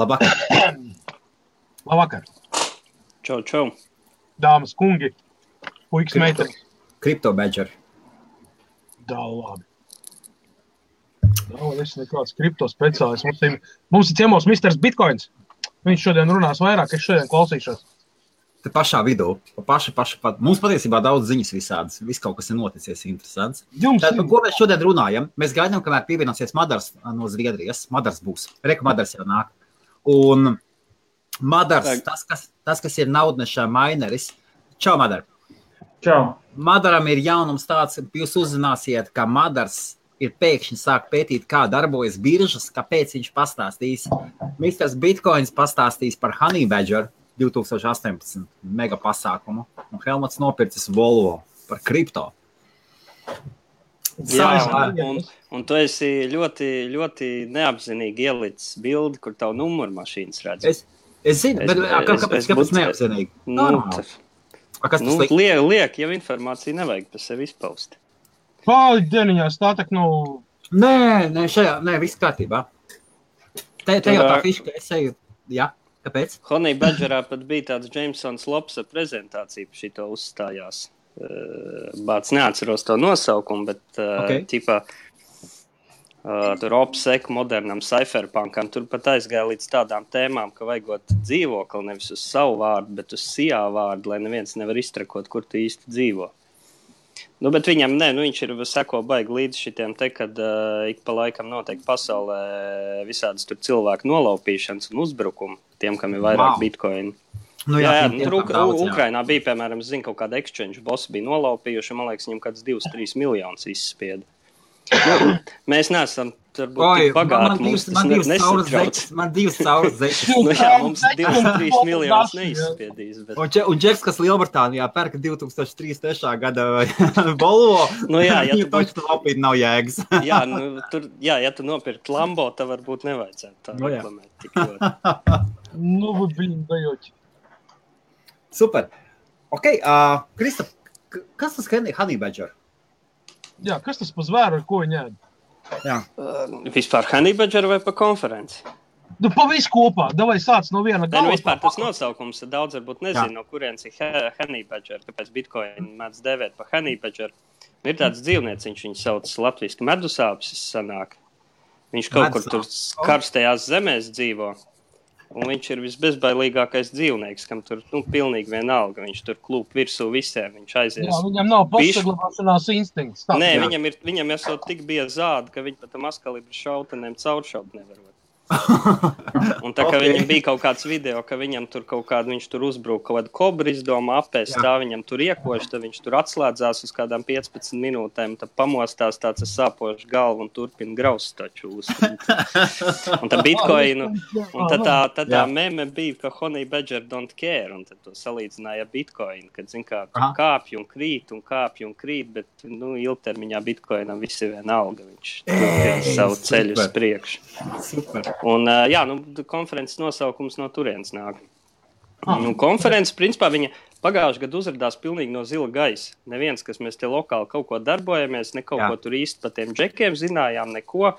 Labvakar. Labvakar. Čau, čau. Dāmas, kungi, puikas, meitenes. Kripto badger. Tā labi. Nav es nekāds kripto speciālists. Mums, ir- mums ir ciemos Mr. Bitcoins. Viņš šodien runās vairāk, es šodien klausīšos. Te pašā vidū. Pa paši, paši, pa... Mums patiesībā daudz ziņas visādas. Viss kaut kas ir noticis interesants. Jums Tad, ir par ko mēs šodien runājam? Mēs gaidām, kamēr pievienosies Madars no Zviedrijas. Madars būs. Reka Madars jau nāk. Un Madars, tas, kas, tas, kas ir naudnešā maineris. Čau, Madar! Čau! Madaram ir jaunums tāds, ka jūs uzzināsiet, ka Madars ir pēkšņi sāk pētīt, kā darbojas biržas, kāpēc viņš pastāstīs. Mr. Bitcoins pastāstīs par Honey Badger 2018 mega pasākumu, un Helmuts nopircis Volvo par kripto. Jā, un, un, un tu esi ļoti, ļoti neapzinīgi ielicis bildi, kur tavu numuru mašīnas redz. Es, es zinu, bet Es- kā- kā- es- kāpēc tas būtu- neapzinīgi? nu, tas- A, Kas tas nu, liek? liek, liek, jau informāciju nevajag par sevi izpaust. pāri dieniņās, tā tā nu. Nē, nē, šajā, nē, viss kārtībā. Te, te jau tā Tur, fiša, ka es eju. Jā, kāpēc? Honey Badgerā pat bija tāds Jamesons Lopsa prezentācija, par šito uzstājās. Uh, Bācis neatceros to nosaukumu, bet Ok. okay. ķipā, uh, tur OPSEC modernam cypherpunkam tur pat aizgāja līdz tādām tēmām, ka vajagot dzīvokli nevis uz savu vārdu, bet uz sijā vārdu, lai neviens nevar iztrakot, kur tu īsti dzīvo. Nu, bet viņam, nē, nu, viņš ir seko baigi līdz šitiem te, kad uh, ik pa laikam notiek pasaulē visādas cilvēku nolaupīšanas un uzbrukumi tiem, kam ir vairāk wow. bitkoinu. Nu, Jā, jā, tiem nu, tur daudz, jā. Ukrainā bija, piemēram, zinu, kaut kāda exchange boss bija nolaupījuši, man liekas, viņam kāds 2-3 miljonus izspieda. Nu, mēs neesam turbūt Oi, tik man, man bagāti, divas, tas man divas zeķes, man divas cauras zeķes. Nu, jā, mums Zeķu un 2-3 koku miljonus jā. neizspiedīs. Bet... Un, Dže- un Džeks, kas Lielbritānijā pērka 2003. gada Volvo, Nu jā, ja tu taču laupīt nav jēgas. Jā, nu, tur, jā, ja tu nopirkt Lambo, tad varbūt nevajadzētu tā Nu jā. reklamēt tik ļoti. Nu, viņi dajoči. Super. Ok, uh, Krista, kas tas Honey Honey Badger? Jā, kas tas par zvēru, ar ko viņi ēd? Jā. Uh, vispār Honey Badger vai pa konferenci? Nu, pa visu kopā. Davai sāc no viena Nē, nu, gala. vispār tas nosaukums daudz varbūt nezina, Jā. no kurienes ir he- Honey Badger, kāpēc Bitcoin mēdz dēvēt par Honey Badger. Ir tāds dzīvnieciņš, viņu sauc latviešu medusāpsis sanāk. Viņš kaut kur tur karstajās zemēs dzīvo. Un viņš ir visbezbailīgākais dzīvnieks, kam tur nu, pilnīgi vienalga. Viņš tur klūp virsū visiem. Viņš aizies. Jā, viņam nav pašsaglabāšanās instinkts. Tā, Nē, jā. viņam ir, viņam esot tik bieza zāda, ka viņi pat tam askalibru šautenēm cauršaut nevar. Un tā kā Ok. okay. viņam bija kaut kāds video, ka viņam tur kaut kāda, viņš tur uzbruka kaut kādu kobru izdomā apēst, tā viņam tur iekoš, tad viņš tur atslēdzās uz kādām 15 minūtēm, tad pamostās tāds ar sāpošu galvu un turpina graust taču uz. Un tā bitcoinu, un tad tā, tā Jā. meme bija, ka Honey Badger don't care, un tad to salīdzināja ar bitcoinu, kad, zin kā, Aha. kāpj un krīt un kāpj un krīt, bet, nu, ilgtermiņā bitcoinam viss ir vienalga, viņš savu ceļu uz priekšu. Super. Un, jā, nu, konferences nosaukums no turienes nāk. Ah. Nu, konferences, principā, viņa pagājušajā gadā uzrādījās pilnīgi no zila gaisa. Neviens, kas mēs te lokāli kaut ko darbojamies, ne kaut Jā. ko tur īsti par tiem džekiem zinājām, neko.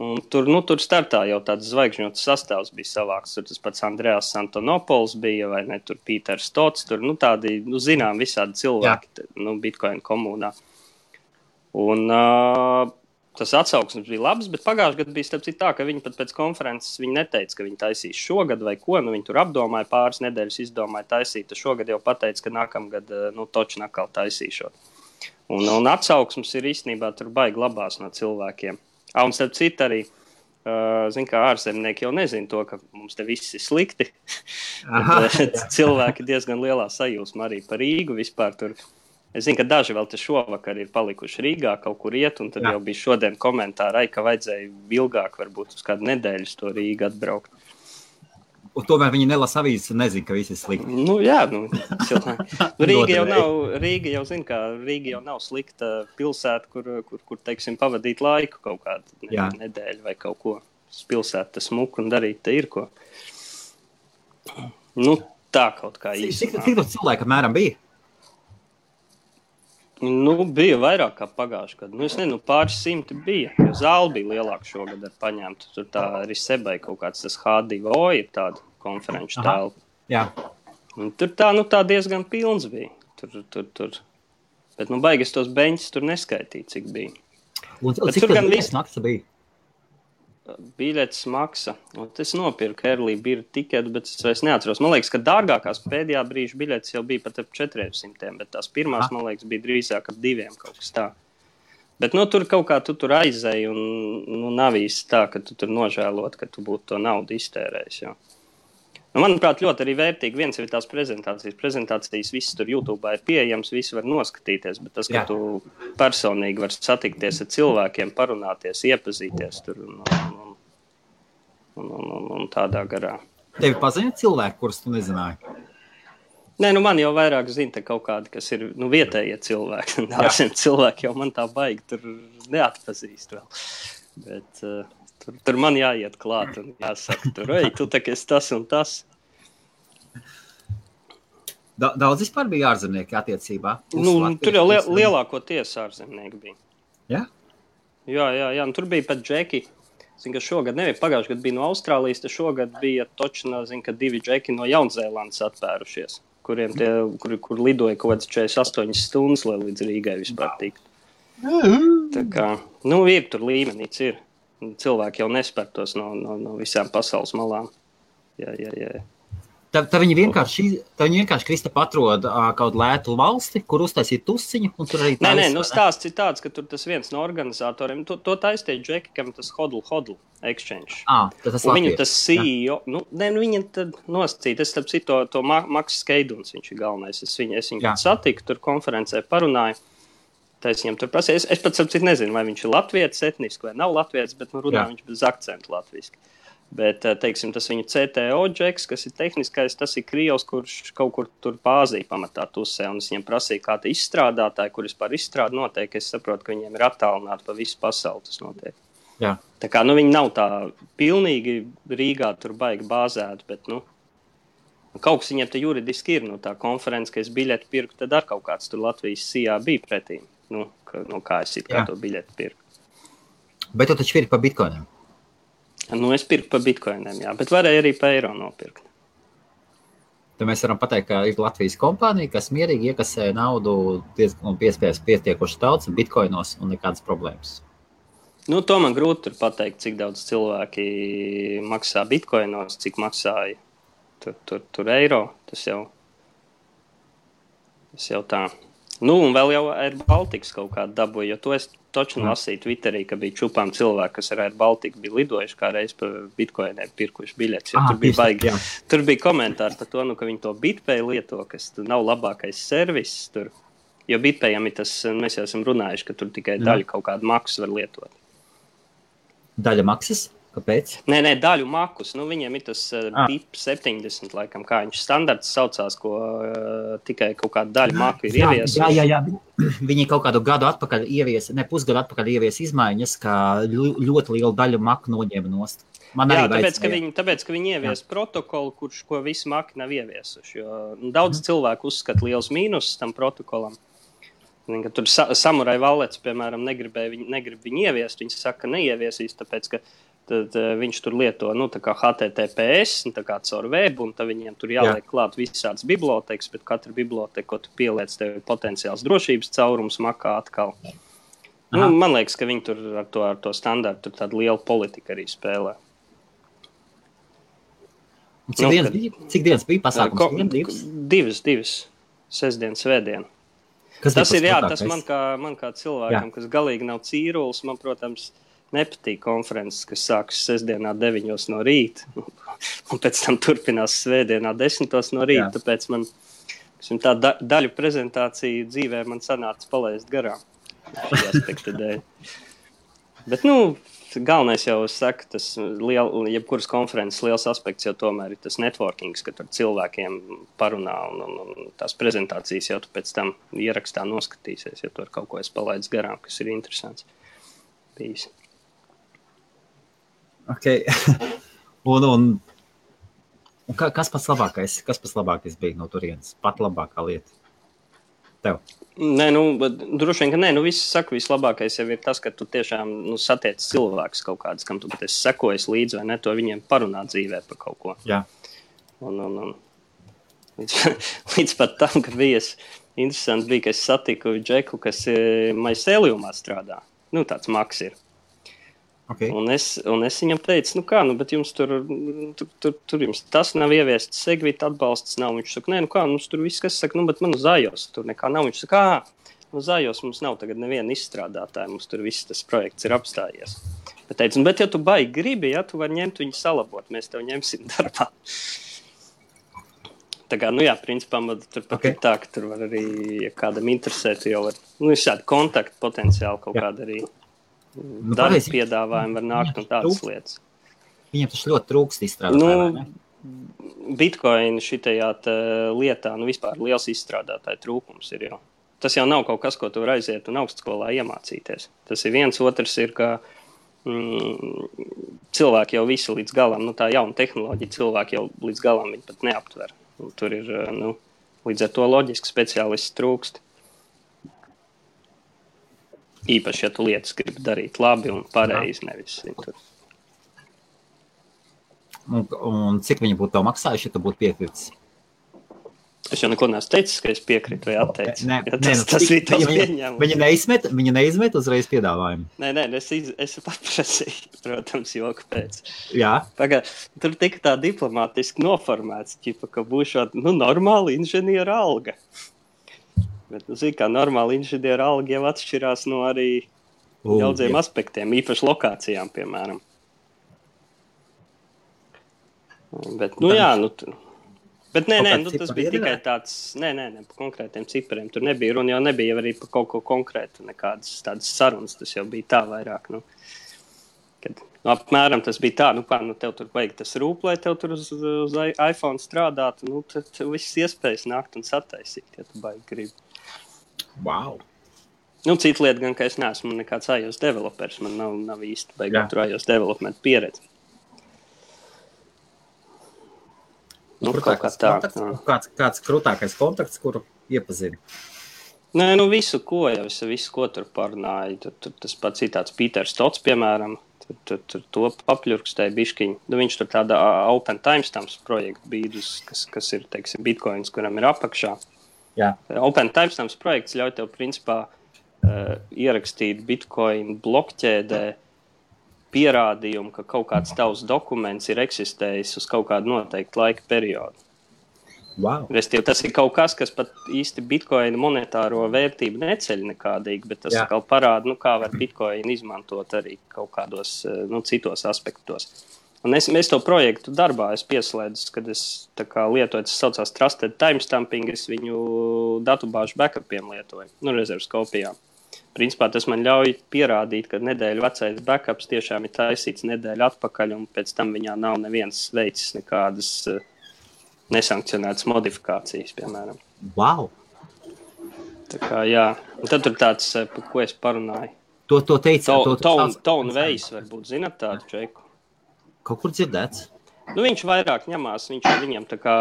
Un tur, nu, tur startā jau tāds zvaigžņots sastāvs bija savāks. Tur tas pats Andrejs Santonopols bija, vai ne? Tur Pīters Stots, tur nu, tādi, nu, zinām, visādi cilvēki, te, nu, Bitcoin komunā. Un uh, tas atsauksmes bija labs, bet pagājušajā gadā bija starp citu tā, ka viņi pat pēc konferences neteica, ka viņi taisīs šogad vai ko. Nu, viņi tur apdomāja pāris nedēļas, izdomāja taisīt. Šogad jau pateica, ka nākamgad uh, nu, toču nakal taisīšot. Un, un atsauksmes ir īstenībā tur baigi labās no cilvēkiem. Ah, un starp citu arī. Uh, Ziniet, kā ārzemnieki jau nezina to, ka mums te viss ir slikti. Aha. Uh, cilvēki diezgan lielā sajūsmā arī par Rīgu vispār. Tur. Es zinu, ka daži vēl te šovakar ir palikuši Rīgā, kaut kur iet, un tad Jā. Jau bija šodien komentāri, ka vajadzēja ilgāk, varbūt uz kādu nedēļu to Rīgu atbraukt. Un tomēr viņi nelasa avīzes un nezina, ka viss ir slikti. Nu, jā, nu, nu, Rīga jau nav, Rīga jau, zin, kā, Rīga jau nav slikta pilsēta, kur, kur, kur teiksim, pavadīt laiku kaut kādu ne, nedēļu vai kaut ko. Pilsēta tas smuk un darīt te ir ko. Nu, tā kaut kā Cik, īsti. cik daudz cilvēku apmēram bija? Nu, bija vairāk kā pagājušajā gadā. Nu, es nezinu, pāris simti bija. Jo zāle bija lielāka šogad ar paņemtu. Tur tā arī sebai kaut kāds tas H2O ir tāda konferenču telpa. Jā, Un Tur tā, nu, tā diezgan pilns bija. Tur, tur, tur. Bet, nu, baigas tos beņķus tur neskaitīja, cik bija. un, un cik tur gan viss- nakts bija? Biļetes maksa. Un Es nopirku early bird tiketu, bet es vairs neatceros. Man liekas, ka dārgākās pēdējā brīža biļetes jau bija pat ap 400, bet tās pirmās, Ah. man liekas, bija drīzāk ap diviem kaut kas tā. Bet nu, tur kaut kā tu tur aizēji, un nu, nav īsti tā, ka tu tur nožēlot, ka tu būtu to naudu iztērējis. Jo. Nu, manuprāt, ļoti arī vērtīgi. Viens ir tās prezentācijas. Prezentācijas visas tur YouTube ir pieejamas, visi var noskatīties. Bet tas, ka Jā. Tu personīgi vari satikties ar cilvēkiem, parunāties, iepazīties tur un, un, un, un, un, un tādā garā. Tevi pazīst cilvēki, kurus tu nezināji. Nē, nu man jau vairāk zina kaut kādi, kas ir nu, vietējie cilvēki. Ārzemju cilvēki jau man tā baigi tur neatpazīst vēl. Bet, uh, tur, tur man jāiet klāt un jāsaka, tur, ej, tu tā kā esi tas un tas. Da, daudz vispār bija ārzemnieki attiecībā. Nu, Latvijas tur jau liel, pilsēm. lielākoties ārzemnieki bija. Jā? Jā, jā, jā. Un tur bija pat džeki. Zinu, ka šogad, nevis pagājušajā gadā bija no Austrālijas, tad šogad bija točnā, zinu, ka divi džeki no Jaunzēlandes atvērušies, kuriem tie, kur, kur lidoja kaut kādas 48 stundas, lai līdz Rīgai vispār tiktu. Tā kā, nu, ir tur līmenīts, ir. Cilvēki jau nespēr tos no, no, no visām pasaules malām. Jā, jā, jā. Tā, tā viņi vienkārši, tā viņi vienkārši Krista atrod ā, kaut kādu lētu valsti, kur uztaisīt tusiņu, un tur arī Nē, nē, nu stāsts ir tāds, ka tur tas viens no organizatoriem, to, to taistīja Džeki, kam tas hodl, hodl exchange. Tad tas Latvijas. tas CEO, nu, nē, nu, viņa tad nosacīja, es starp citu to, to Ma- Maksu Skeiduns, viņš ir galvenais. Es viņu, es viņu satiku, tur konferencē parunāju. Tā es viņam tur prasīju. Es, es pats starp citu nezinu, vai viņš ir latviečs etniski vai nav latviečs, bet nu, runā Jā. viņš bez akcentu latviski. Bet, eh, teiksim, tas viņa CTO džeks, kas ir tehniskais, tas ir Krievs, kurš kaut kur tur pāzīja pamatā tusē. Un es viņam prasīju, kā tie izstrādātāji, kur vispār izstrādā noteikti. Es saprotu, ka viņiem ir attālināti pa visu pasauli tas notiek. Jā. Tā kā nu, viņi nav tā pilnīgi Rīgā tur baigi bāzēti, bet nu, kaut kas viņiem te juridiski ir. Nu, tā konference, ka es biļeti pirku, tad ar kaut kāds tur Latvijas sijā bija pretī. Nu, ka, nu, kā es kā to biļeti pirku. Bet tu taču ir pa bitkoiniem. Nu, es pirku pa bitkoiniem, jā, bet varēju arī pa eiro nopirkt. Tad mēs varam pateikt, ka ir Latvijas kompānija, kas mierīgi iekasē naudu diez- un piespējas pietiekoši daudz bitkoinos un nekādas problēmas. Nu, to man grūti pateikt, cik daudz cilvēki maksā bitkoinos, cik maksāja tur, tur, tur eiro. Tas jau, tas jau tā. Nu, un vēl jau ir Baltikas kaut kāda dabūja, jo to es taču lasīju Twitterī, ka bija čupām cilvēki, kas ar Air Baltiku bija lidojuši kā reiz pa bitkoiniem, pirkuši biļetes. Aha, Tur bija tieši baigi. jā. Tur bija komentāri par to, nu, ka viņi to bitpēju lieto, kas nav labākais servis. Tur. Jo bitpējam ir tas, mēs jau esam runājuši, ka tur tikai Jā. daļu kaut kādu maksu var lietot. Daļa maksas. Kāpēc? Nē, nē, daļu makus. Nu, viņiem ir tas uh, Ah. BIP 70, laikam, kā viņš standarts saucās, ko uh, tikai kaut kāda daļa maku ir Jā, ieviesusi. jā, jā, jā. Viņi kaut kādu gadu atpakaļ ieviesa, ne pusgadu atpakaļ ieviesa izmaiņas, ka ļoti lielu daļu maku noņēma nost. Man Jā, tāpēc, ka vajadzēja. viņi, tāpēc, ka viņi ievies protokolu, kurš ko visi maki nav ieviesuši. Jo, nu, daudz mm. cilvēku uzskata liels mīnus tam protokolam. Ka Tur sa samurai valets, piemēram, negribēja viņu, negrib viņu ieviest. Viņi saka, ka neieviesīs, tāpēc, ka tad, uh, viņš tur lieto nu, HTTPS, nu, kā caur web, un viņiem tur jāliek klāt visādas bibliotekas, bet katra biblioteka, ko tu pieliec, tev ir potenciāls drošības caurums makā atkal. Nu, Aha. man liekas, ka viņi tur ar to, ar to standartu tādu lielu politiku arī spēlē. Cik, Nu, dienas kad- bija, cik dienas bija pasākums? Ko- Viena, divas? divas, divas. Sestdienas, svētdienas. Kas Tas ir jā, tas man kā, man kā cilvēkam, jā. kas galīgi nav cīrulis. Man, protams, nepatīk konferences, kas sākas sestdienā, 9 no rīta, un pēc tam turpinās svētdienā, 10 no rīta. Jā. Tāpēc man tā da daļu prezentāciju dzīvē man sanāca palaist garām. Bet, nu, galvenais jau saka, tas liel, jebkuras konferences liels aspekts jau tomēr ir tas networking, ka tur cilvēkiem parunā un, un, un tās prezentācijas jau pēc tam ierakstā noskatīsies, ja tur kaut ko es palaidu garām, kas ir interesants. Bijis. Okay. un, un, un ka- kas pats labākais, kas pats labākais bija no turienes? Pat labākā lieta. tev? Nē, nu, droši vien, ka nē, nu, viss saka, vislabākais jau ir tas, ka tu tiešām nu, satiec cilvēkus kaut kādus, kam tu pat esi sekojis līdzi, vai ne, to viņiem parunāt dzīvē par kaut ko. Jā. Un, un, un līdz, līdz pat tam, ka bija es, interesanti, bija, ka es satiku Džeku, kas eh, Maisēlijumā strādā. Nu, tāds maks ir. Okay. Un es, un es viņam teicu, nu kā, nu, bet jums tur, tur, tur, tur jums tas nav ieviests, segvīta atbalsts nav. Viņš saka, nē, nu kā, mums tur viss, kas saka, nu, bet man uz zājos tur nekā nav. Viņš saka, ā, uz zājos mums nav tagad neviena izstrādātāja, mums tur viss tas projekts ir apstājies. Bet, teicu, nu, bet ja tu baigi gribi, ja tu vari ņemt viņu salabot, mēs tev ņemsim darbā. Tā kā, nu jā, principā man tur pat Okay. ir tā, ka tur var arī, ja kādam interesē, tu jau var, nu, ir šādi kontakti potenciāli kaut Jā. kāda arī Nu, darba piedāvājumi var nākt un tādas Trūkst. lietas. Viņam tas ļoti trūkst izstrādāt. Nu, Bitcoin šitajā lietā, nu, vispār liels izstrādātāju trūkums ir. Jau. Tas jau nav kaut kas, ko tu vari aiziet un augstskolā iemācīties. Tas ir viens, otrs ir, ka mm, cilvēki jau visu līdz galam, nu, tā jauna tehnoloģija, cilvēki jau līdz galam pat neaptver. Tur ir, nu, līdz ar to loģiski speciālists trūkst. Īpaši, ja tu lietas gribi darīt labi un pareizi, nevis tur. Un, un cik viņi būtu tev maksājuši, ja tu būtu piekritis? Es jau neko neesmu teicis, ka es piekrītu vai atteicu. Nē, ja nē, tas, nu, tas bija tas pieņēmums. Viņa neizmet, viņa neizmet uzreiz piedāvājumu. Nē, nē, es, iz, es paprasīju, protams, joka pēc. Jā, Paga, tur tika tā diplomātiski noformēts, ķipa, ka šāda nu, normāla inženiera alga. Bet, nu, zini, kā normāla inženiera alga jau atšķirās no arī U, daudziem jā. aspektiem, īpaši lokācijām, piemēram. Bet, nu, jā, nu, bet nē, nē, nu, tas bija tikai tāds, nē, nē, ne par konkrētiem cipariem. Tur nebija runa, jau nebija arī par kaut ko konkrētu, nekādas tādas sarunas. Tas jau bija tā vairāk. Nu, kad, nu, apmēram tas bija tā, nu, kā nu, tev tur vajag tas rūp, lai tev tur uz, uz iPhone strādātu. Nu, tad viss iespējas nākt un sataisīt, ja tu baigi gribi. Wow. Nu, cita lieta, gan, ka es neesmu nekāds iOS developers. Man nav, nav īsti baigta tur iOS development pieredze. Nu, kaut kā tā. kontakts, kāds, kāds krūtākais kontakts, kuru iepazini? Nē, nu visu, ko jau es visu, ko tur parunāju. Tur, tur tas pats ir tāds Pīters Tots, piemēram. Tur, tur, tur to papļurkstēja bišķiņu. Nu, viņš tur tādā ā, Open Timestamps projektu bīdus, kas, kas ir, teiksim, Bitcoins, kuram ir apakšā. Jā, Open Timestamps projekts ļauj tev, principā, uh, ierakstīt Bitcoin blokķēdē pierādījumu, ka kaut kāds tavs dokuments ir eksistējis uz kaut kādu noteiktu laika periodu. wow. Restīvi, tas ir kaut kas, kas pat īsti bitkoina monetāro vērtību neceļ nekādīgi, bet tas atkal parāda, nu, kā var bitkoinu izmantot arī kaut kādos eh, nu, citos aspektos. Un es, es to projektu darbā esmu pieslēdzis, kad es kā lietoju, tas saucās Trusted Timestamping, es viņu datubāžu backupiem lietoju, nu, rezerves kopijām. Principā tas man ļauj pierādīt, ka nedēļu vecais backups tiešām ir taisīts nedēļu atpakaļ, un pēc tam viņā nav neviens veicis nekādas uh, nesankcionētas modifikācijas, piemēram. wow. Tā kā, jā, un tad tur tāds, eh, par ko es parunāju. To, to teica. to, to Tona sauc- veids, varbūt, zinat tādu čeku. Kaut kur dzirdēts. Nu, viņš vairāk ņemās, viņš, viņam tā kā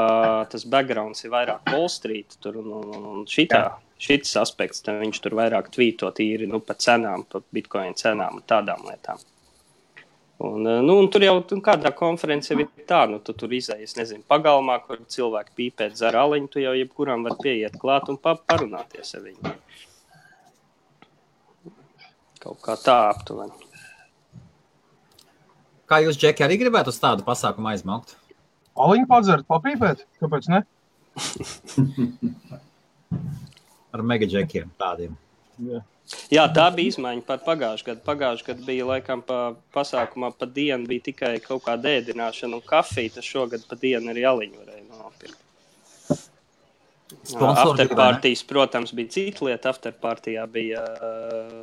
tas backgrounds ir vairāk Wall Street, tur un, un, un šitā, šits aspekts, viņš tur vairāk tvīto tīri, nu, pa cenām, pa bitcoin cenām un tādām lietām. Un, eh, nu, un tur jau nu, kādā konferencē ir tā, nu, tu tur izējies, nezinu, pagalmā, kur cilvēki pīpēt dzer aliņu, tu jau jebkuram var pieiet klāt un pa, parunāties ar viņu. Kaut kā tā aptuveni. Kā jūs, Džeki, arī gribētu uz tādu pasākumu aizmaukt? Aliņu padzert, papīpēt? Kāpēc ne? Ar megaģekiem tādiem. Jā. Jā, tā bija izmaiņa par pagājušā gadu. Pagājušā gada bija laikam pa pasākumā pa dienu bija tikai kaut kāda ēdināšana un kafija. Tas šogad pa dienu arī aliņu varēja nopirkt. Afterpartijas, protams, bija cita lieta. Afterpartijā bija, uh,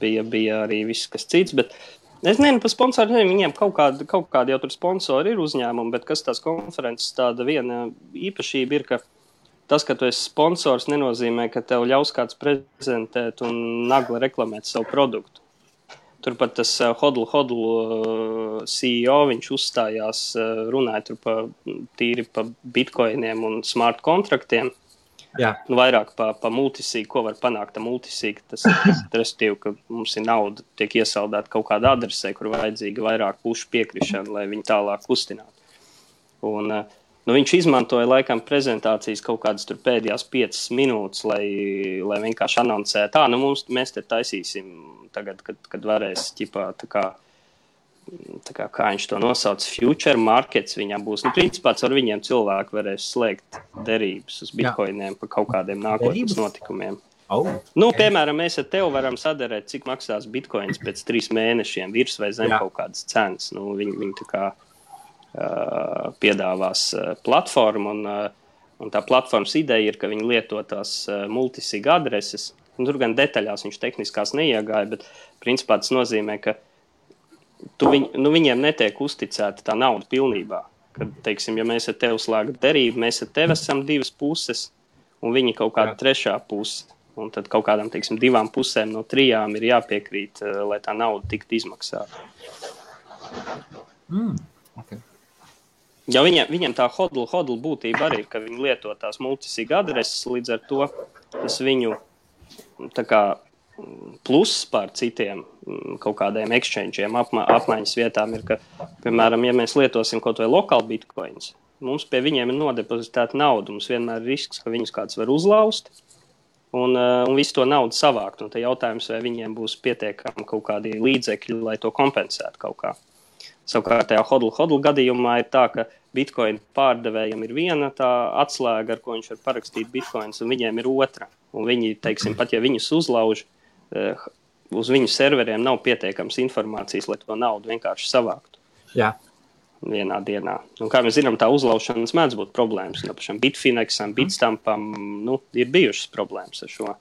bija, bija arī viss kas cits. Bet es nezinu par sponsoriem. Viņiem kaut kāda, kaut kāda jau tur sponsori ir uzņēmumi, bet kas tās konferences tāda viena īpašība ir, ka tas, ka tu esi sponsors, nenozīmē, ka tev ļaus kāds prezentēt un nagli reklamēt savu produktu. Turpat tas uh, Hodl, Hodl uh, CEO, viņš uzstājās, uh, runāja par tīri par bitkoiniem un smart kontraktiem. Jā. Nu, vairāk par pa multisīgu, ko var panākt ar multisīgu. Tas ir respektīvi, ka mums ir nauda, tiek iesaldēta kaut kādā adresē, kur vajadzīga vairāk pušu piekrišana, lai viņi tālāk kustinātu. Un, uh, nu, viņš izmantoja laikam prezentācijas kaut kādas pēdējās piecas minūtes, lai, lai vienkārši anoncētu, tā, nu mums, mēs te taisīsim tagad, kad, kad varēs ķipā, tā kā kā, kā viņš to nosauc, future markets. Viņam būs, nu, principā, ar viņiem cilvēki varēs slēgt derības uz bitkoiniem par kaut kādiem nākotnes notikumiem. Oh, nu, piemēram, mēs ar tevi varam sadarīt, cik maksās bitkoins pēc trīs mēnešiem, virs vai zem Jā. kaut kādas cenas. Nu, viņi, viņi tā kā uh, piedāvās uh, platformu, un, uh, un tā platformas ideja ir, ka viņi lieto tās uh, multisīga adreses. Un tur gan detaļās viņš tehniskās neiegāja, bet principā tas nozīmē, ka tu viņ, nu, viņiem netiek uzticēta tā nauda pilnībā. Kad, teiksim, ja mēs ar tevi slēdzam derību, mēs ar tevi esam divas puses, un viņi kaut kāda Jā. trešā puse. Un tad kaut kādām teiksim, divām pusēm no trijām ir jāpiekrīt, eh, lai tā nauda tiktu izmaksāta. mm, okay. Ja viņiem, viņiem tā hodla, hodla būtība arī ir, ka viņi lieto tās multisīga adreses, līdz ar to tas viņu kā, pluss pār citiem mm, kaut kādiem exchangeiem, apma, apmaiņas vietām ir, ka, piemēram, ja mēs lietosim kaut vai lokālu bitkoins, mums pie viņiem ir nodepozītēta nauda. Mums vienmēr ir risks, ka viņus kāds var uzlauzt un, uh, un visu to naudu savākt. Un tad jautājums, vai viņiem būs pietiekami kaut kādi līdzekļi, lai to kompensētu kaut kā. Savukārt, tajā hodla gadījumā ir tā, ka bitkoina pārdevējiem ir viena tā atslēga, ar ko viņš var parakstīt bitkoinus, un viņiem ir otra. Un viņi, teiksim, pat ja viņus uzlauž, uz viņu serveriem nav pietiekams informācijas, lai to naudu vienkārši savāktu Jā, vienā dienā. Un, kā mēs zinām, tā uzlaušanas mēdz būt problēmas. No pašam Bitfinexam, Bitstampam nu, ir bijušas problēmas ar šo.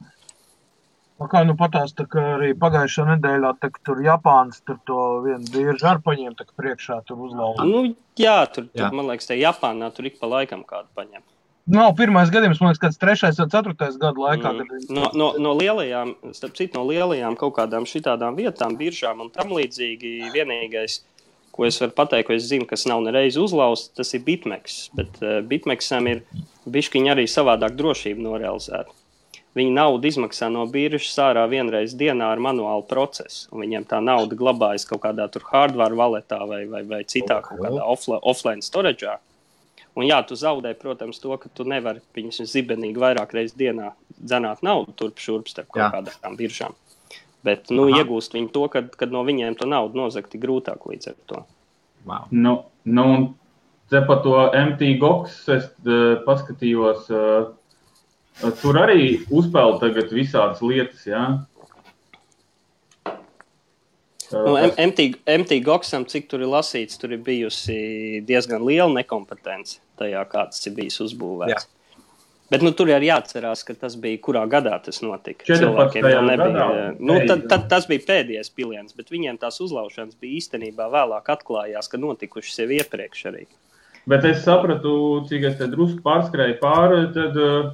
Nu, kā nu patās, tā kā arī pagājušā nedēļā, tā, ka tur Japāns tur to vienu bieži ar paņēma, tā kā priekšā tur uzlauza. Nu, jā, tur, tur Jā. man liekas, te Japānā tur ik pa laikam kādu paņem. Nav pirmais gadījums, man liekas, kāds trešais vai ceturtais gadu laikā. Mm. kad- No, no, no lielajām, starp citu, no lielajām kaut kādām šitādām vietām, biržām un tam līdzīgi vienīgais, ko es varu pateikt, ko es zinu, kas nav nereiz uzlauzts, tas ir bitmeks. Bet uh, bitmeksam ir bišķiņi arī savādāk drošība norealizēta. Viņa naudu izmaksā no biržas ārā vienreiz dienā ar manuālu procesu. un Viņiem tā nauda glabājas kaut kādā tur hardware valetā vai, vai, vai citā kaut kādā offla- offline storage. Un jā, tu zaudē, protams, to, ka tu nevari viņus zibenīgi vairāk reizes dienā dzenāt naudu turp šurp starp kaut Jā. kādām biržām. Bet, nu, Aha. iegūst viņi to, kad, kad no viņiem to naudu nozagt ir grūtāk līdz ar to. wow. Nu, nu, te par to MT Goks es uh, paskatījos. Uh, tur arī uzpeld tagad visādas lietas, jā. Nu, MT, MT Goksam, cik tur ir lasīts, tur ir bijusi diezgan liela nekompetence tajā, kā tas ir bijis uzbūvēts. Jā. Bet nu, tur arī jāatcerās, ka tas bija kurā gadā tas notika. 14. Cilvēkiem jau nebija. gadā. Nu, tad, tad tas bija pēdējais piliens, bet viņiem tās uzlaušanas bija īstenībā vēlāk atklājās, ka notikušas jau iepriekš arī. Bet es sapratu, cik es te drusku pārskrēju pāri, tad uh,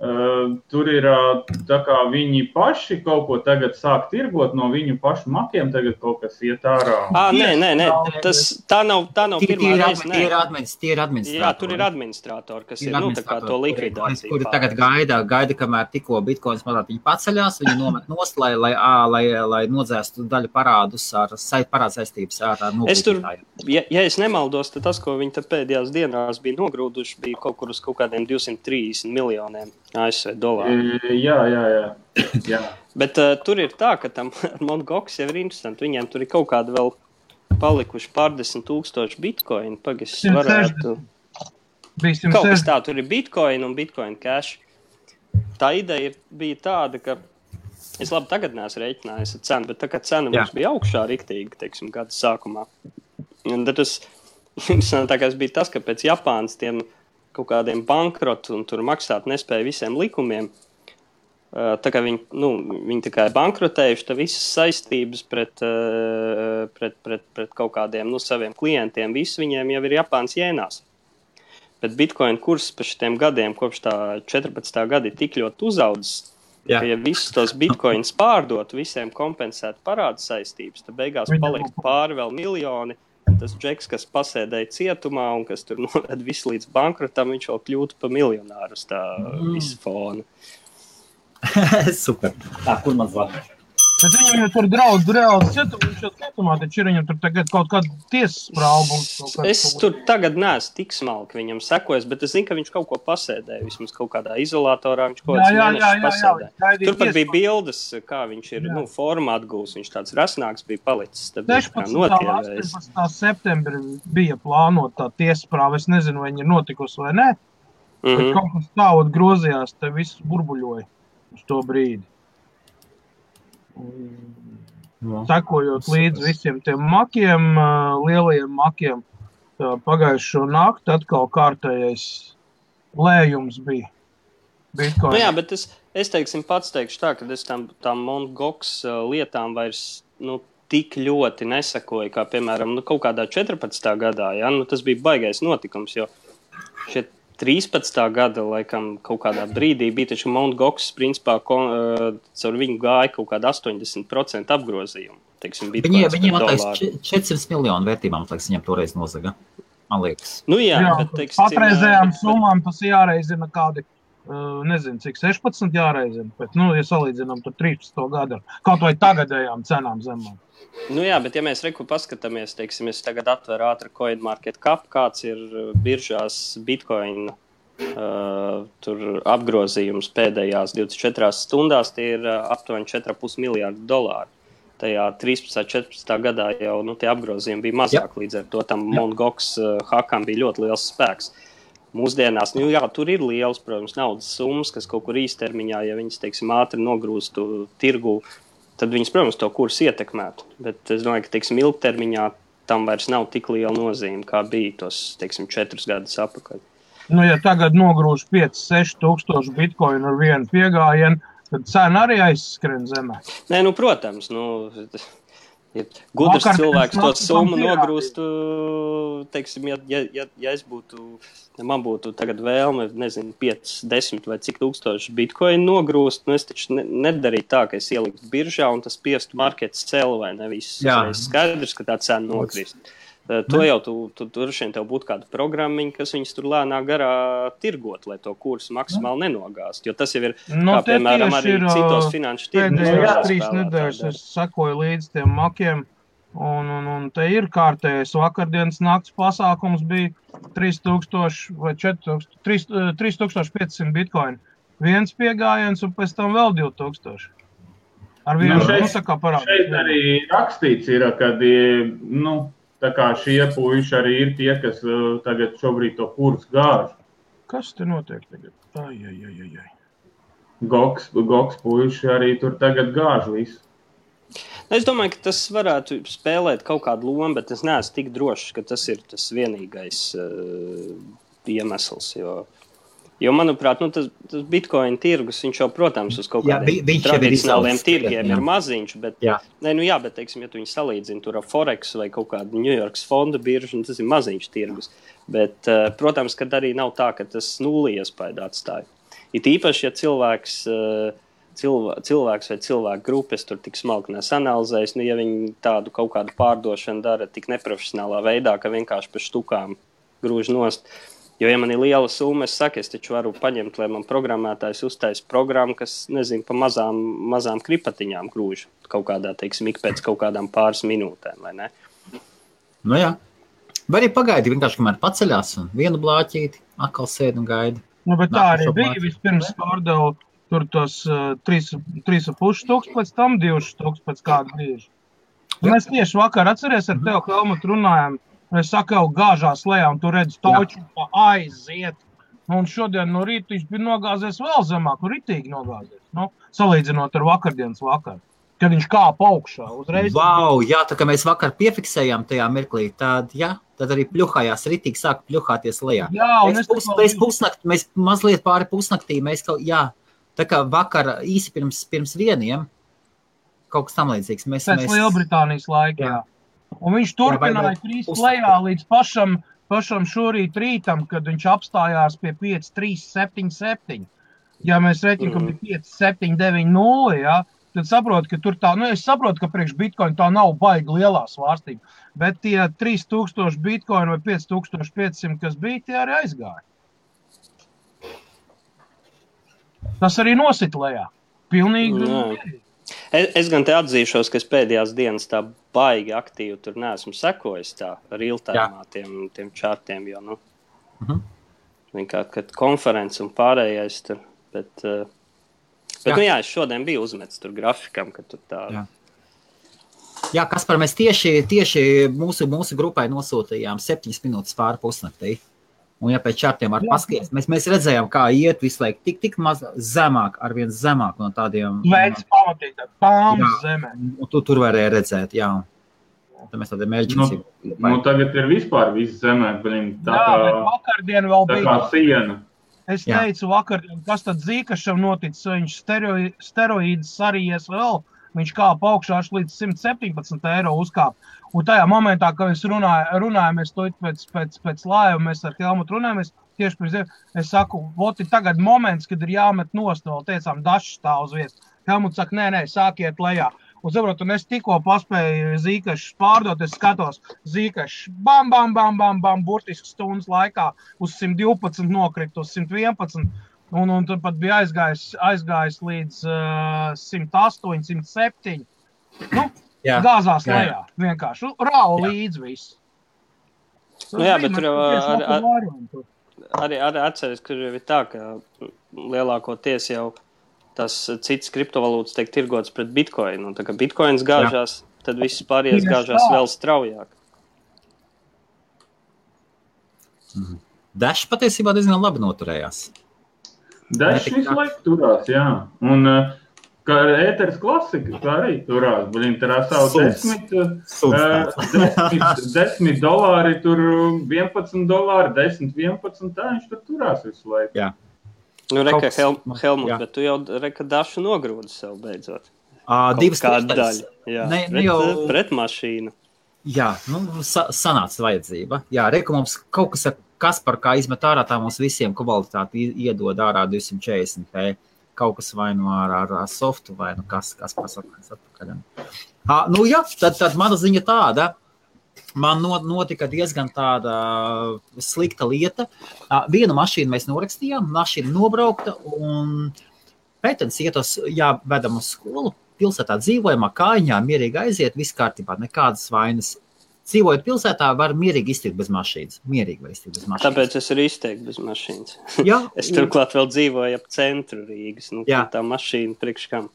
uh, tur ir uh, tā kā viņi paši kaut ko tagad sāk tirgot no viņu pašu makiem, tagad kaut kas iet ārā. À, nē, nē, nē, tas tā nav, tā nav pirmā ir, reize. tie, ir administratori. Jā, tur ir administratori, kas Ir ir nu, to likvidāciju. Kuri tagad gaida, gaida kamēr tikko bitkoins mazliet viņi paceļās, viņi nomet nost, lai, lai, lai, lai nodzēstu daļu parādus ar parādu saistības ar noguldītājiem. ja, ja es nemaldos, tad tas, ko viņi pēdējās dienās bija nogrūduši, bija kaut kur uz kaut kādiem 230 miljoniem ASV dolāru. E, Jā, jā, jā. jā. Bet uh, tur ir tā, ka tam Mongoks jau ir interesanti. Viņiem tur ir kaut kādi vēl palikuši pārdesmit tūkstoši bitkoinu. Pagaidzi, 160. varētu. Kaut kas 160. tāds, tur ir bitkoina un bitkoina cash. Tā ideja ir, bija tāda, ka es labi tagad neesmu rēķinājis ar cenu, bet tā kā cena Jā. mums bija augšā riktīgi, teiksim, gada sākumā. Un tad tas interesantākais bija tas, ka pēc Japānas tiem kaut kādiem bankrotu un tur maksāt nespēja visiem likumiem. Uh, Tā kā viņi, nu, viņi ir bankrotējuši, tad visas saistības pret, uh, pret, pret, pret kaut kādiem nu, saviem klientiem, viss viņiem jau ir Japānas jēnās. Bet Bitcoin kurs pēc šiem gadiem, kopš tā 14. gada, ir tik ļoti uzaudzis, Jā. ka, ja visus tos bitkoinus pārdot, visiem kompensēt parādu saistības, tad beigās paliks pāri vēl miljoni tas džeks, kas pasēdēja cietumā un kas tur noved visu līdz bankrotam, viņš vēl kļūtu par miljonāru uz tā mm. visu fona. Super. Tā, kur man zvanīt? Bet viņam jau tur draudz reāli cietumā, viņš jau cietumā, taču ir viņam tur tagad kaut kāda tiesas prāva kāds- Es tur tagad neesmu tik smalki viņam sekojis, bet es zinu, ka viņš kaut ko pasēdēja. Vismaz kaut kādā izolatorā viņš kaut Jā, kādā jā, jā, jā, jā, pasēdēja. gaidīja Tur pat bija bildes, kā viņš ir Jā. nu, formā atgūlis. Viņš tāds rasnāks bija palicis. Tad viņš kā 16. un notievējis. 18. septembrī bija plānota tā tiesas prāva. Es nezinu, vai viņa ir notikusi vai nē. Mm Mhm. -hmm. Kaut kas tāds grozījās, te viss burbuļoja uz to brīdi. Sekojot līdzi visiem tiem makiem, lielajiem makiem, pagājušo nakti atkal kārtējais lējums bija. Bitcoin. Nu, jā, bet es, es teiksim, pats teikšu tā, ka es tam, tam Mongoks lietām vairs nu, tik ļoti nesakoju, kā piemēram nu, kaut kādā 14. gadā. Ja? Nu, tas bija baisais notikums, jo šie 13. gada laikam kaut kādā brīdī bija taču Mongoks, principā, ko, uh, caur viņu gāja kaut kāda 80% apgrozījumu. Teiksim, Viņi, viņiem dolāru. 400 miljonu vērtībām, liekas, viņam toreiz nozaga. Man liekas. Nu, jā, Jā, bet, teiksim, patreizējām bet- summām tas jāreizina kādi, nezinu, cik 16 jāreizina, bet, nu, ja salīdzinām tur 13 gadu, ar kaut vai tagadējām cenām zemām. Nu jā, bet ja mēs reku paskatāmies, teiksim, es tagad atveru ātri CoinMarket cap, kāds ir uh, biržās Bitcoin uh, tur apgrozījums pēdējās 24 stundās, tie ir uh, aptuveni 4,5 miljārdi dolāru. Tajā 13. 14. gadā jau nu, tie apgrozījumi bija mazāk, līdz ar to tam Mongoks uh, hakam bija ļoti liels spēks. Mūsdienās, nu, jā, tur ir liels, protams, naudas summas, kas kaut kur īstermiņā, ja viņas, teiksim, ātri nogrūstu tirgu, tad viņas, protams, to kursu ietekmētu. Bet es domāju, ka teiksim, ilgtermiņā tam vairs nav tik liela nozīme, kā bija tos teiksim, četrus gadus atpakaļ. Nu, ja tagad nogrūž 5-6 tūkstoši bitkoinu ar vienu piegājienu, tad cena arī aizskrien zemē. Nē, nu, protams, nu, ir gudrs Vakar cilvēks to summu nogrūstu. Teiksim, ja, ja, ja, ja būtu, ja man būtu tagad vēlme, nezinu, 5, 10 vai cik tūkstoši bitkoinu nogrūst, nu es taču ne, nedarītu tā, ka es ieliktu biržā un tas spiestu marketu celu vai nevis. Jā. Skaidrs, ka tā cena nokrist. Eh, To jau tu, tu, tur šeit tev būtu kāda programmiņa, kas viņus tur lēnā garā tirgot, lai to kursu maksimāli nenogāzt. Jo tas jau ir, Nu, kā piemēram, arī ir, citos ā, finanšu tirgos. Pēdējās trīs nedēļas es sekoju līdz tiem makiem. Un, un, un te ir kārtējais vakardienas nakts pasākums, bija 3000 vai 4000, 3, 3500 bitkoinu. Viens piegājiens, un pēc tam vēl 2000. Ar vienu Nu, šeit- nu, tā kā parādās. Šeit arī rakstīts, ir, ka nu, tā kā šie puiši arī ir tie, kas uh, tagad šobrīd to kursu gāž. Kas te notiek tagad? Ai, ai, ai, ai, ai. Goks, goks puiši arī tur tagad gāž visu. Es domāju, ka tas varētu spēlēt kaut kādu lomu, bet es neesmu tik drošs, ka tas ir tas vienīgais uh, iemesls. Jo, jo manuprāt, nu, tas, tas bitkoina tirgus, jau, protams, uz kaut kādiem tradicionāliem tirgiem jā. ir maziņš. Bet, Jā. Nē, nu jā, bet, teiksim, ja tu viņu salīdzini ar Forex vai kaut kādu New York fonda biržu, nu, tas ir maziņš tirgus. Bet, uh, protams, ka arī nav tā, ka tas nulli iespēju atstāja. It īpaši, ja cilvēks, uh, cilvē, cilvēks vai cilvēku grupas tur tik smalki nesanalizējas, nu, ja viņi tādu kaut kādu pārdošanu dara tik neprofesionālā veidā, ka vienkārši pa štukām grūž nost. Jo, ja man ir liela summa, es saku, es taču varu paņemt, lai man programmētājs uztaisītu programmu, kas, nezinu, pa mazām, mazām kripatiņām grūž kaut kādā, teiksim, ik pēc kaut kādām pāris minūtēm, vai ne? Nu, jā. Vai arī pagaidi, vienkārši kamēr paceļās un vienu blāķīti, atkal sēdi un gaida. Nu, bet tā arī bija. plānu. Vispirms pārdevu tur tos uh, 3,5 stūks, pēc tam 2 stūks pēc kāda brīža. Un Mēs tieši vakar atceries ar tevi, Helmut, runājām. Es saku, gāžās lejā, un tu redzi, tauču pa aiziet. Un šodien no rīta viņš bija nogāzies vēl zemāk, un ritīgi nogāzies. Nu, salīdzinot ar vakardienas vakaru, kad viņš kāpa augšā. Uzreiz Wow, jā, tā kā mēs vakar piefiksējām tajā mirklī, tad, jā, tad arī pļuhājās, ritīgi sāka pļuhāties lejā. Jā, un Mēs, pus, mēs, pusnakt, mēs mazliet pāri pusnaktī, mēs kaut, jā, tā kā vakar īsi pirms, pirms vieniem, kaut kas tam līdzīgs. Mēs, pēc mēs, Lielbritānijas laika. Jā. Un viņš turpināja uz- lejā līdz pašam, pašam šorīt rītam, kad viņš apstājās pie 5, 3, 7, 7. Ja mēs rēķinām, ka Mhm. bija 5, 7, 9, 0, ja, tad saproti, ka tur tā, nu, es saprotu, ka priekš bitkoina tā nav baigi lielā svārstība. Bet tie 3000 bitkoini vai 5500, kas bija, tie arī aizgāja. Tas arī nosit lejā. Pilnīgi. Jā. Es, es gan te atzīšos, ka pēdējās dienas tā baigi aktīvi tur neesmu sekojis tā real-time tiem, tiem čārtiem, jo, nu, uh -huh. kā, kad konferences un pārējais tur, bet, uh, bet jā. nu jā, es šodien biju uzmetis tur grafikam, ka tur tā. Jā. Jā, kas par mēs tieši, tieši mūsu, mūsu grupai nosūtījām septiņas minūtes pāri pusnaktī. Un, ja pēc čārtiem var paskatīties, mēs, mēs redzējām, kā iet visu laiku tik, tik maz zemāk, ar vien zemāk no tādiem. Veids pamatīgi, tā pāmas zemē. Tu tur varēja redzēt, jā. Tad mēs tādiem emergency. Nu, nu, tagad ir vispār viss zemē, blin, tā jā, kā, vakardien vēl tā bija. kā siena. Es teicu jā. vakardien, kas tad zīkašam noticis, viņš steroīdus sarījies vēl. Viņš kāpa augšā līdz 117 eiro uzkāpa. Un tajā momentā, kad mēs runājam, runājam mēs to pēc, pēc, pēc laiva, mēs ar Helmutu runājamies, tieši pirms dienas, es saku, voti tagad moments, kad ir jāmet nost, vēl teicām, dažs stāv uz vietas. Helmuts saka, nē, nē, sākiet lejā. Un, saprot, un es tikko paspēju zīkašu pārdot, es skatos, zīkašu bam, bam, bam, bam, bam, burtiski stundas laikā uz 112 nokrīt, uz 111. Un, un tur pat bija aizgājis, aizgājis līdz uh, 108, 107. Nu, jā. Gāzās jā. lejā. Vienkārši rāva līdzi viss. Nu, jā, bet tur jau ar, ar, arī, arī atceries, ka ir tā, ka lielākoties jau tas cits kriptovalūtas tiek tirgots pret bitkoinu. Un tā kā bitkoins gāžās, jā. tad viss pārējais gāžās vēl straujāk. Mhm. Dažs patiesībā diezgan labi noturējās. Dažs visu laiku turās, jā. Un, uh, Kā ēteris klasika, tā arī turās. Viņam tur savu desmit, uh, desmit, desmit dolāri, tur 11 dolāri, 10, 11. Tā viņš tur turās visu laiku. Jā. Nu, reka, Hel Helmut, bet tu jau reka dašu nogrūdi sev beidzot. Uh, divas kāda daļa. Jā, ne, pret, jau... pret mašīnu. Jā, nu, sa sanāca vajadzība. Jā, reka mums kaut kas ar Kaspar, kā izmet ārā tā mums visiem kvalitāti iedod ārā 240 p kaut kas vai nu ar, ar, ar softu, vai nu kas, kas pasakās atpakaļ. Ha, nu, jā, tad, tad mana ziņa tāda. Man notika diezgan tāda slikta lieta. Vienu mašīnu mēs norakstījām, mašīna nobraukta, un pētens ietos, jā, vedam uz skolu, pilsētā dzīvojamā kājā, mierīgi aiziet, viss kārtībā, nekādas vainas dzīvojot pilsētā, var mierīgi iztikt bez mašīnas. Mierīgi var iztikt bez mašīnas. Tāpēc es arī izteiktu bez mašīnas. Jā, es turklāt vēl dzīvoju ap centru Rīgas. Nu, tā mašīna priekš kam.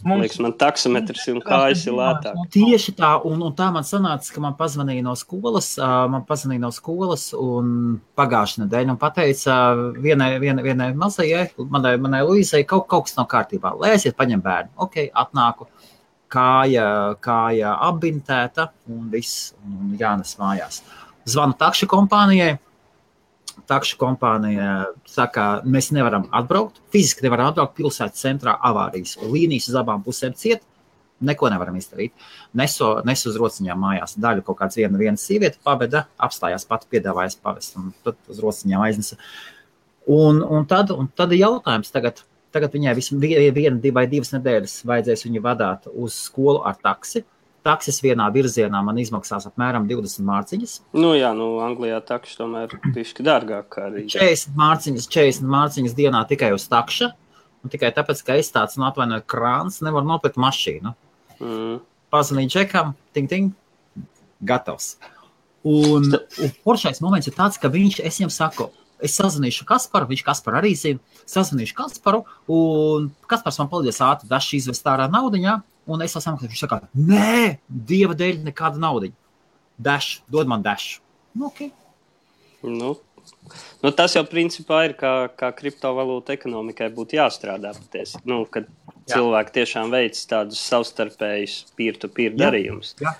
Mums, Liekas, man taksometrs un kājas ir lētāk. Tieši tā, un, un tā man sanāca, ka man pazvanīja no skolas, man pazvanīja no skolas un pagājušajā nedēļā un pateica vienai, vienai, vienai mazajai, manai, manai Luīzai, kaut, kaut kas nav kārtībā. Lai aiziet, paņem bērnu. Ok, atnāku kāja, kāja apbintēta un viss un jānes mājās. Zvanu takšu kompānijai. Takšu kompānija saka, mēs nevaram atbraukt. Fiziski nevaram atbraukt pilsētas centrā avārijas. Līnijas uz abām pusēm ciet. Neko nevaram izdarīt. Nesu, nesu uz rociņām mājās. Daļu kaut kāds viena, viena sieviete paveda, apstājās pati, piedāvājas pavest, un tad uz rociņām aiznesa. Un, un, tad, un tad ir jautājums tagad, Tagad viņai vismaz viena vai divas nedēļas vajadzēs viņu vadīt uz skolu ar taksi. Taksis vienā virzienā man izmaksās apmēram 20 mārciņas. Nu, jā, nu, Anglijā taksis tomēr ir pišķi dārgāk. Arī. 40 mārciņas, 40 mārciņas dienā tikai uz takša. Tikai tāpēc, ka es tāds nu, atvainoju krāns, nevaru nopirkt mašīnu. Mm. Pazvanīju džekam, ting, ting, gatavs. Un, un foršais moments ir tāds, ka viņš, es viņam saku, es sazināšu Kasparu, viņš Kasparu arī zina. Sazināšu Kasparu, un Kaspars man palīdzēs ātri dažs izvest ārā naudiņā, un es esmu viņš saka, nē, dieva dēļ nekāda naudiņa. Dažs, dod man dažs. Nu, okay. nu, nu, tas jau principā ir kā, kā kriptovalūta ekonomikai būtu jāstrādā patiesi. Nu, kad Jā. cilvēki tiešām veic tādus savstarpējus peer-to-peer darījumus. Jā.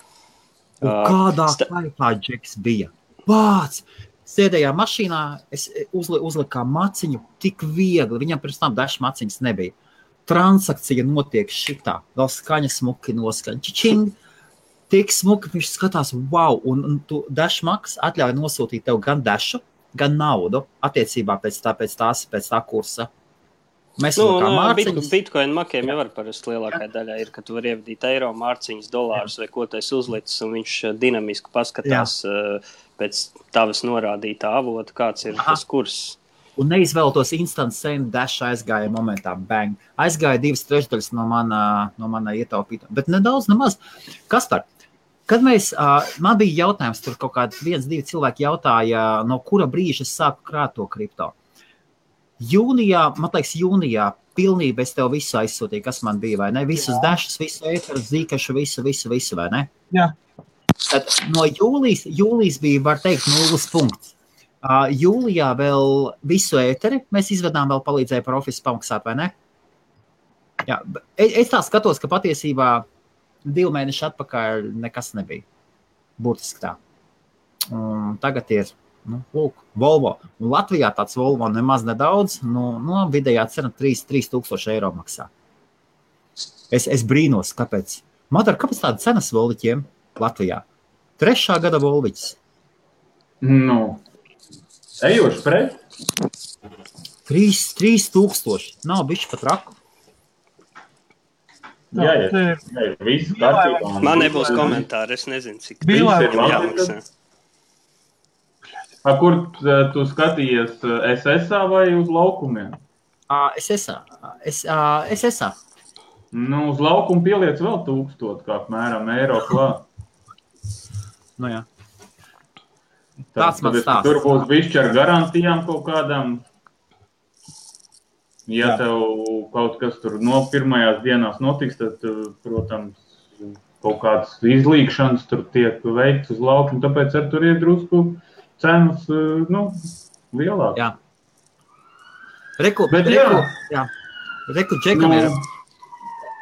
Un kādā veidā Džeks bija? Pats! Sēdējām mašīnā, es uzli, uzliku maciņu tik viegli. Viņam pirms tam dažs maciņas nebija. Transakcija notiek šitā, vēl skaņa smuki noskaņa. Čičing! Tik smuki viņš skatās, wow, un, un tu dažs maks atļauj nosūtīt tev gan dažu, gan naudu attiecībā pēc, tā, pēc, tās, pēc tā kursa. Mēs Nu, kā nu, mārciņus. bit- Bitcoin makiem jau var parasti lielākā daļā ir, ka tu vari ievadīt eiro, mārciņas, dolārus vai ko tas uzlicis, un viņš eh, dinamiski paskatās uh, pēc tavas norādītā avota, kāds ir Aha. tas kurs. Un neizvēlētos instant send dash aizgāja momentā, bang. Aizgāja divas trešdaļas no mana, no mana ietaupītā. Bet nedaudz, nemaz. Kas par? Kad mēs, uh, man bija jautājums, tur kaut kāds viens, divi cilvēki jautāja, no kura brīža es sāku krāt to kripto. Jūnijā, man liekas, jūnijā pilnībā es tev visu aizsūtīju, kas man bija, vai ne? Visus dažus, visu ēteru, zīkašu, visu, visu, visu, vai ne? Jā. Tad no jūlijas, jūlijas bija, var teikt, nulles punkts. Uh, jūlijā vēl visu ēteri mēs izvedām, vēl palīdzēja par oficiālu pamaksāt, vai ne? Jā, es, es tā skatos, ka patiesībā divi mēneši atpakaļ nekas nebija. Burtiski tā. Un tagad ir nu, lūk, Volvo. Un Latvijā tāds Volvo nemaz nedaudz, nu, nu vidējā cena 3000 eiro maksā. Es, es brīnos, kāpēc. Madara, kāpēc tāda cenas volviķiem Latvijā? Trešā gada volviķis. Nu, ejoši pret. 3000. Nav bijuši pat raku. Tā, Jā, jā. te ir Jā, viss kārtībā. Man nebūs komentāri, es nezinu, cik labi. ir. A, kur eh, tu skatījies eh, SSA vai uz laukumiem? Uh, es esmu. Es, uh, es esmu. Nu, uz laukumu pieliec vēl tūkstotu, kā apmēram eiro klāt. Nu, jā. Tāds es- stāsts. Tur būs bišķi ar garantijām kaut kādām. Ja Jā. tev kaut kas tur no pirmajās dienās notiks, tad, eh, protams, kaut kādas izlīkšanas tur tiek veikts uz laukuma. Tāpēc ar tur ir drusku cenas eh, nu, lielākas. Jā. Reku, Bet reku, jā. jā. Reku, džekam Nu, ir.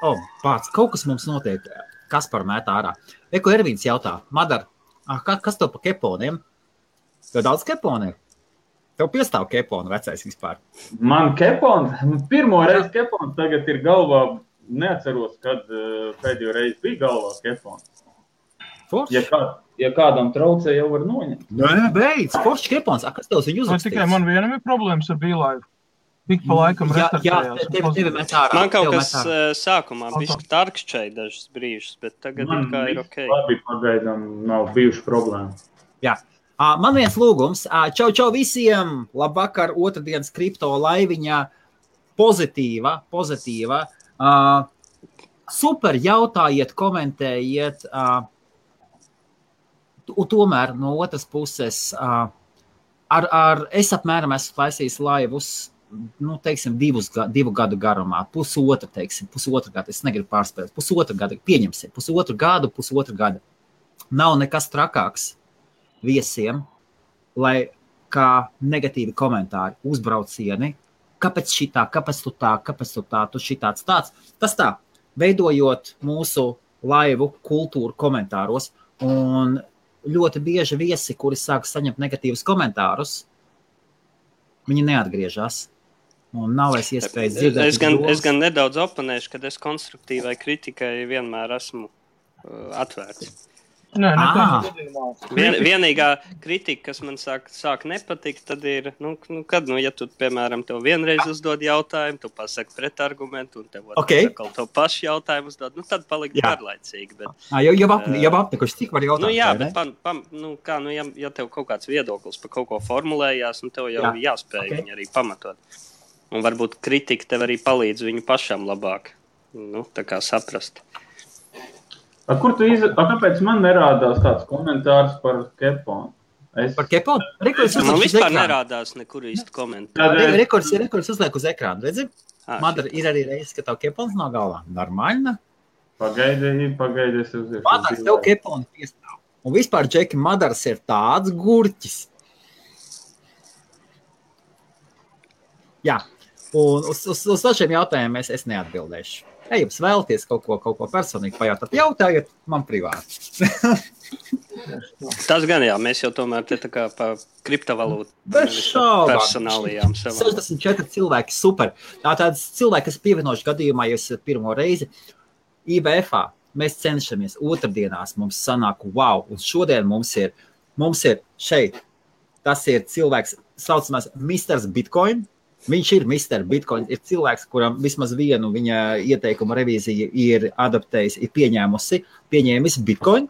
O, pats, kaut kas mums notiek. Kas par mētā ārā? Reku, Ervīns jautā, Madar, ah, ka- kas tev pa keponiem? Tev daudz keponi ir? Tev piestāv keponi vecais vispār. Man kepons, pirmo reizi kepons tagad ir galvā. Neatceros, kad uh, pēdējo reizi bija galvā kepons. Forši. Ja, kā, ja kādam traucē, jau var noņemt. Nē, beidz, forši kepons. A, kas tev viņu vai uzrakstīs? tikai man vienam ir problēmas ar bīlaivu. Tik pa laikam Jā, jā, tevi, tevi met ārā. Man kaut kas uh, sākumā bija tarkšķēji dažus brīžus, bet tagad Man kā ir ok. labi pagaidām nav bijuši problēma. Jā. Man viens lūgums. Čau, čau visiem! Labvakar, otrdienas kripto laiviņā. Pozitīva, pozitīva. Super, jautājiet, komentējiet. Un tomēr no otras puses, ar, ar, es apmēram esmu taisījis laivus. Nu, teiksim, divus, divu gadu garumā, pusotru, teiksim, pusotru gadu. Es negribu pārspēt, pusotru gadu, pieņemsim, pusotru gadu, pusotru gadu. Nav nekas trakāks viesiem, lai kā negatīvi komentāri, uzbraucieni, kāpēc šī tā, kāpēc tu tā, kāpēc tu tā, tu šī tāds tāds. Tas tā, veidojot mūsu laivu kultūru komentāros, un ļoti bieži viesi, kuri sāk saņemt negatīvus komentārus, viņi neatgriežas. Un nav vairs iespējas dzirdēt. Es gan, es gan nedaudz oponēšu, ka es konstruktīvai kritikai vienmēr esmu uh, atvērts. Nē. Vien, vienīgā kritika, kas man sāk, sāk nepatikt, tad ir, nu, nu, kad, nu, ja tu, piemēram, tev vienreiz uzdod jautājumu, tu pasaki pretargumentu, un tev Ok. atkal to pašu jautājumu uzdod, nu, tad palikt Jā. garlaicīgi. Bet, Ā, Jau, jau, ap, jau apnikuši, cik var jautāt? nu, jā, bet, pan, pan, nu, kā, nu, ja, ja tev kaut kāds viedoklis par kaut ko formulējās, nu, tev jau Jā. jā. jāspēj Ok. okay. viņu arī pamatot. Un varbūt kritika tev arī palīdz viņu pašam labāk nu, tā kā saprast. A, kur tu iz... A, kāpēc man nerādās tāds komentārs par keponu? Es... Par keponu? Rekords Man uzliek vispār ekrāna. nerādās nekur īsti komentāri. Re- es- Rekords rekords uzliek uz ekrāna. Redzi, Ā, Madara ir arī reizes, ka tev kepons nav galvā. Normāli. Pagaidi, pagaidi, es uziešu. Madars tev kepons piestāv. Un vispār, Džeki, Madars ir tāds gurķis. Jā, un uz, uz, uz dažiem jautājumiem es, es neatbildēšu. Ja jums vēlaties kaut ko, kaut ko personīgi pajautāt, jautājiet man privāti. Tas gan jā, mēs jau tomēr te tā kā pa kriptovalūtu Bez šaubām. personālijām savām. 64 cilvēki, super. Tā tāds cilvēks, kas pievienojas gadījumā, ja esat pirmo reizi IBF. Mēs cenšamies otrdienās, mums sanāk, wow, un šodien mums ir, mums ir šeit. Tas ir cilvēks, saucamais Mr. Bitcoin. Viņš ir Mr. Bitcoin. Ir cilvēks, kuram vismaz vienu viņa ieteikumu revīzija ir adaptējusi, ir pieņēmusi, pieņēmis Bitcoin,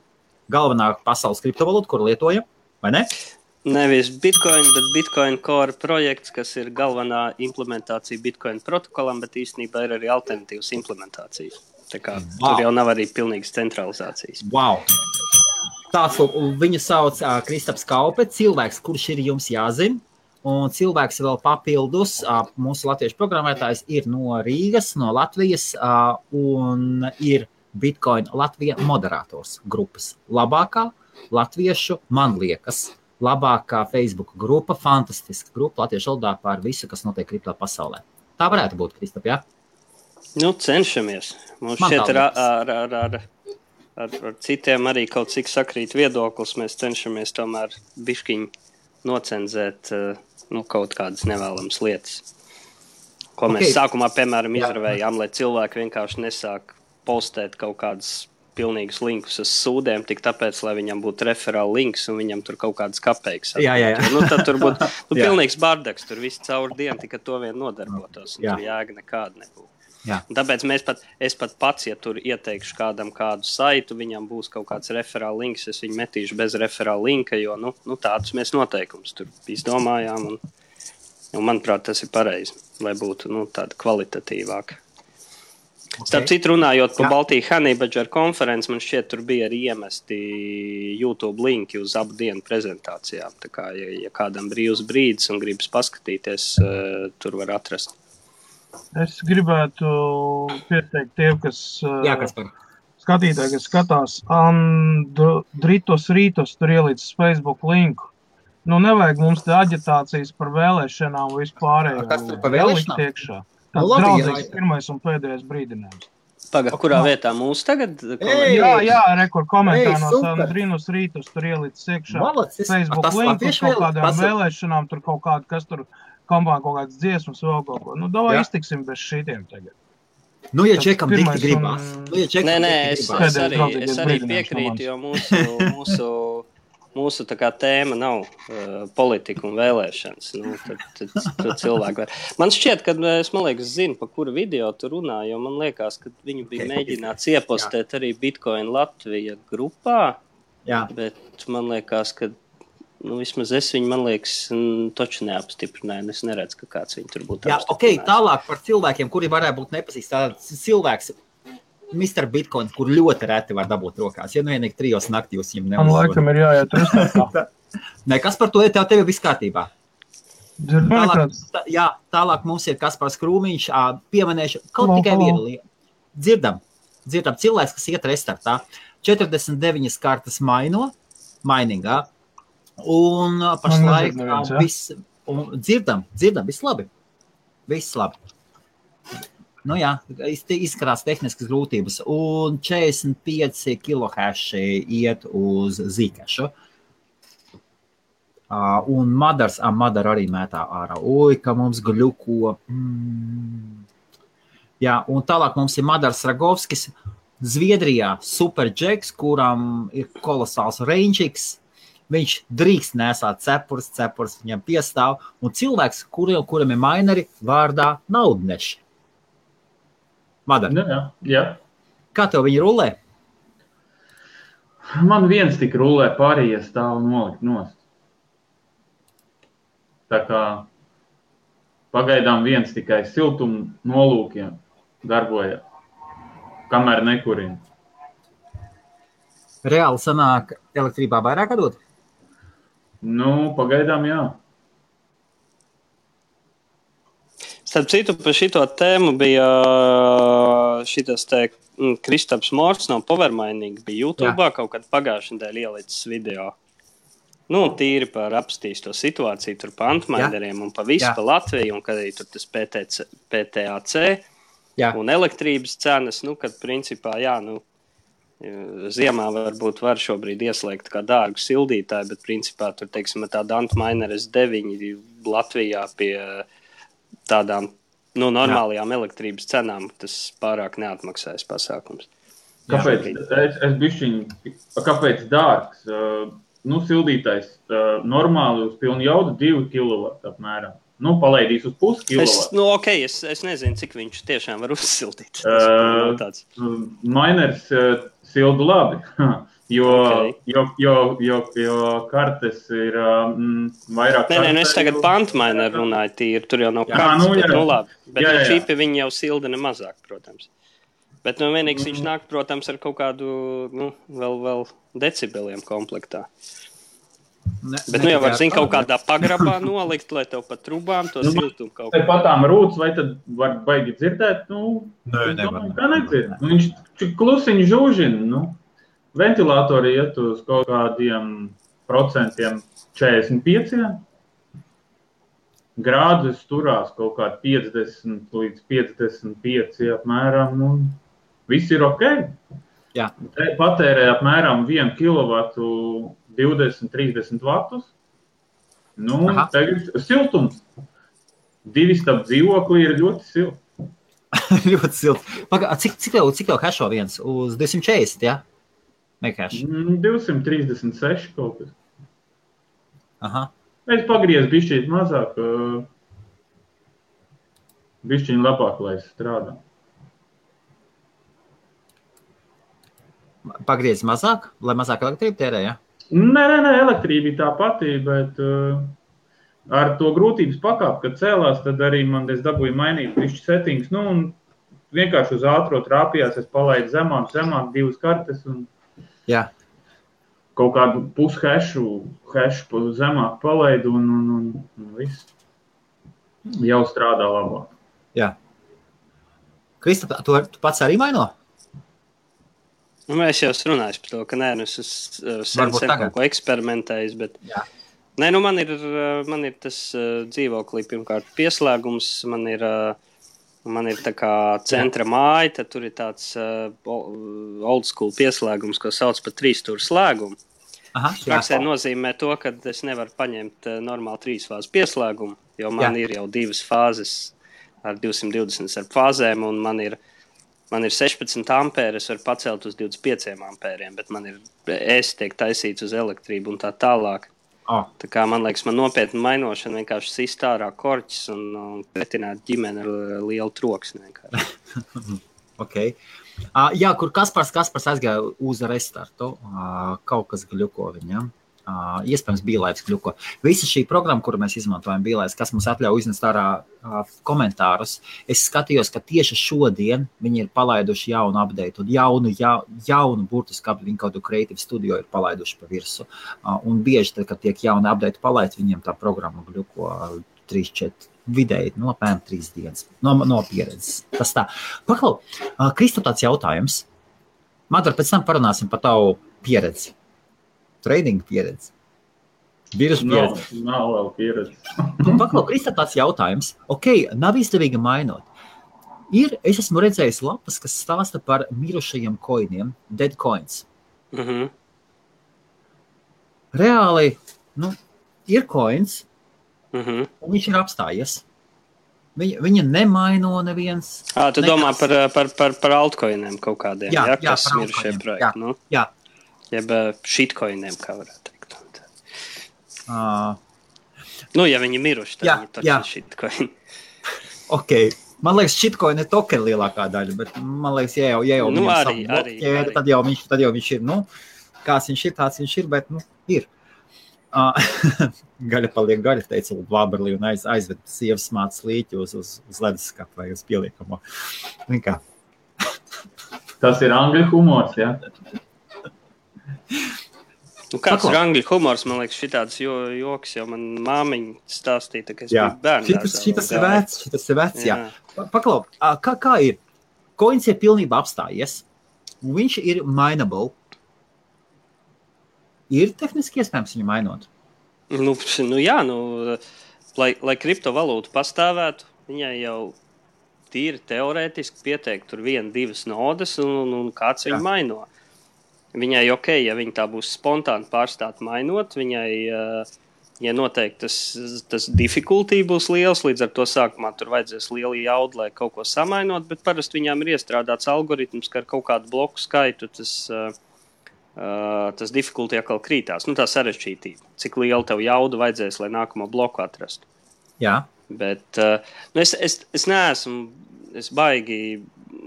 galvenā pasaules kriptovalūta, kuru lietojam, vai ne? Nevis Bitcoin, bet Bitcoin Core projekts, kas ir galvenā implementācija Bitcoin protokolam, bet īstenībā ir arī alternatīvas implementācijas. Tā kā wow. tur jau nav arī pilnīgas centralizācijas. Wow! Tāds viņu sauc uh, Kristaps Kaupe, cilvēks, kurš ir jums jāzina. Un cilvēks vēl papildus, uh, mūsu latviešu programmētājs ir no Rīgas, no Latvijas, uh, un ir Bitcoin Latvija moderators grupas. Labākā latviešu, man liekas, labākā Facebook grupa, fantastiska grupa latviešu valodā par visu, kas notiek kriptā pasaulē. Tā varētu būt, Kristap, jā? Nu, cenšamies. Mums Man tā šķiet, ar, ar, ar, ar, ar, ar citiem arī kaut cik sakrīt viedoklis. Mēs cenšamies tomēr bišķiņi nocenzēt eh, nu, kaut kādas nevēlamas lietas. Ko mēs Ok. sākumā, piemēram, Jā. izravējām, lai cilvēki vienkārši nesāk postēt kaut kādus pilnīgus linkus uz sūdiem, tik tāpēc, lai viņam būtu referāli links un viņam tur kaut kādas kapeikas. Jā, jā, jā. Nu, tad tur būtu nu, pilnīgs bardaks, tur viss caur dienu tikai to vien nodarbotos. un Jā. Tur jēga nekāda nebūtu. Jā. Tāpēc mēs pat, es pat pats, ja tur ieteikšu kādam kādu saitu, viņam būs kaut kāds referāls links. Es viņu metīšu bez referāla linka, jo nu, nu, tādus mēs noteikumus tur izdomājām. Un, un manuprāt, tas ir pareizi, lai būtu nu, tāda kvalitatīvāka. Okay. Starp citu, runājot par Jā. Baltiju Honeybadgeru konferenci, man šķiet, tur bija arī iemesti YouTube linki uz abu dienu prezentācijām. Tā kā, ja, ja kādam brīvs brīdis un gribas paskatīties, eh, tur var atrast. Es gribētu pieteikt tiem, kas uh, Jā, kas par? skatītāji, kas skatās Andritos rītos, tur ielicis Facebook linku. Nu, nevajag mums te aģitācijas par vēlēšanām vispārējo. Kas tur par vēlēšanām? Iekšā. Nu, Tas labi, draudzīgs jā. pirmais un pēdējais brīdinājums. Pagaidām, kurā vietā mūsu tagad Ei! Jā, jā, rekur komentā Ei, no! Andrinos rītos tur ielicis iekšā. Malacis. Facebook linku kaut kādām vēlēšanām, tur kaut kāda, kas tur kampāna kaut kādas dziesmas, vēl kaut ko. Nu, davai iztiksim bez šitiem tagad. Nu, ja čekam pirmais dikti gribās. un- Nu, ja čekam Nē, nē, es, gribās. es arī, es arī piekrītu, jo mūsu, mūsu, mūsu kā tēma nav uh, politika un vēlēšanas. Nu, tad, tad, tad cilvēki var. Man šķiet, ka es man liekas, zinu, pa kuru video tu runā, jo man liekas, ka viņu bija mēģināts iepostēt arī Bitcoin Latvija grupā, Jā, bet man liekas, ka nu, vismaz es viņu, man liekas, toču neapstiprināju. Es neredzu, ka kāds viņu tur būtu Jā ok, tālāk par cilvēkiem, kuri varētu būt nepazīstami. Cilvēks, Mr. Bitcoin, kur ļoti reti var dabūt rokās. Ja nu vienīgi trijos naktī jūs viņam Man neuzvanāt. laikam ir jāiet uz Nē, kas par to ir? Tev, tev viss kārtībā. Tālāk, tā, jā, tālāk mums ir Kaspars Krūmiņš. ā, Pieminēšu kaut tikai vienu lietu. Dzirdam, dzirdam, cilvēks, kas iet restartā. 49 kartas maino, mainīgā. Un ā, pašlaik neviens, jā? viss, un dzirdam, dzirdam, viss labi. Viss labi. Nu jā, iz- te izskatās tehniskas grūtības. Un 45 kilohaši iet uz zīkašu. Uh, un Madars, ah, Madara arī mētā ārā. Ui, ka mums gluko. Mm. Jā, un tālāk mums ir Madars Ragovskis. Zviedrijā superģeks, kuram ir kolosāls ranges. Viņš drīkst nesāt cepures, cepures viņam piestāv. Un cilvēks, kuriem, kuram ir maineri, vārdā naudneši. Madara, Nu, jā, jā. kā tev viņi rulē? Man viens tik rulē, pārējie stāv nolikt nost. Tā kā pagaidām viens tikai siltuma nolūkiem darbojas, kamēr nekurina. Reāli sanāk elektrībā vairāk dot? Nu, pagaidām jā. Starp citu, par šo tēmu bija šis te mm, Kristaps Morts no Powermainīga. Bija YouTube kaut kad pagājušajā nedēļā ielicis video. Nu, tīri par apstīsto situāciju, tur pa antmaineriem un pa visu Jā. pa Latviju, un kad arī tur tas PTC, PTAC Jā, un elektrības cenas, nu, kad principā, jā, nu, ziemā varbūt var šobrīd ieslēgt kā dārgu sildītāju, bet principā tur, teiksim, ar tādu antmaineres deviņi Latvijā pie tādām, nu, normālajām elektrības cenām, tas pārāk neatmaksājas pasākums. Kāpēc? Es, es bišķiņ, kāpēc dārgs? Uh, nu, sildītājs uh, normāli uz pilnu jaudu 2 kW apmēram. nu, palaidīs uz pusi Es, kilovatu. nu, okay, es, es nezinu, cik viņš tiešām var uzsildīt. Tas Ā, uh, sildu labi. Jo, Ok. jo, jo, jo, jo kartes ir um, vairāk. Nē, nē, nu es tagad pantmainē runāju, tīri tur jau nav Jā, kārtas, nu, jā. nu labi. Bet Jā, jā, čipi viņi jau silda nemazāk, protams. Bet nu, vienīgs viņš nāk, protams, ar kaut kādu, nu, vēl, vēl decibeliem komplektā. Ne, Bet nu jau var, zin, kaut kādā pagrabā nolikt, lai tev pat trubām to Nu, siltumu kaut Te kā. patām rūtas, vai tad var baigi dzirdēt? Nu, Nē, es nevar. domāju, ka nedzird. Nu, viņš klusiņš žūžina. Nu. Ventilatori iet uz kaut kādiem procentiem 45. Grādus turās kaut kādi 50 līdz 55 apmēram. Un viss ir ok. Jā. Te Patērē apmēram 1 kW 20-30 vatus. Nu, Aha. tagad siltums. Divi stāv dzīvokli ir ļoti silti. ļoti silti. Paga, cik, cik tev, cik tev hešo viens? Uz 240, jā? Ja? Nekāši. Mm, 236 kaut kas. Aha. Es pagriezu bišķīt mazāk, bišķiņ labāk, lai es strādā. Pagriez mazāk, lai mazāk elektrību tērē, jā? Nē, nē, nē elektrība ir tā pati, bet uh, ar to grūtības pakāpi, kad cēlās, tad arī man es dabūju mainīt bišķi settings. Nu, un vienkārši uz ātro trāpījās, es palaidu zemāk, zemāk divas kartes un Jā. kaut kādu pushešu, hešu zemāk palaidu un, un, un, un viss. Jau strādā labāk. jā. Kristap, tu, tu pats arī maino? Nu, mēs jau runājuši par to, ka nē, nu, es esmu uh, sen, sen kaut ko eksperimentējis. Bet... Jā. Nē, nu, man ir, uh, man ir tas uh, dzīvoklī, pirmkārt, pieslēgums. Man ir, uh, man ir tā kā centra māja, tad tur ir tāds uh, old school pieslēgums, ko sauc par trīs stūra slēgumu. Jā. Praksē nozīmē to, ka es nevaru paņemt uh, normālu trīs fāzu pieslēgumu, jo man Jā. jā. ir jau divas fāzes ar 220 ar fāzēm, un man ir, man ir 16 ampēri. Es varu pacelt uz 25 ampēriem, bet man ir es tiek taisīts uz elektrību un tā tālāk. Oh, Tā kā man liekas, man nopietna mainošana vienkārši sist ārā korķis un, un pretināt ģimeni ar lielu troksni. okay. Uh, jā, kur Kaspars, Kaspars aizgāja uz restartu, uh, kaut kas gluko viņam. Uh, iespējams, bija laiks gluko. Visa šī programma, kuru mēs izmantojam, bija laiks, kas mums atļauj iznest ārā uh, komentārus. Es skatījos, ka tieši šodien viņi ir palaiduši jaunu update, un jaunu, ja, jaunu burtisku update, viņi kaut kādu Creative Studio ir palaiduši pa virsu. Uh, un bieži, tad, kad tiek jauna update palaista, viņiem tā programma uh, 3, 4. Vidēji no apmēram trīs dienas no, no pieredzes. Tas tā. Paklau, uh, Kristap, tāds jautājums. Madara, pēc tam parunāsim par tavu pieredzi. Trading pieredzi. Nav, pieredzi. nav vēl pieredzes. Nu, Paklau, Kristap, tāds jautājums. Ok, nav izdevīgi mainot. Ir, es esmu redzējis lapas, kas stāsta par mirušajiem koiniem, dead coins. Mhm. Reāli, nu, ir coins, Mhm. un viņš ir apstājies. Viņa, viņa nemaino neviens. Ah, tu Nekas. domā par, par, par, par altcoiniem kaut kādiem, Jā, jā, jā, par ir šie altcoiniem, projekti. jā. Nu? Jā, Jeb uh, shitcoiniem, kā varētu teikt. uh, Nu, ja viņi miruši, tad Jā, viņi taču jā. ir shitcoini. Ok, man liekas, šitkoina ir tokena lielākā daļa, bet man liekas, ja jau, ja jau Nu, arī, savu arī, bloķēri, arī. tad, jau viņš, tad jau viņš ir, nu, kāds viņš ir, tāds viņš ir, bet, nu, ir. Uh, gaļa paliek gaļa, teica Vāberlī, un aiz, aizved sievas mācas līķi uz, uz, uz leduskapa vai uz pieliekamo. Tas ir angļu humors. Ja? Nu, kāds ir angļu humors? Man liekas, šis jo, joks jau man māmiņa stāstīja, ka es Jā, biju bērns. šitas, šitas ir vecs, šitas ir vecs, jā. Jā. Pa- Paklau, kā, kā ir? Koins ir pilnībā apstājies, viņš ir mainable. Ir tehniski iespējams viņu mainot. Nu, nu, jā, nu, lai, lai kriptovalūta pastāvētu, viņai jau tīri teorētiski pieteikt tur vienu, divas nodas, un, un, un kāds viņu Jā. maino. Viņai ok, ja viņa tā būs spontāni pārstāt mainot, viņai, eh, ja noteikti tas, tas difficulty būs liels, līdz ar to sākumā tur vajadzēs liela jauda, lai kaut ko samainot, bet parasti viņām ir iestrādāts algoritms, ka ar kaut kādu bloku skaitu tas. Uh, Uh, tas difficulty atkal krītās. Nu, tā sarežģītība. Cik liela tev jauda vajadzēs, lai nākamo bloku atrastu. Jā, Bet uh, nu es, es, es neesmu, es baigi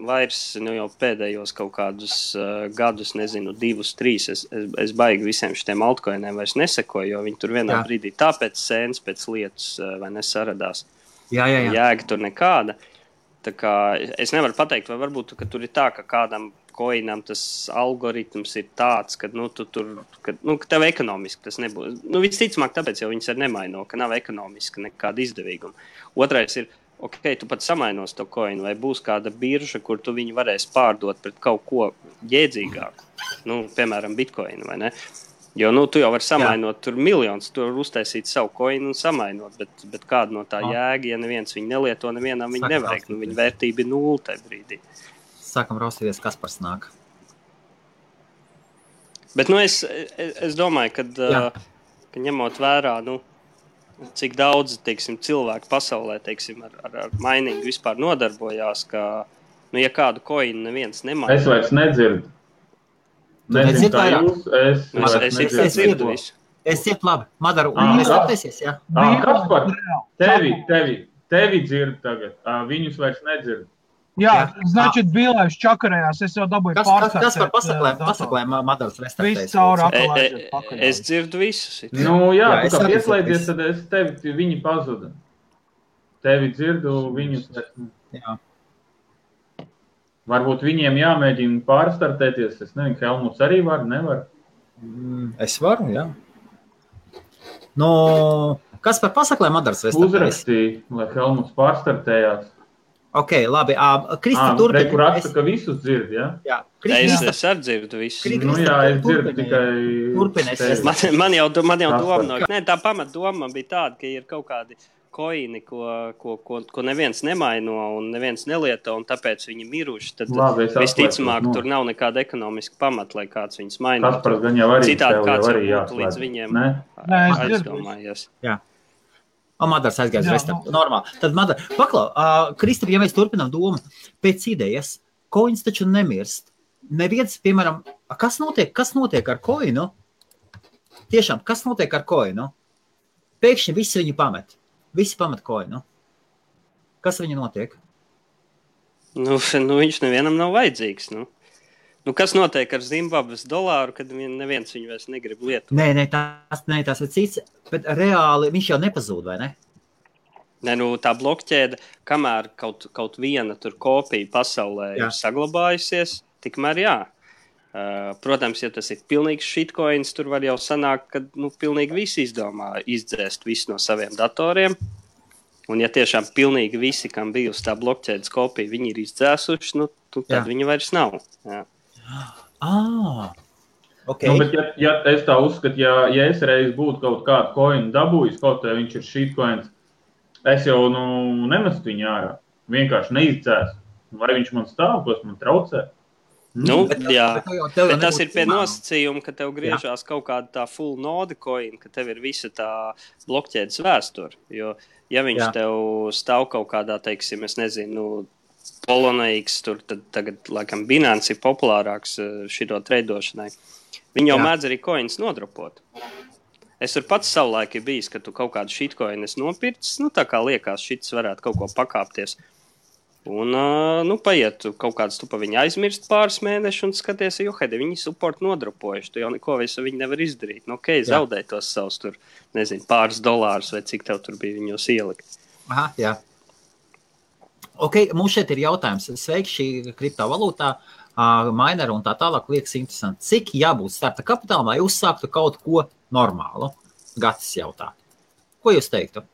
vairs nu, jau pēdējos kaut kādus uh, gadus, nezinu, divus, trīs. Es, es, es baigi visiem šiem altcoiniem vairs nesekoju, jo viņi tur vienā jā. brīdī tāpēc sēnes pēc lietas uh, vai nesaradās. Jā, jā, jā. Jēga tur nekāda. Tā kā es nevaru pateikt, vai varbūt tur ir tā, ka kādam koinam tas algoritms ir tāds, ka, nu, tu tur, ka, nu, ka tev ekonomiski tas nebūs. Nu, visticamāk, tāpēc jau viņas arī nemaino, ka nav ekonomiski nekāda izdevīguma. Otrais ir, ok, tu pats samainos to koinu, vai būs kāda birža, kur tu viņu varēsi pārdot pret kaut ko jēdzīgāku, nu, piemēram, bitkoinu vai ne. Jo nu, tu jau vari samainot, Jā. tur miljonus, tur uztaisīt savu koinu un samainot, bet, bet kāda no tā jēga, ja neviens viņu nelieto, nevienam viņa nevajag, nu, viņa vērtība ir nulle tajā brīdī. Sākam raustīties, kas par snāk. Bet nu, es, es, es domāju, ka, uh, ka ņemot vērā, nu, cik daudz teiksim, cilvēku pasaulē teiksim, ar, ar, ar mainīgu vispār nodarbojās, ka, nu, ja kādu koinu neviens nemaina. Es vairs nedzirdu. Nezinu, kā jūs. Es, nu, es, es, es, es dzirdu visu. Es dzirdu labi. Madaru, ah, jūs atēsies, jā? Ah, kas par tevi, tevi, tevi dzirdu tagad? Ah, viņus vairs nedzirdu. Jā, jā. Znači, ah. bilēs čakarējās. Es jau dabūju tas, tas, tas par pasaklēm, pasaklēm Madaras restorānā. Es dzirdu visus. It. Nu, jā, jā tu kā pieslēdzies, tad es tevi, viņi pazuda. Tevi dzirdu, viņus. Jā. Varbūt viņiem jāmēģina pārstartēties. Es nezinu, Helmuts arī var, nevar. Mm, es varu, jā. No, kas par pasaklēm Madaras restorānā? Uzrakstīja, lai Helmuts pārstartējās. Ok, labi. Uh, Kristi, turpini. Tur raksta, es... ka visus dzird, ja? Jā. Kristi, es, es arī dzirdu visus. Kristi, nu, jā, es dzirdu tikai... Turpini. Man, man jau, man jau doma, no, ne, tā pamat doma bija tāda, ka ir kaut kādi koini, ko, ko, ko, ko neviens nemaino un neviens nelieto, un tāpēc viņi miruši. Tad Labi, visticamāk, tur nav nekāda ekonomiska pamata, lai kāds viņus mainītu. Tas gan jau arī citādi kāds arī jau būtu līdz viņiem Nē, aizdomājies. Jā. O, Madars aizgāja uz restorānu. Normāli. Tad, Madar, paklau, uh, Kristap, ja mēs turpinām domu pēc idejas, koins taču nemirst. Neviens, piemēram, kas notiek, kas notiek ar koinu? Tiešām, kas notiek ar koinu? Pēkšņi visi viņu pamet. Visi pamet koinu. Kas viņu notiek? Nu, nu, viņš nevienam nav vajadzīgs. Nu. Nu, kas notiek ar Zimbabves dolāru, kad neviens viņu vairs negrib lietot? Nē, nē, tas, nē, tas ir cits. Bet reāli viņš jau nepazūd, vai ne? Nē, nu, tā blokķēde, kamēr kaut, kaut viena kopija pasaulē jā. ir saglabājusies, tikmēr jā. Uh, protams, ja tas ir pilnīgs shitcoins, tur var jau sanākt, ka nu, pilnīgi visi izdomā izdzēst visu no saviem datoriem. Un, ja tiešām pilnīgi visi, kam bijusi tā blokķēdes kopija, viņi ir izdzēsuši, nu, tad jā. viņi vairs nav. Jā. Ah, okay. nu, bet, ja, ja es tā uzskatu, ja, ja es reiz būtu kaut kādu koinu dabūjis, kaut kā viņš ir šī koins, es jau nu, nemestu viņu ārā. Vienkārši neizdzēsu. Vai viņš man stāv, kas man traucē? Nu, bet, jā, bet, bet tas ir pie nosacījuma, ka tev griežās jā. kaut kāda tā full node coin, ka tev ir visa tā blokķēdes vēsture. Jo, ja viņš jā. tev stāv kaut kādā, teiksim, es nezinu, Polonaiks, tur tagad, laikam, Binance ir populārāks eh, šito treidošanai. Viņi jau Jā. mēdz arī koinus nodropot. Es tur pats savulaik ir bijis, ka tu kaut kādu shitcoinu nopircis, nu tā kā liekas, šis varētu kaut ko pakāpties. Un, uh, nu, paiet kaut kāds, tu pa viņu aizmirst pāris mēnešus un skaties, jo, hei, viņi support nodropojuši. Tu jau neko visu viņi nevar izdarīt. Nu, ok, zaudē tos savus tur, nezinu, pāris dolārus vai cik tev tur bija viņos ielikt. Aha, jā. Okay, mums šeit ir jautājums, sveiki, šī kriptovalūtā, minera un tā tālāk liekas interesanti. Cik jābūt starta kapitālam, lai uzsāktu kaut ko normālu? Gatis jautā. Ko jūs teiktu?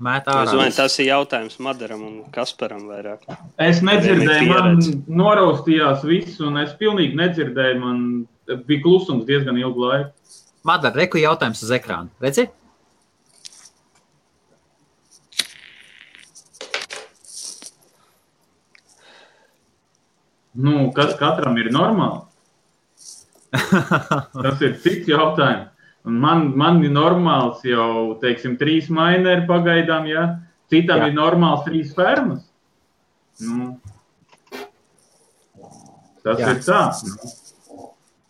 Es domāju, tas ir jautājums Madaram un Kasparam vairāk. Es nedzirdēju, man noraustījās viss, un es pilnīgi nedzirdēju, man bija klusums diezgan ilgu laiku. Madara, reku jautājums uz ekrāna. Redzi? Nu, kas katram ir normāli? Tas ir cits jautājums. Un man, man ir normāls jau, teiksim, trīs minēri pagaidām, ja citam Jā. ir normāls trīs fermas. Nu, tas Jā. ir tā. Nu.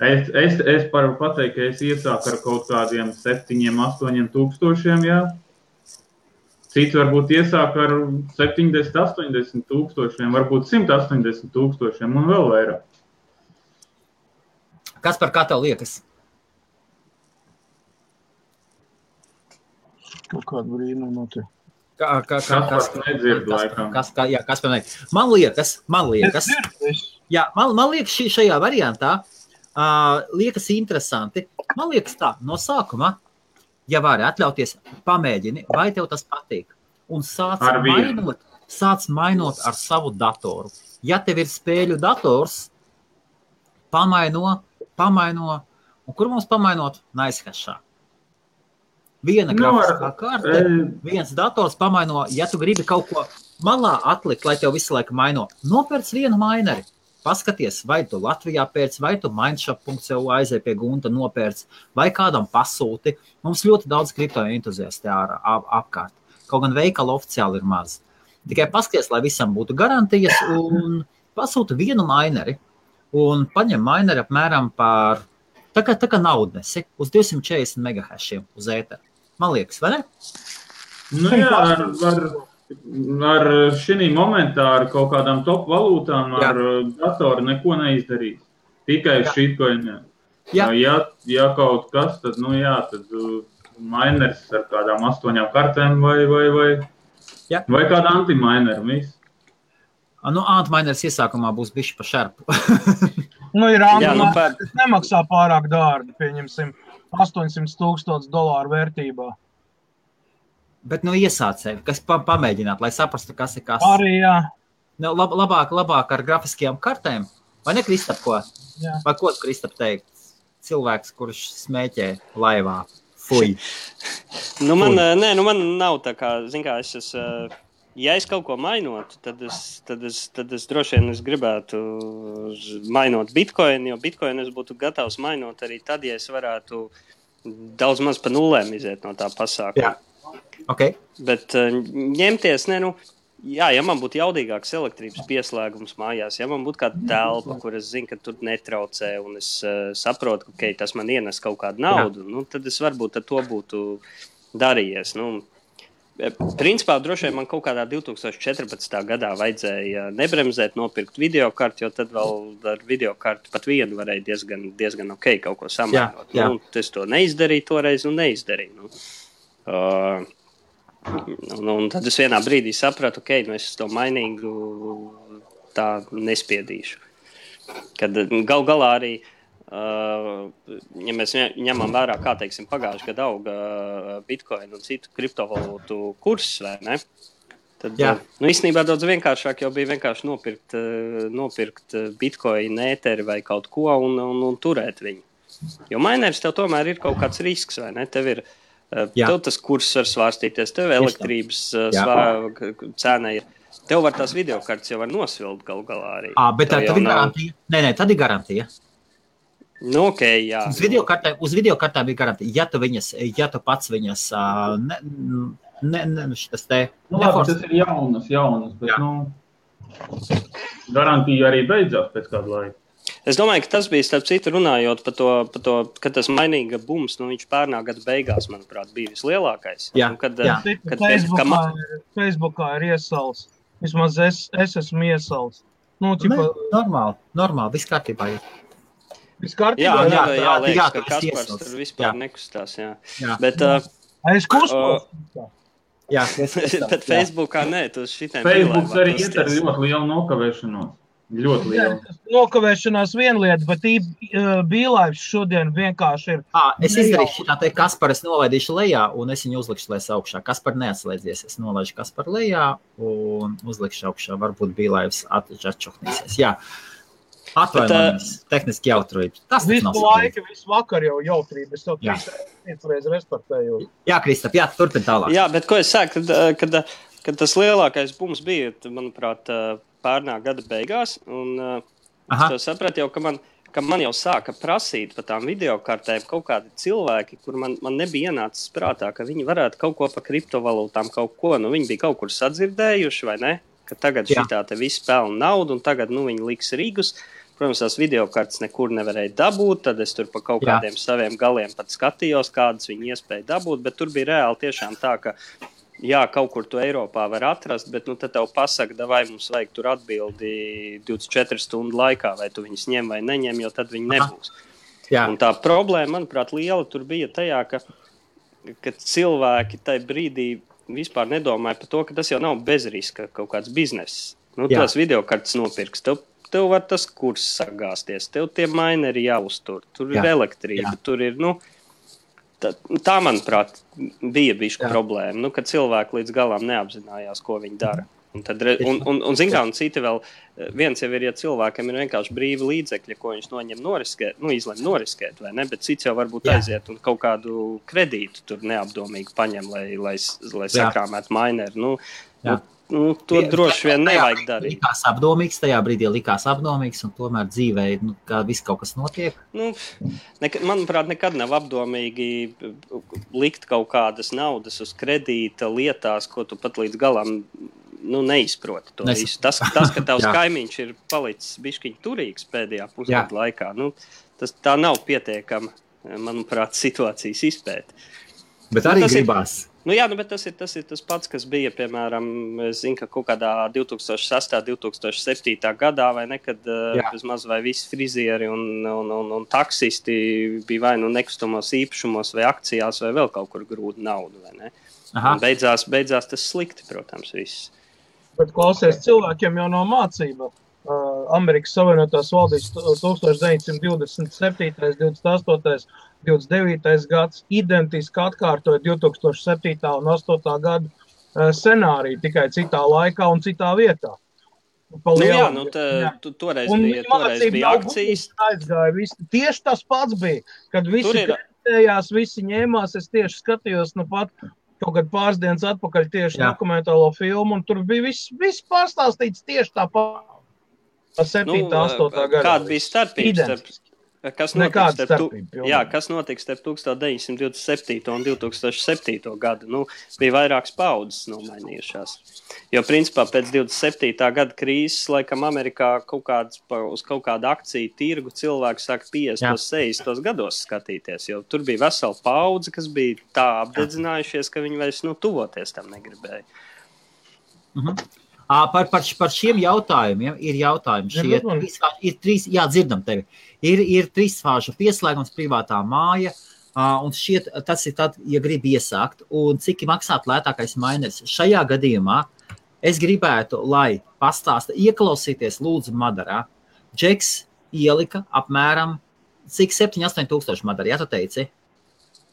Es, es, es varu pateikt, ka es iesāku ar kaut kādiem septiņiem, astoņiem tūkstošiem. Jā. Cits varbūt iesāk ar 70, 80 tūkstošiem, varbūt 180 tūkstošiem un vēl vairāk. Kas par kā tev liekas? Kaut kāda brīnuma notiek. Kā, kā, kā, Kas nedzird kas, kas, kā, jā, kas par ne? Man liekas, man liekas, jā, man, man liekas šī, šajā variantā uh, liekas interesanti. Man liekas tā, no sākuma, ja vari atļauties, pamēģini, vai tev tas patīk. Un sāc mainot, sāc mainot ar savu datoru. Ja tev ir spēļu dators, pamaino, pamaino, un kur mums pamainot? Naizkašā. Viena Nu, grafiskā ar- karte, E, viens dators pamaino, ja tu gribi kaut ko malā atlikt, lai tev visu laiku maino, nopērc vienu maineri. Paskaties, vai tu Latvijā pēc, vai tu mindshop.eu aizēji pie gunta nopērc, vai kādam pasūti. Mums ļoti daudz kripto entuziasti ārā ap, apkārt. Kaut gan veikala oficiāli ir maz. Tikai paskaties, lai visam būtu garantijas, un pasūti vienu maineri. Un paņem maineri apmēram par tā kā, tā kā naudnesi uz 240 megahashiem uz ēteru. Man liekas, vai ne? Nu, jā, ar, ar, ar šī momentā, ar kaut kādām top valūtām, Jā. ar uh, datoru neko neizdarīs. Tikai. Jā. Ja, ja kaut kas, tad, nu jā, tad uh, miners ar kādām astoņām kartēm vai, vai, vai, Jā. vai kāda antiminera. viss. A, Nu, Antmainers iesākumā būs bijis pa šerpu. Nu, ir Jā, nu, par, kas nemaksā pārāk dārgi, pieņemsim, 800 tūkstošu dolāru vērtībā. Bet, nu, iesācēji, kas pa, pamēģināt, lai saprastu, kas ir kas. Arī, jā, Nu, lab, labāk, labāk ar grafiskajām kartēm. Vai ne, Kristap, ko? jā. Vai ko Kristap teikt? Cilvēks, kurš smēķē laivā. Fui. nu, man, Ui. eh, nē, nu, man nav tā kā, zin kā, es esmu. eh, Ja es kaut ko mainotu, tad es, tad es, tad es droši vien es gribētu mainot bitkoinu, jo bitkoinu es būtu gatavs mainot arī tad, ja es varētu daudz maz pa nulēm iziet no tā pasākuma. Jā. Okay. Bet uh, ņemties, ne, nu, jā, ja man būtu jaudīgāks elektrības pieslēgums mājās, ja man būtu kāda telpa, kur es zinu, ka tur netraucē, un es uh, saprotu, ka okay, tas man ienes kaut kādu naudu, nu, tad es varbūt ar to būtu darījies. Nu, eh, Principā, droši vien man kaut kādā 2014. gadā vajadzēja nebremzēt, nopirkt video kartu, jo tad vēl ar video kartu pat vienu varēja diezgan, diezgan ok kaut ko. Jā, jā. Nu, es to neizdarīju toreiz un neizdarīju. Nu. Uh, Un, un tad es vienā brīdī sapratu, ka okay, nu es to mainīgu tā nespiedīšu. Kad gal galā arī, ja mēs ņem- ņemam vērā, kā teiksim, pagājušajā gadā auga bitkoina un citu kriptovalūtu kurs, vai ne? Tad, Jā. nu, īstenībā daudz vienkāršāk jau bija vienkārši nopirkt, nopirkt bitkoinu, ēteri vai kaut ko un, un, un turēt viņu. Jo mainērs tev tomēr ir kaut kāds risks, vai ne? Tev ir uh, Jā. tev tas kurs var svārstīties, tev elektrības Jā. svā, cena ir. Tev var tās video kartes jau var nosvilkt gal galā arī. À, bet tā tad ir nav- garantija. Nē, nē, tad ir garantija. Nu, ok, jā. Uz video kartēm, uz video kartēm ir garantija. Ja tu, viņas, ja tu pats viņas ne, ne, ne, šitas te Nu, labi, tas ir jaunas, jaunas, bet Jā. nu, garantija arī beidzās pēc kāda laika. Es domāju, ka tas bija starp citu runājot par to, par to ka tas mainīga bums, nu viņš pērnā gada beigās, manuprāt, bija vislielākais. Jā, Un kad, jā. Kad pēc, Facebookā, ka ma- ir, Facebookā ir iesals. Vismaz es, es esmu iesals. Nu, Nē, ķipa, normāli, normāli, viss kārtībā. Ir. viss Jā, kārtībā. jā, jā, jā, jā, liekas, jā, ka Kaspars tur vispār Jā. nekustās. Jā. Jā, Bet, uh, Es kustos. jā, es- bet Facebookā nē, tu šitiem Facebook bilēm arī iet ar ļoti lielu nokavēšanos. Ļoti tas Nokavēšanās viena lieta, bet bīlājums šodien vienkārši ir. À, es izdarīšu tā, te Kasparu es nolaidīšu lejā, un es viņu uzlikšu lejā augšā. Kaspar neatslēdzies. Es nolaidu Kasparu lejā un uzlikšu augšā. Varbūt bija laivs atčuhnīsies. Jā, atvainojamies. Tehniski jautrība. Tas Visu nav laiku, visu vakaru jau jautrība. Es Jā. trīs respektēju. Jā, Kristap, jā, turpin tālāk. Jā, bet ko es saku, kad, kad, kad tas lielākais bums bija, manuprāt, pērnā gada beigās. Un, Aha. Es sapratu jau, ka man, ka man jau sāka prasīt par tām video kartēm kaut kādi cilvēki, kur man, man nebija ienācis prātā, ka viņi varētu kaut ko par kriptovalūtām, kaut ko. Nu, viņi bija kaut kur sadzirdējuši, vai ne? Tagad šī tā viss pelna naudu, un tagad nu, viņi liks rīgus. Protams, tās video kartes nekur nevarēja dabūt. Tad es tur pa kaut Jā. kādiem saviem galiem pat skatījos, kādas viņi iespēja dabūt. Bet tur bija reāli tiešām tā, ka jā, kaut kur to Eiropā var atrast, bet nu, tad tev pasaka, vai mums vajag tur atbildi 24 stundu laikā, vai tu viņus ņem vai neņem, jo tad viņi nebūs. Tā problēma, manuprāt, liela tur bija tajā, ka, ka cilvēki tajā brīdī vispār nedomāja par to, ka tas jau nav bezriska kaut kāds bizness. Nu, tās video kartes nopirks. Tev, tev var tas kurs sagāzties, tev tie maineri jāuztur, tur Jā. ir elektrība, Jā. tur ir. Nu, Tā, tā, manuprāt, bija bijusi problēma, nu, kad cilvēki līdz galam neapzinājās, ko viņi dara. Un, tad, un, un, un zināmā mērā, citi vēl, viens jau ir, ja cilvēkam ir vienkārši brīvi līdzekļi, ko viņš noņem, noriskēt, nu, izlemj noriskēt, vai ne? Bet cits jau varbūt Jā. aiziet un kaut kādu kredītu tur neapdomīgi paņem, lai, lai, lai sakrāmētu maineri. Nu, nu, Nu, to droši vien nevajag darīt. Likās apdomīgs, tajā brīdī likās apdomīgs, un tomēr dzīvē nu, kā viss kaut kas notiek. Nu, nek manuprāt, nekad nav apdomīgi likt kaut kādas naudas uz kredīta lietās, ko tu pat līdz galam nu, neizproti. Tas, tas, ka tavs kaimiņš ir palicis bišķiņš turīgs pēdējā pusgada laikā, nu, tas tā nav pietiekama, manuprāt, situācijas izpēte. Bet arī nu, gribās. Ir, Nu, jā, nu, bet tas ir, tas ir tas pats, kas bija piemēram zinu, ka kaut kādā 2006. un 2007. gadā, vai ne, kad vismaz vai visi frizieri un, un, un, un taksisti bija vai nu nekustamos īpašumos, vai akcijās, vai vēl kaut kur grūti naudu. Beidzās, beidzās tas slikti, protams, viss. Bet klausies, cilvēkiem jau nav mācība. Uh, Amerikas Savienotās valdības 1927. un 28. 29. gads identiski atkārtoja 2007. un 2008. gada uh, scenāriju, tikai citā laikā un citā vietā. Nu, jā, nu, tā, tu, toreiz un bija, toreiz bija akcijas. Aizgāja, visi, tieši tas pats bija, kad visi kritējās, visi ņēmās. Es tieši skatījos, nu pat kaut kad pāris dienas atpakaļ tieši Jā. dokumentālo filmu, un tur bija viss, viss pārstāstīts tieši tāpat. 7. Nu, 8. gadā. Kāda bija starpība starp, Kas notiks, starp, jā, kas notiks starp 1927. un 2007. gadu? Nu, bija vairākas paudzes nomainījušās. Jo, principā, pēc 27. gada krīzes, laikam, Amerikā kaut kāds, uz kaut kādu akciju tirgu cilvēku sāk 50. un 60. gados skatīties. Jo tur bija vesela paudze, kas bija tā apdedzinājušies, ka viņi vairs nu, tuvoties tam negribēja. Mhm. Par, par, par šiem jautājumiem ir jautājumi. Šie trīs, ir trīs, jā, dzirdam tevi. Ir, ir trīs fāžu pieslēgums, privātā māja. Un šiet, tas ir tad, ja grib iesākt, un cik maksāt lētākais mainers. Šajā gadījumā es gribētu, lai pastāsta, ieklausīties lūdzu Madarā. Džeks ielika apmēram cik 7, 8 tūkstoši Madarā, ja tu teici?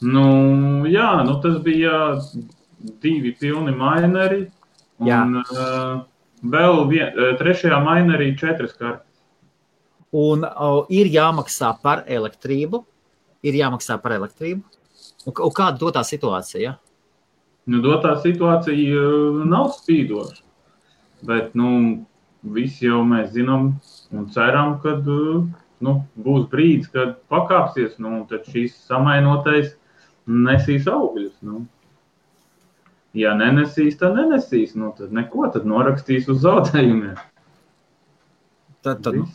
Nu, jā, nu tas bija divi pilni maineri Jā. Un uh, vēl vien, uh, trešajā mainā arī četras kartes. Un uh, ir jāmaksā par elektrību. Ir jāmaksā par elektrību. Un, un kāda dotā situācija? Ja? Nu, dotā situācija uh, nav spīdoša. Bet nu, visi jau mēs zinām un ceram, ka nu, būs brīdis, kad pakāpsies. Nu, tad šīs samainotais nesīs augļus. Nu. Ja nenesīs, tad nenesīs. Nu, tad neko, tad norakstīs uz zaudējumiem. Tad, tad, nu,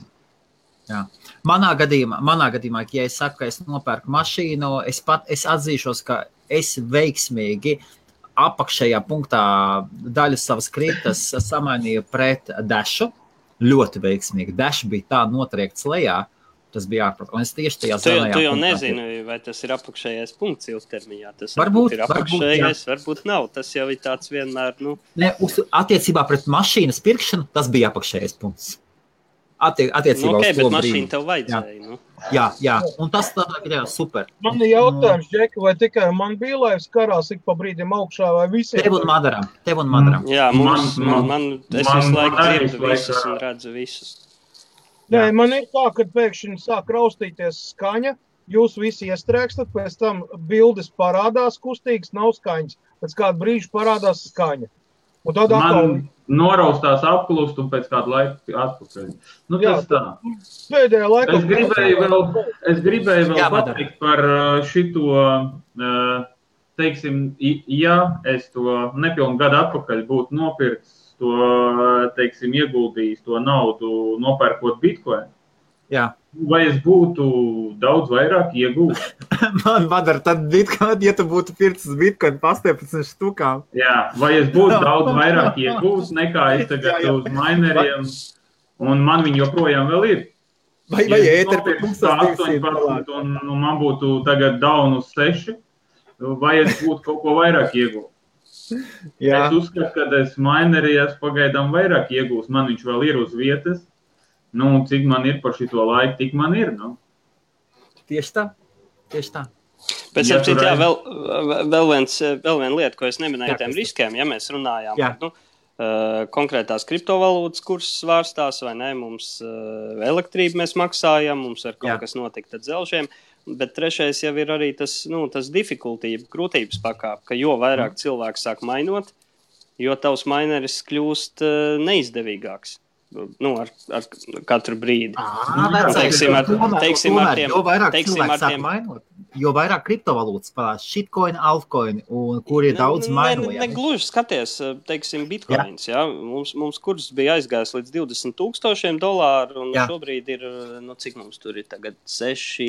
jā. manā, gadījumā, manā gadījumā, ja es saku, ka es nopērku mašīnu, es pat es atzīšos, ka es veiksmīgi apakšējā punktā daļu savas krītas samainīju pret dašu. Ļoti veiksmīgi. Dash bija tā notriekts lejā, uh, Tas bija es tieši tajā zonā. Tu, tu jau nezini, vai tas ir apakšējais punkts ilgtermiņā. Tas varbūt, varbūt ir apakšējais, varbūt, varbūt nav. Tas jau ir tāds vienmēr. Nu... Ne, uz, attiecībā pret mašīnas pirkšanu tas bija apakšējais punkts. Attie, attiecībā nu, okay, uz to mašīnu tev vajadzēja. Jā. Nu. Jā, jā, un tas ir super. Man ir jautājums, Džeki, vai tikai man bija laivas karās ik pa brīdim augšā vai visiem? Tev un Madaram. Tev un Madaram. Jā, mums, man, man, man, es visu laiku dzirdu visus un redzu visus. Nē, man ir tā, ka pēkšņi sāk raustīties skaņa. Jūs visi iestrēgstat, pēc tam bildes parādās, kustīgas, nav skaņas. Pēc kāda brīža parādās skaņa. Un tad atkal noraustās apklust un pēc kāda laika atpakaļ. Nu, Jā, tas tā. Pēdējā laikā. Es gribēju vēl, es gribēju vēl Jā, pateikt par uh, šito, uh, teiksim, ja es to nepilnu gadu atpakaļ būtu nopircis to, teiksim, ieguldījis to naudu, nopērkot bitkoinu. Jā. Vai es būtu daudz vairāk iegūmis? Man padara tad bitkoin, ja tu būtu pircis bitkoin pa 18 štukām. Jā, vai es būtu daudz vairāk iegūst nekā es tagad jā, jā. uz mineriem, un man viņi joprojām vēl ir. Vai, vai ja ēter par 18% un, un man būtu tagad down uz 6, vai es būtu kaut ko vairāk iegūt? Jā. Es uzskatu, ka es esmu pagaidām vairāk iegūst. Man viņš vēl ir uz vietas. Nu, cik man ir par šito laiku, tik man ir. Nu. Tieši tā. Tieši tā. Bet, ja citu, jā, vēl, vēl, viens, vēl viena lieta, ko es neminēju, tiem riskiem, ja mēs runājām jā. nu, uh, konkrētās kriptovalūtas kursus svārstās, vai ne, mums uh, elektrību mēs maksājam, mums var kaut jā. kas notikt ar dzelžiem. Bet trešais jau ir arī tas, nu, tas difikultība, grūtības pakāpe, ka jo vairāk mm. cilvēku sāk mainot, jo tavs maineris kļūst uh, neizdevīgāks nu, ar, ar katru brīdi. Nu, teiksim, ar, teiksim, ar tiem, jo vairāk teiksim, cilvēki sāk tiem... mainot, jo vairāk kriptovalūtas parādās, shitcoin, altcoin, un kur ir daudz mainojami. Ne, ne gluži skaties, teiksim, bitcoins, jā. Ja? Mums, mums kurs bija aizgājis līdz 20 tūkstošiem dolāru, un jā. šobrīd ir, nu, cik mums tur ir tagad 6,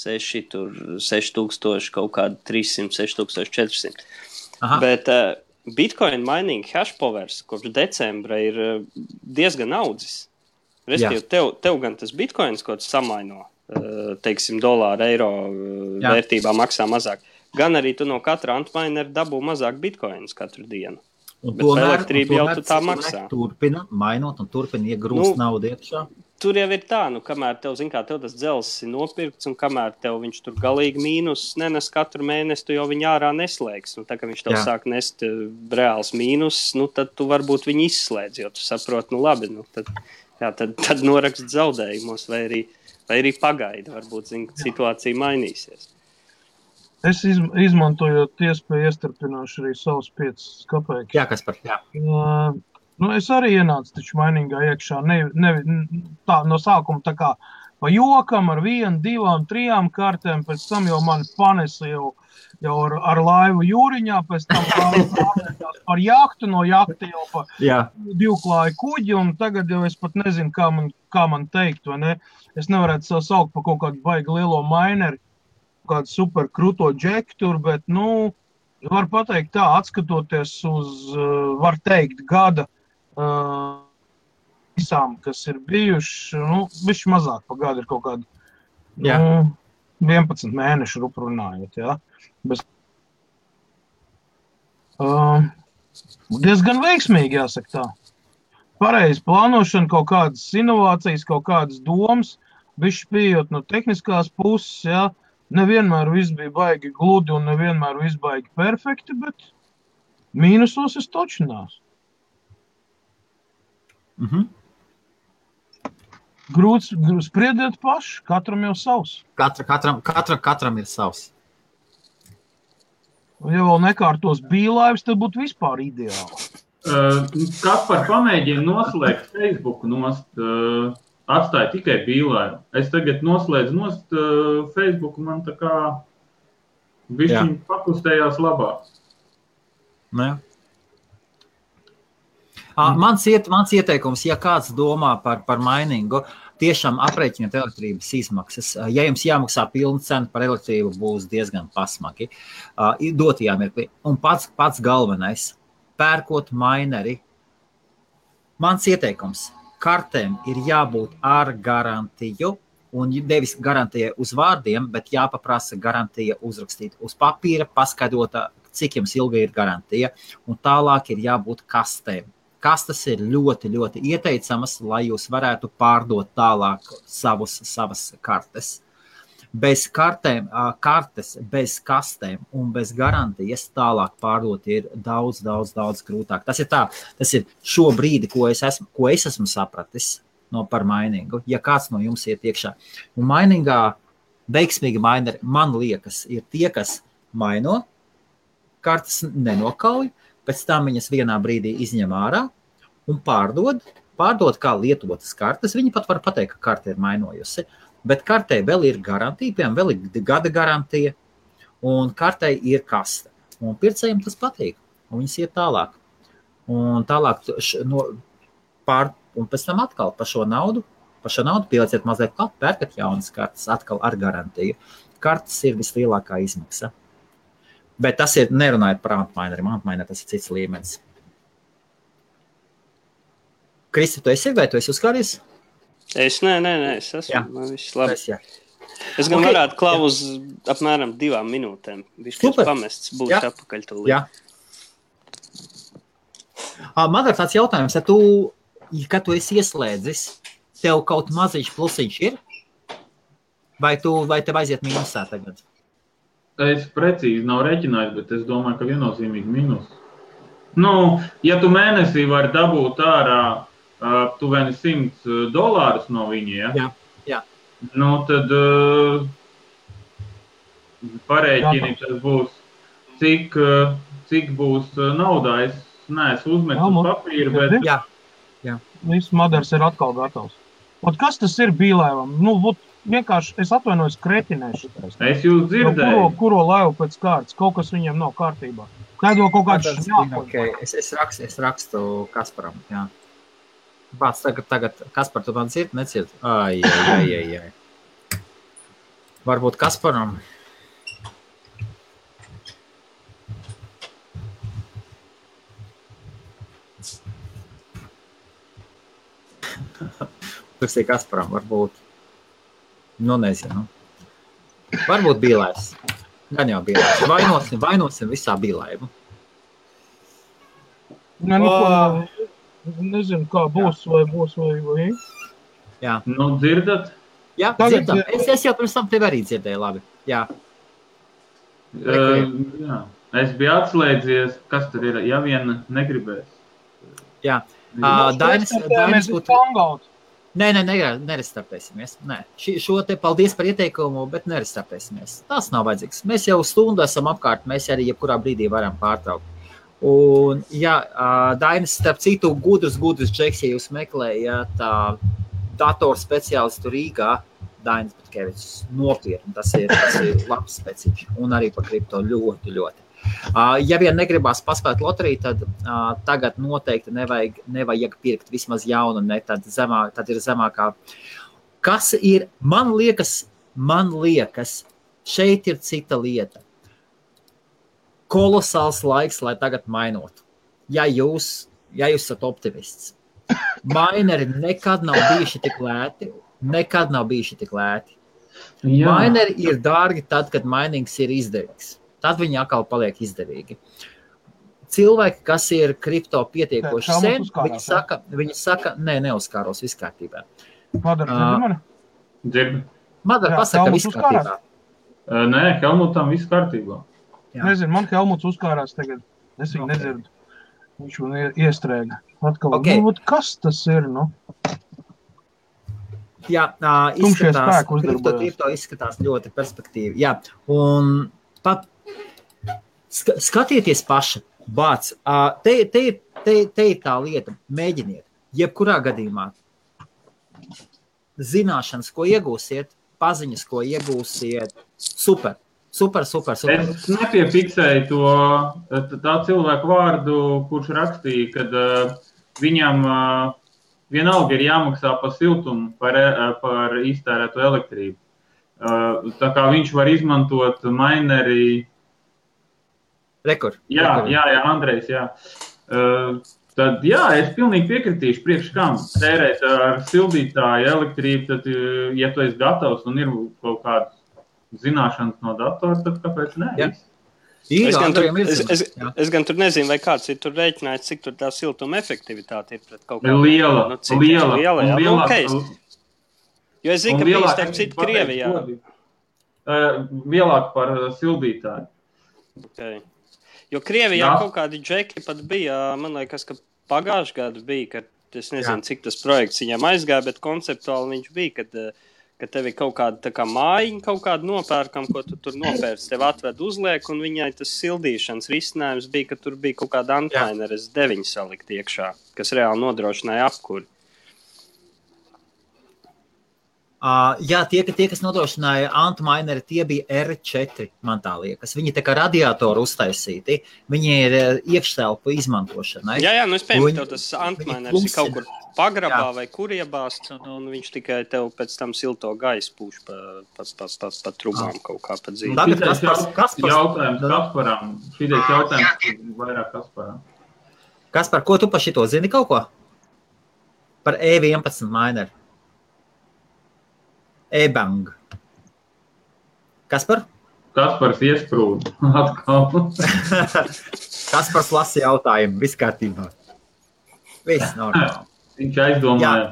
6, tur 6 tūkstoši, kaut kādi 300, 6400. Aha. Bet, uh, Bitcoin mining hash powers kopš decembra ir eh, diezgan audzis. Respektīvi, tev, tev gan tas bitkoins, ko tu samaino, eh, teiksim, dolāru, eiro eh, Jā. vērtībā maksā mazāk, gan arī tu no katra antmainera dabū mazāk bitkoinus katru dienu. Un Bet tomēr, elektrība un tomēr jau tā maksā. Turpina mainot un turpina iegrūst nu, naudu iekšā tur jau ir tā, nu, kamēr tev, zin, kā, tev tas dzelzs ir nopirkts, un kamēr tev viņš tur galīgi mīnus nenes katru mēnesi, tu jau viņu ārā neslēgs. Un tā kā viņš tev Jā. sāk nest eh, reāls mīnus, nu, tad tu varbūt viņu izslēdz, jo tu saproti, nu, labi, nu, tad, jā, tad, tad norakst zaudējumos, vai arī, vai arī pagaidi, varbūt zin, situācija mainīsies. Es iz, izmantojot iespēju, iestarpināšu arī savus piecus kapeikus. Jā, kas par jā. Nu, es arī ienācu taču mainīgā iekšā. Ne, ne, tā, no sākuma tā kā pa jokam ar vienu, divām, trijām kartēm, pēc tam jau man panesa jau, jau ar, ar laivu jūriņā, pēc tam par jahtu, no jahta jau pa Jā. divklāju kuģi, un tagad jau es pat nezinu, kā man, kā man teikt, vai ne? Es nevarētu sev saukt par kaut kādu baigi lielo maineri, kādu super kruto džeku tur, bet, nu, var pateikt tā, atskatoties uz, var teikt, gada uh, visām, kas ir bijušas, nu, viņš mazāk pa gadu ir kaut kādi nu, 11 mēneši runājot. Ja? Bez, uh, diezgan veiksmīgi, jāsaka tā. Pareizi plānošana, kaut kādas inovācijas, kaut kādas domas, viņš bijot no tehniskās puses, ja? nevienmēr viss bija baigi gludi un nevienmēr viss baigi perfekti, bet mīnusos es točinās. Mm -hmm. Grūts, grūts spriediet paši, katram jau savs. Katra, katram, katra, katram ir savs. Ja vēl nekārtos bija laivas, tad būtu vispār ideāli. Uh, Kas par pamēģinu noslēgt Facebook nost, uh, atstāja tikai bīlēju. Es tagad noslēdzu nost uh, Facebook, man tā kā višķiņ pakustējās labāk. Ne. Mm. Mans, iet, mans ieteikums, ja kāds domā par, par mainīgu, tiešām aprēķiniet elektrības izmaksas. Ja jums jāmaksā pilna cena par elektrību, būs diezgan pasmagi. Dotajā mirklī. Un pats, pats galvenais - pērkot maineri. Mans ieteikums - kartēm ir jābūt ar garantiju. Un nevis garantija uz vārdiem, bet jāpaprasa garantija uzrakstīt uz papīra, paskaidrot, cik jums ilgi ir garantija. Un tālāk ir jābūt kastēm kas tas ir ļoti, ļoti ieteicams, lai jūs varētu pārdot tālāk savus, savas kartes. Bez kartēm, kartes, bez kastēm un bez garantijas tālāk pārdot ir daudz, daudz, daudz grūtāk. Tas ir tā, tas ir šo brīdi, ko es esmu, ko es esmu sapratis no par mainīgu. Ja kāds no jums iet iekšā, un mainīgā, veiksmīgi maineri, man liekas, ir tie, kas maino, kartes nenokauj, pēc tam viņas vienā brīdī izņem ārā un pārdod. Pārdod kā lietotas kartes. Viņi pat var pateikt, ka karte ir mainojusi. Bet kartē vēl ir garantija, piemēram, vēl ir gada garantija, un kartē ir kaste. Un pircējiem tas patīk, un viņas iet tālāk. Un tālāk no, pār, un pēc tam atkal par šo naudu, par šo naudu pielieciet mazliet klāt, pērkat jaunas kartes atkal ar garantiju. kartes ir vislielākā izmaksa. Bet tas ir nerunājot par antmaineru. Antmaineru tas ir cits līmenis. Kristi, tu esi vai tu esi uzkāries? Es nē, nē, nē es esmu. Jā. Man viss labi. Es, jā. Es gan Ok. okay. varētu klaut uz apmēram divām minūtēm. Viņš ir pamests, būs Jā. atpakaļ. Ā, Man ir tāds jautājums, ja tu, kad tu esi ieslēdzis, tev kaut maziņš plusiņš ir? Vai, tu, vai tev aiziet mīnusā tagad? Es precīzi nav rēķinājis, bet es domāju, ka viennozīmīgi mīnus. Nu, ja tu mēnesī vari dabūt ārā uh, tuveni 100 dolārus no viņa, ja? Jā, jā. Nu, tad uh, parēķini, Jā. tas būs, cik, cik būs naudā. Es neesmu uzmetis Jā, uz papīra, bet Jā, Viss modelis ir atkal gatavs. Ot, kas tas ir bīlēvam? Nu, ot, vienkārši es atvainojos kretinēšu. es jūs Nu, kuro, dzirdēju. kuro laivu pēc kārtas? Kaut kas viņam nav kārtībā. Kādu kaut kādu Tas- šņāpu. okay. es, es, rakstu, es rakstu Kasparam. Jā. Bāc, tagad, tagad Kaspar, tu man dzirdi, nedzirdi? Ai, ai, ai, ai, ai. Varbūt Kasparam. Tas ir Kasparam, varbūt. Nu, nezinu. Varbūt bīlēs. Gan jau bīlēs. Vainosim, vainosim visā bīlēm. Ne, nu, ko, nezinu, kā būs, vai būs, vai, vai. Nu, dzirdat? Jā, Tagad- dzirdam. Es, es jau pirms tam tevi arī dzirdēju. Labi. Jā, Uh, jā. Es biju atslēdzies, kas tur ir. Ja vien negribēs. jā. Uh, Dainis, Dainis būtu. tangaut. Nē, nē, nē, nerestartēsimies. Nē. Šī, šo te paldies par ieteikumu, bet nerestartēsimies. Tas nav vajadzīgs. Mēs jau stundu esam apkārt, mēs arī jebkurā brīdī varam pārtraukt. Un, uh, Dainis, starp citu, gudrs, gudrs džeks, ja jūs meklējat datoru speciālistu Rīgā, Dainis Butkevits, nopietni, tas ir, tas ir labs specifiks. Un arī par kripto ļoti, ļoti. Uh, ja vien negribās paspēt loteriju, tad uh, tagad noteikti nevajag, nevajag pirkt vismaz jaunu, ne tad, zemā, tad ir zemākā. Kas ir, man liekas, man liekas, šeit ir cita lieta. Kolosāls laiks, lai tagad mainotu. Ja jūs, ja jūs esat optimists, maineri nekad nav bijuši tik lēti, nekad nav bijuši tik lēti. Jā, Maineri ir dārgi tad, kad mainings ir izdevīgs. Tad viņi atkal paliek izdevīgi. Cilvēki, kas ir kripto pietiekoši sen, viņi saka, viņi saka, nē, neuzkāros, viss kārtībā. Padara, Ā. uh, dzird. Man Jā, ir pasaka, ka viss kārtībā. Uh, nē, Helmutam viss kārtībā. Jā. Nezinu, man Helmuts uzkārās tagad. Es viņu Ok. okay. nedzirdu. Viņš man ie- iestrēga. Atkal, Ok. nu, kas tas ir? Nu? Jā, tā izskatās, kripto, kripto izskatās ļoti perspektīvi. Jā, un pat ska, skatieties paši, bāc, te, te, te, te ir tā lieta, mēģiniet, jebkurā gadījumā zināšanas, ko iegūsiet, paziņas, ko iegūsiet, super, super, super, super. Es nepiefiksēju to tā cilvēku vārdu, kurš rakstīja, ka uh, viņam uh, vienalga ir jāmaksā par siltumu, par, uh, par iztērēto elektrību. Uh, tā kā viņš var izmantot maineri. Rekur, Jā, rekur. jā, jā Andrejs. Jā. Uh, tad, jā, es pilnīgi piekritīšu. Priekš kam tērēt ar sildītāju elektrību, tad, uh, ja tu esi gatavs un ir kaut kādas zināšanas no datora, tad kāpēc ne? Jā. Ir, Es gan, tur, es, es, jā. es gan tur nezinu, vai kāds ir tur rēķinājis, cik tur tā siltuma efektivitāte ir pret kaut kādu Liela, nu, cik liela, liela, jā, un nu, okay, Jo es zinu, ka bija starp citu Krievijā. Uh, Lielāk par uh, sildītāju. Okay. Jo Krievijā Jā. kaut kādi džeki pat bija, man liekas, ka pagājušajā gadā bija, ka es nezinu, Jā. cik tas projekts viņam aizgāja, bet konceptuāli viņš bija, kad, ka tev ir kaut kāda kā mājiņa, kaut kāda nopērkama, ko tu tur nopērci, tev atved uzliek, un viņai tas sildīšanas risinājums bija, ka tur bija kaut kāda antaineres deviņi salikt iekšā, kas reāli nodrošināja apkuri. Uh, jā, tie, tie, kas nodrošināja antimaineri, tie bija R4, man tā liekas. Viņi tā kā radiatoru uztaisīti, viņi ir uh, iekštelpu izmantošanai. Jā, jā, nu es pieņemu, ka tas viņi antmainers ir kaut kur pagrabā Jā. vai kur iebāzts, un, un viņš tikai tev pēc tam silto gaisu pūš pa, pa, pa, pa, pa trubām kaut kā pa dzīvi. Tagad jau- Kaspars- Jautājums. Kasparam. Šitais jautājums vairāk Kasparam. Kas par ko tu par šito zini kaut ko? Par E11 maineru. E-bang. Kas par? Kaspars iesprūda atkal. Kas par lasu jautājumu? Viss kārtībā. Viss normāli. Viņš aizdomāja.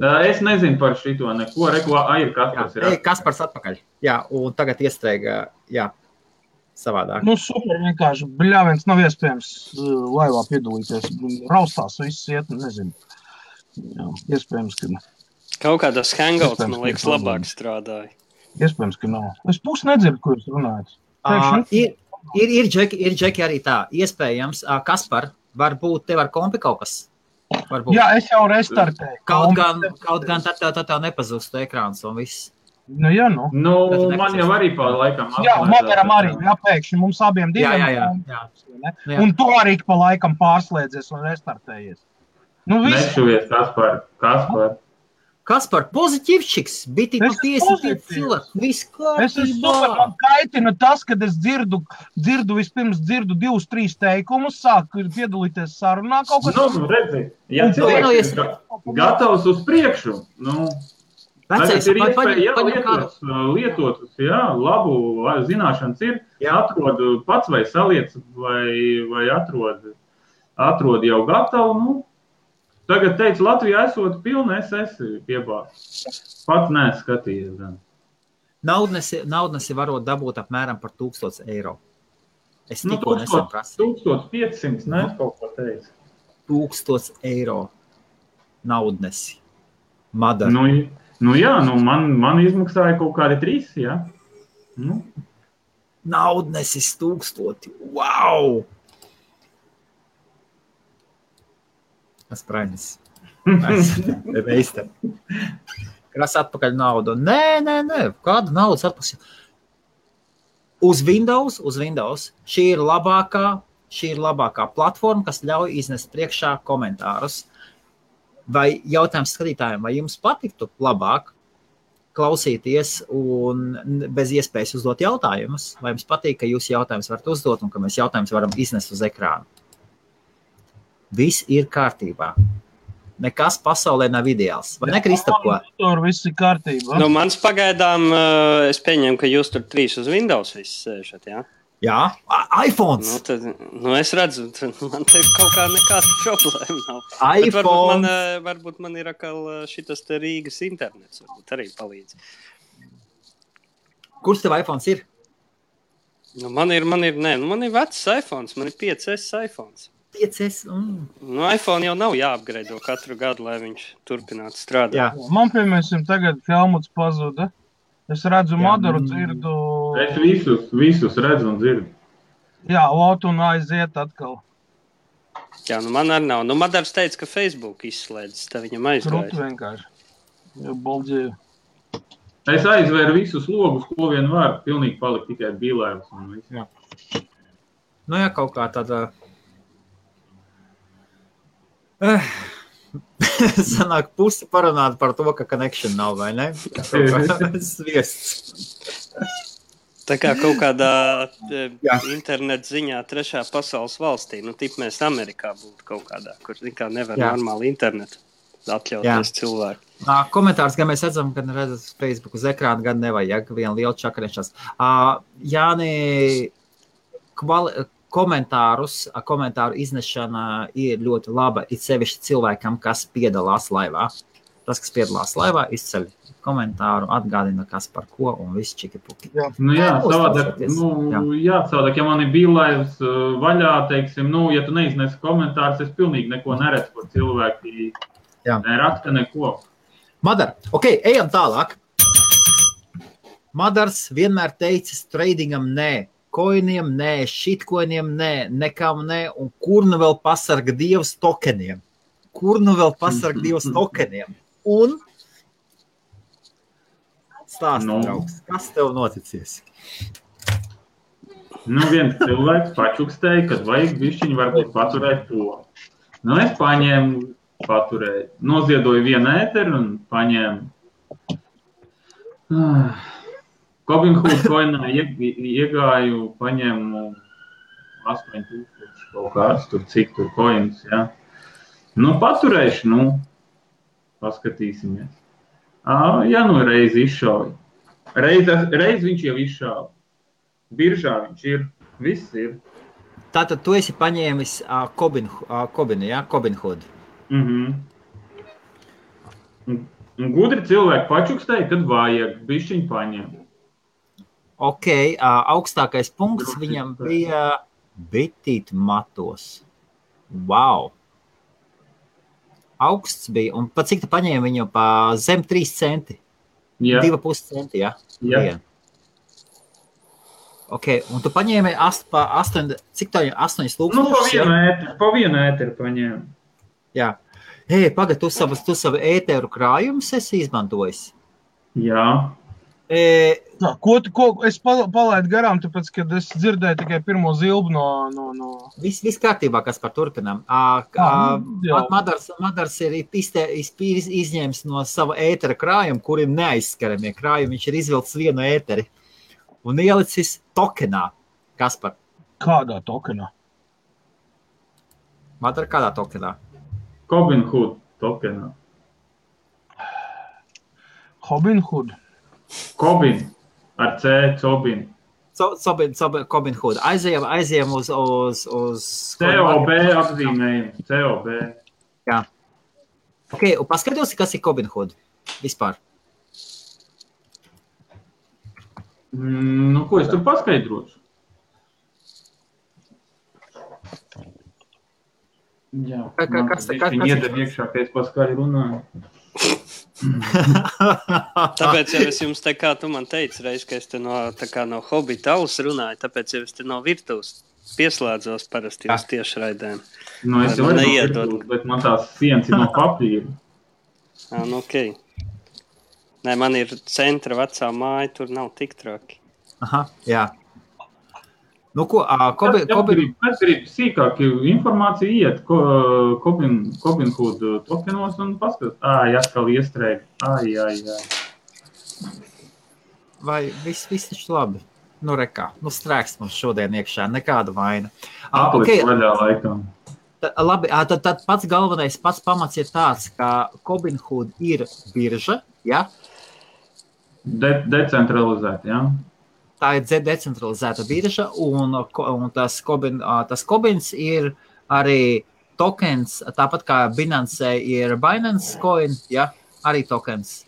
Ā, Es nezinu par šito neko. Reku, ai, ir Jā, Kaspars. ir ej, kas par atpakaļ? Jā, un tagad iestrēga, jā, savādāk. Nu, super vienkārši. Bļāviens nav iespējams laivā piedalīties. Raustās viss iet, nezinu. Jā, iespējams, ka, Kaut kā tas hangouts, man liekas, labāk strādāja. iespējams, ka nav. Es pusi nedzirdu, ko jūs runājat. Uh, ir, ir, ir, džeki, ir džeki arī tā. Iespējams, uh, kas par? Varbūt tev ar kompi kaut kas. Varbūt. Jā, es jau restartēju. Kaut gan, kaut gan tad, tad, tad tev nepazustu ekrāns un viss. Nu, jā, nu. Nu, man jau arī pa laikam. Jā. Madaram arī jāpēkšņi mums abiem Jā, diviem. jā, jā. jā. Ne? Jā. Un tu arī pa laikam pārslēdzies un restartējies. Nu, viss. Nešuvies Kaspar. Kaspar. Kas par pozitīvčiks? Bija tik Es 55 pozitīvs. cilvēki. Viss Es man kārtībā. kaitina tas, kad es dzirdu, dzirdu vispirms dzirdu divus, trīs teikumus, sāku piedalīties sarunā kaut kas. Nu, redzi, ja cilvēks ir ga- gatavs uz priekšu, nu, Vecais, ir iespēja kādu. ielietotus, lietotus, jā, labu zināšanas ir, Jā. atrod pats vai saliec, vai, vai atrod, atrod jau gatavu, nu, tagad teica, Latvijā esot pilna SS piebārs. Pats neesmu skatījies, gan. Naudnesi, naudnesi varot dabūt apmēram par 1000 eiro. Es Nu, tikko nesen 1000, prasīju. 1500, ne, es kaut ko teicu. 1000 eiro naudnesi. Madara. Nu, nu jā, nu man, man izmaksāja kaut kādi trīs, jā. Nu, Naudnesis tūkstoti. Wow! Tas prainis. Meista. Kas atpakaļ naudu? Nē, nē, nē. Kāda naudas atpakaļ? Uz Windows, uz Windows. Šī ir labākā, šī ir labākā platforma, kas ļauj iznest priekšā komentārus. Vai jautājums skatītājiem, vai jums patiktu labāk klausīties un bez iespējas uzdot jautājumus, vai jums patīk, ka jūs jautājumus varat uzdot un ka mēs jautājumus varam iznest uz ekrāna? Viss ir kārtībā. Nekas pasaulē nav ideāls. Vai ne, Kristofko? Tur viss ir kārtībā. Nu, mans pagaidām, uh, es pieņemu, ka jūs tur trīs uz Windows visi sēžat. Jā, Jā, iPhone. nu, tad, nu, es redzu, man te kaut kā nekāda problēma nav. Bet varbūt, man, iPhone. uh, varbūt man ir atkal uh, šis Rīgas internets, varbūt arī palīdz. Kurš tev iPhone ir? Nu, man ir, man ir, nē, nu, man ir vecs iPhone, man ir 5S iPhone. 5S. Mm. Nu, iPhone jau nav jāapgraido katru gadu, lai viņš turpinātu strādāt. Jā, Man, piemēram, tagad Helmuts pazuda. Es redzu, Jā. Madaru dzirdu. es visus, visus redzu un dzirdu. Jā, Lotu un aiziet atkal. Jā, nu man arī nav. Nu, Madars teica, ka Facebook izslēdzas, tad viņam aizgāja. vienkārši. Jā, Bolģija. Es aizvēru visus logus, ko vien var. Pilnīgi palika tikai bīlēvs. un viss. nu jā, kaut kā tāda. Eh. Sanāk, pusi parunāt par to, ka connection nav vai ne? Sviests. Tā kā kaut kādā e, Jā. interneta ziņā, trešā pasaules valstī, nu, tip mēs Amerikā būtu kaut kādā, kur kā nevar Jā. normāli internetu atļauties cilvēku. Ā, Komentārs, gan mēs redzam, gan redzam Facebook uz ekrāna, gan nevajag vienu lielu čakarēšanos. Jāni, kvali, komentārus, komentāru iznešana ir ļoti laba, it sevišķi cilvēkam, kas piedalās laivā. Tas, kas piedalās laivā, izceļ komentāru, atgādina, kas par ko un viss čiki puki. Nu, jā, Jā, savādāk, nu, Jā. jā, savādāk, ja man ir bīlēvs uh, vaļā, teiksim, nu, ja tu neiznesi komentārus, es pilnīgi neko neredzu, ko cilvēki Jā. neraksta neko. Madara, ok, ejam tālāk. Madars vienmēr teicis tradingam nē, koiniem nē, šitkoiniem nē, nekam nē, un kur nu vēl pasarga dievs tokeniem? Kur nu vēl pasarga dievs tokeniem? Un Stāsti, Nu. draugs, kas tev noticis? Nu, viens cilvēks pačukstēja, ka vajag višķiņu varbūt paturēt to. Nu, es paņēmu, paturēju, noziedoju vienu ēteru un paņēmu. Ah. Kobinhūda koinā ie- iegāju, paņēmu 8000 kaut kāds tur, cik tur koins, jā. Nu, paturēšu, nu, paskatīsimies. Ā, jā, nu, reiz izšauju. Reiz, reiz viņš jau izšāva. Biržā viņš ir. Viss ir. Tātad tu esi paņēmis uh, Kobinu, uh, Kobinu, ja? Kobinhudu. Mm -hmm. gudri cilvēki pačukstēja, kad vajag. Bišķiņ paņem. Ok, uh, augstākais punkts viņam bija bitīt matos. Wow! Augsts bija, un pat cik tu paņēmi viņu pa zem 3 centi? Jā, 2,5 centi, jā? jā. Vien. Ok, un tu paņēmi ast, pa 8, cik tā ir 8 Nu, pa vienu ēteru, pa vienu ēteru paņēmu. Jā. Hei, pagaid, tu savu, tu savu ēteru krājumus esi izmantojis. Jā, Tā, ko, ko es pal- palaidu garām, tāpēc, kad es dzirdēju tikai pirmo zilbu no. no, no... Viss vis kārtībā, kas par turpinām. Jā. Madars, Madars ir izte, iz, iz, izņēmis no sava ētera krājuma, kuriem neaizskaramie krājumi. Viņš ir izvilcis vienu ēteri un ielicis tokenā. Kas par Kādā tokenā? Madara kādā tokenā? Robin Hood tokenā. Robin Hood. Kobin ar C, Cobin. Kobin Hood. Aizejam, aizejam uz, uz, uz COB apzīmējumu. COB. Ok, un paskatīsim, kas ir Kobin Hood vispār. Mm, nu, ko es tur paskaidrošu? Jā, Ka- ka- kas- ka- Viņa kas- iedod iekšā, ka es paskaļi runāju. Tāpēc jau es jums te kā tu man teici, reiz, ka es te no, no hobija talas runāju, tāpēc jau es te no virtuves pieslēdzos parasti uz tiešraidēm. Nu, es Vai jau neiedod? nopirkt, bet man tās sienas ir no papīra. Ah, nu, ok. Nē, man ir centra vecā māja, tur nav tik traki. Aha, jā. Nu, ko, ā, Kobin, Kas Kobin, grib, kas grib sīkāk informāciju, iet ko- Kobin, Kobin Hood tokenos un paskatās. Jā, atkal iestrēg. Ai, ai, ai. vai viss, viss taču labi? Nu, rekā, nu, strēks mums šodien iekšā, nekāda vaina. Aplis okay, vaļā laikam. Labi, tad, tad pats galvenais, pats pamats ir tāds, ka Kobinhood ir birža. Ja? De decentralizēt, jā. Tā ir de- decentralizēta birža, un, ko- un tas, Kobin, tas Kobins ir arī tokens, tāpat kā Binance ir Binance Coin, ja? arī tokens.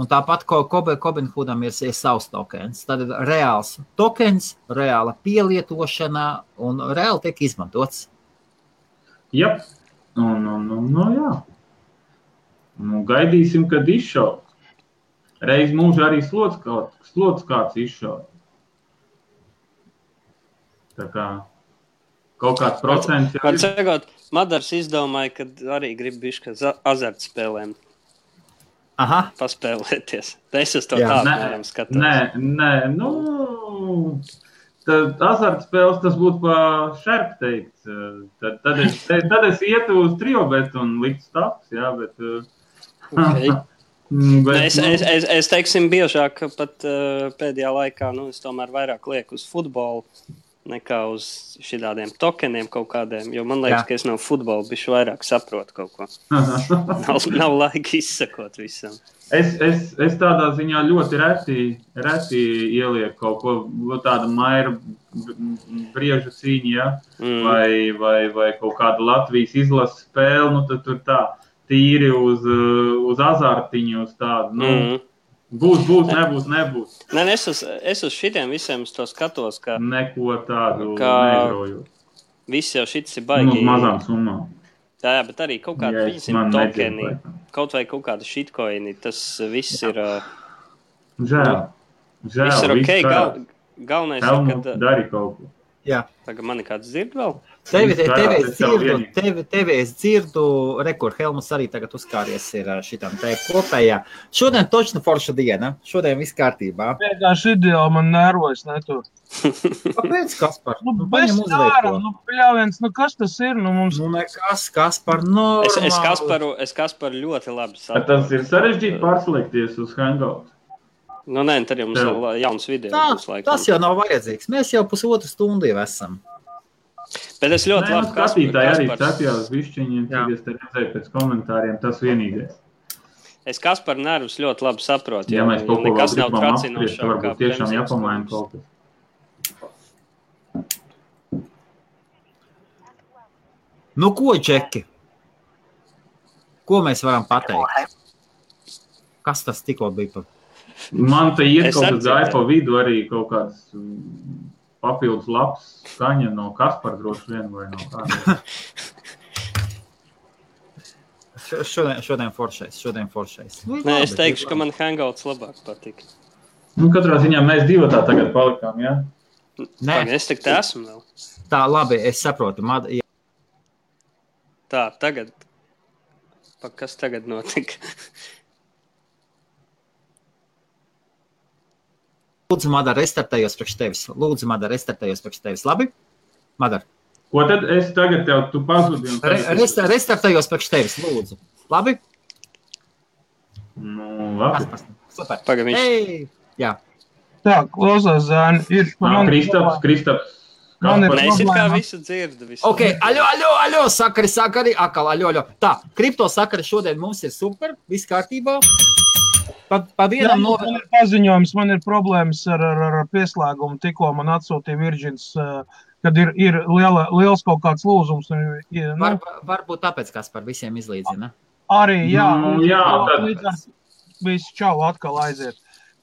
Un tāpat kā Kobinhoodam ir, ir savs tokens. Tad ir reāls tokens, reāla pielietošana un reāli tiek izmantots. Jā, nu, nu, nu, nu jā. Nu, gaidīsim, kad izšaut. Reiz mūžā arī slots, kaut, slots kāds izšaut. Tā kā kaut kāds procents jau Man ir. sakot, Madars izdomāja, ka arī grib bišķi azartspēlēm Aha, paspēlēties. Es uz to Jā. tā Nē, apmēram skatos. Nē, nē, nu. Tad azartspēles tas būtu pa šerpu teikt. Tad, tad, es, tad es ietu uz triobetu un liktu stāvus, jā, bet. Okay. mm, bet Es, nu, es, es, es teiksim, biežāk pat uh, pēdējā laikā, nu, es tomēr vairāk lieku uz futbolu nekā uz šādiem tokeniem kaut kādiem. Jo man liekas, Jā. Ka es no futbola bišķi vairāk saprotu kaut ko. Nav, nav laika izsakot visam. Es, es, es tādā ziņā ļoti reti, reti ielieku kaut ko nu, tādu mairu briežu cīņu, ja? Mm. vai, vai, vai kaut kādu Latvijas izlases spēli. Nu, tad tur tā tīri uz, uh, uz azartiņu, uz tādu. Nu, Mm. Būs, būs, nebūs, nebūs. Nē, es uz, es uz šitiem visiem uz to skatos, ka Neko tādu Kā negrojot. viss jau šis ir Nu, baigi. uz mazām summām. Jā, jā, bet arī kaut kāda man tokeni, kaut vai kaut kāda shitcoini, tas viss ir, uh, Žēl. Žēl. viss ir ok. Gal, galvenais ir, ka dari kaut ko. Jā. Tagad man ir kāds dzird vēl. Tevi, tevi, vairāk, es dzirdu, tevi, tevi es dzirdu, rekur Helmus arī tagad uzkāries ir šitam te kopējā. Šodien točna forša diena, šodien viss kārtībā. Vienkārši ideāli man nervojas netur. Kāpēc, Kaspar? Nu, Nu, bez tāra, nu, pļāviens, nu, kas tas ir? Nu, mums Nu, nekas, Kaspar, normāli. Es, es, Kasparu, es Kasparu ļoti labi saprotu. Tas ir sarežģīti pārslēgties uz Hangout. Nu, nē, tad jums vēl jauns video Tā, tas jau nav vajadzīgs. Mēs jau pusotru stundu jau esam. Bet es ļoti Nē, nu, labi skatītāji arī cepjās višķiņiem, cik es te redzēju pēc komentāriem, tas vienīgais. Es Kasparu nervus ļoti labi saprotu. Ja mēs kaut ko nekas nav tracinošāk. tad varbūt tiešām jāpamaina kaut kas. Nu, ko, Džeki? Ko mēs varam pateikt? Kas tas tikko bija? par- Man te iet Es kaut kas gāja pa vidu arī kaut kāds papildus labs skaņa no Kaspar droši vien vai no kāda. Šo- Šodien, šodien foršais, šodien foršais. Nu, Nē, es teikšu, ka man hangouts labāk patīk. Nu, katrā ziņā mēs divi tā tagad palikām, jā? Nē, Pagaid, Es tik te esmu vēl. tā labi, es saprotu. Mad, jā, Tā, tagad. Pa, kas tagad notika? Lūdzu, Madara, restartējos priekš tevis. Lūdzu, Madara, restartējos priekš tevis. Labi? Madara, Ko tad es tagad tev, tu pazudi un re, tagad... rest, restartējos priekš tevis. Lūdzu. Labi? Nu, labi. Kaspars, Super. Pagaid, viņš- Ei! Jā, tā, klausās, zēni, ir. Nā, Kristaps, Kristaps. Man ir-. Mēs kā visu dzirdu. Visu. Ok, aļo, aļo, aļo, sakari, sakari, akal, aļo, aļo. Tā, kripto sakari šodien mums ir super, viss kārtībā. Pa, pa Jā, vienam no... man ir paziņojums, man ir problēmas ar, ar, ar pieslēgumu. Tikko man atsūtīja Virģins, kad ir, ir liela, liels kaut kāds lūzums. Un, ir, Var, nu, varbūt tāpēc, kas par visiem izlīdzina. arī, jā, Nu, un- jā, tad- visu čau atkal aiziet.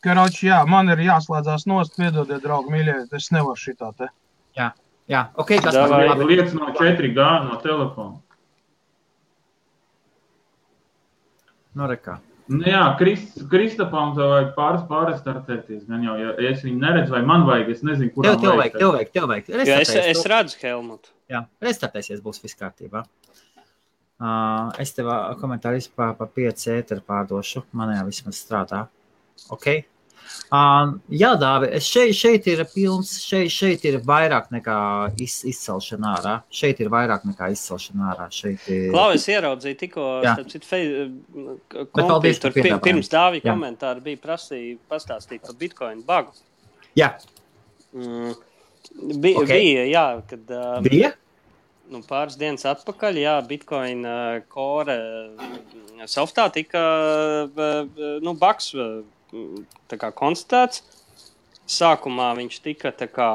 Karoči, jā, man ir jāslēdzās nost, piedodiet, draugi, mīļie, es nevaru šitā te. Jā, ok, kas par Davai. labi. Lietas no 4G no telefona. Nu, rekā. Nu, jā, Krist, Kristapam tev vajag pāris pāris startēties. Gan jau, ja es viņu neredzu, vai man vajag, es nezinu, kur Tev, tev vajag, tev vajag, tev vajag. Jo es, es redzu Helmutu. Jā, restartēsies, būs viss kārtībā. Uh, es tev ā, komentāru par pa 5 ēteru pārdošu. Man jau vismaz strādā. Ok. Uh, jā, Dāvi, es šeit, šeit ir pilns, šeit, šeit ir vairāk nekā iz, izcelšana ārā. Šeit ir vairāk nekā izcelšana ārā. Ir. Klau, es ieraudzīju tikko, kompī, tur pirms dāvī Jā. komentāri bija prasīja pastāstīt par Bitcoin bagu. Jā, Mm. Bija, Ok. okay. bija, jā, kad uh, bija. nu, pāris dienas atpakaļ, jā, Bitcoin uh, softā tika nu, baks kā konstatēts. Sākumā viņš tika kā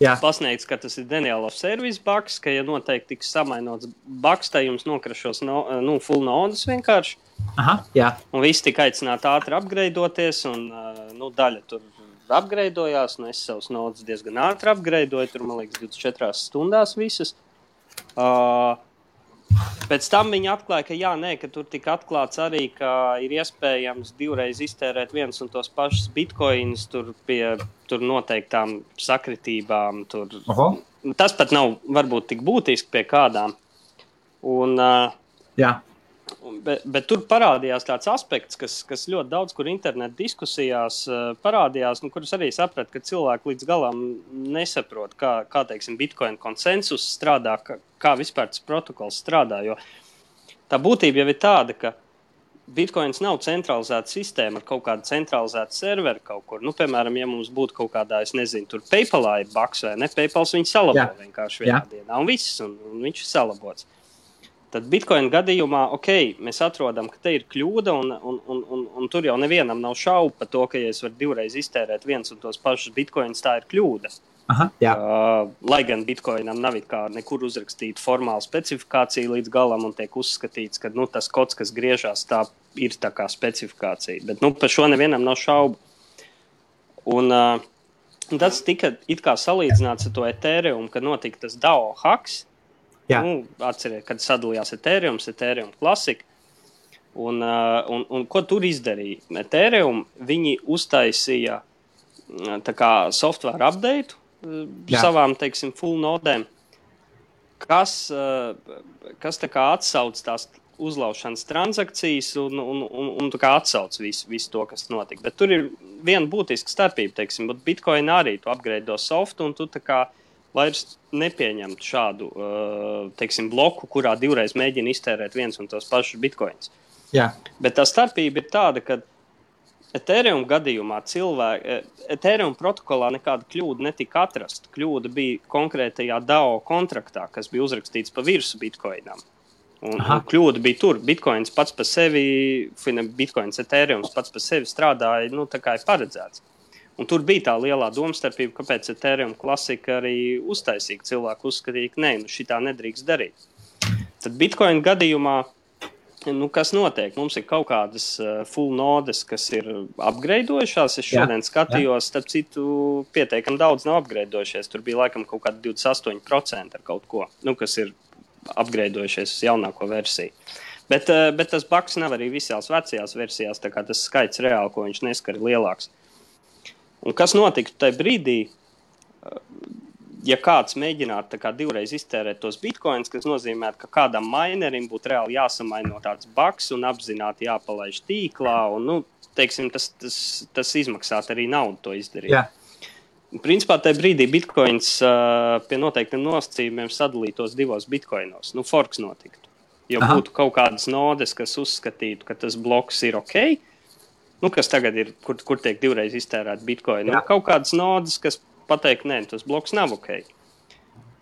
Jā, pasniegts, ka tas ir denial of service bugs, ka, ja noteikti tiks samainots bugs, tad jums nokrašos no, nu, full naudas vienkārši. Aha, jā. Un viss tika aicināti ātri apgreidoties, un nu, daļa tur apgreidojās. Nu, es savus naudas diezgan ātri apgreidoju, tur man liekas, 24 stundās visas. Uh, Pēc tam viņi atklāja, ka, jā, nē, ka tur tika atklāts arī, ka ir iespējams divreiz iztērēt viens un tos pašus bitkoinus tur pie tur noteiktām sakritībām. Tur. Oho. Tas pat nav varbūt tik būtiski pie kādām. Un, uh, Jā, Bet, bet tur parādījās tāds aspekts, kas, kas ļoti daudz kur internetā diskusijās uh, parādījās, nu, kurus arī sapratu, ka cilvēki līdz galam nesaprot, kā, kā teiksim, Bitcoin konsensus strādā, kā, kā vispār tas protokols strādā. Jo tā būtība jau ir tāda, ka Bitcoins nav centralizēta sistēma ar kaut kādu centralizētu serveru kaut kur. Nu, piemēram, ja mums būtu kaut kādā, es nezinu, tur PayPalā ir baks vai ne, PayPals viņu salabo Jā. vienkārši vienā Jā. dienā, un viss, un, un viņš ir salabots. Tad Bitcoin gadījumā, ok, mēs atrodam, ka te ir kļūda, un, un, un, un, un tur jau nevienam nav šaubu par to, ka, ja es varu divreiz iztērēt viens un tos pašus bitkoinus, tā ir kļūda. aha, jā. Uh, lai gan bitkoinam nav nekur uzrakstīta formāla specifikācija līdz galam, un tiek uzskatīts, ka nu, tas kods, kas griežās, tā ir tā kā specifikācija. Bet nu, par šo nevienam nav šaubu. Un, uh, tas tika salīdzināts ar to Ethereum, kad notika tas DAO hacks. Nu, Atcerieties, kad sadalījās Ethereum, Ethereum klasika. Un, uh, un, un ko tur izdarīja? Ethereum viņi uztaisīja mm, software update, Jā. savām, teiksim, full nodēm, kas, kas tā atsauc tās uzlaušanas transakcijas un, un, un, un atsauc visu, visu to, kas notika. Bet tur ir viena būtiska starpība, teiksim, Bitcoin arī tu apgreido softu un tu tā kā vairs nepieņemtu šādu uh, teiksim, bloku, kurā divreiz mēģina iztērēt viens un tos pašus bitkoinus. Jā. Bet tā starpība ir tāda, ka Ethereum gadījumā cilvēki, e, Ethereum protokolā nekāda kļūda netika atrasta. Kļūda bija konkrētajā DAO kontraktā, kas bija uzrakstīts pa virsmu bitkoinam. Un, Aha. un kļūda bija tur. Bitcoins pats par sevi, Bitcoins Ethereum pats par sevi strādāja nu, tā kā ir paredzēts. Un tur bija tā lielā domstarpība, kāpēc Ethereum klasika arī uztaisīja. Cilvēki uzskatīja, ka nē, nu šī tā nedrīkst darīt. Tad Bitcoin gadījumā, nu, kas notiek? Mums ir kaut kādas uh, full nodes, kas ir apgreidojušās. Es šodien jā, skatījos, jā. starp citu, pietiekami daudz nav apgreidojušies. Tur bija laikam kaut kādi 28% ar kaut ko, nu, kas ir apgreidojušies uz jaunāko versiju. Bet, uh, bet tas baks nav arī visās vecajās versijās, tā kā tas skaits reāli, ko viņš neskar, ir lielāks. Un kas notiktu tajā brīdī, ja kāds mēģinātu kā, divreiz iztērēt tos bitkoinus, kas nozīmē, ka kādam minerim būtu reāli jāsamaino tāds baks un apzināti jāpalaiž tīklā. Un, nu, teiksim, tas, tas, tas izmaksātu arī naudu to izdarīt. Jā. Principā tajā brīdī bitkoins uh, pie noteiktiem nosacījumiem sadalītos divos bitkoinos. Nu, forks notiktu. Jo Aha. būtu kaut kādas nodes, kas uzskatītu, ka tas bloks ir ok, nu, kas tagad ir, kur, kur tiek divreiz iztērēta bitkoina. Nu, kaut kādas nodas, kas pateikt, nē, tas bloks nav ok.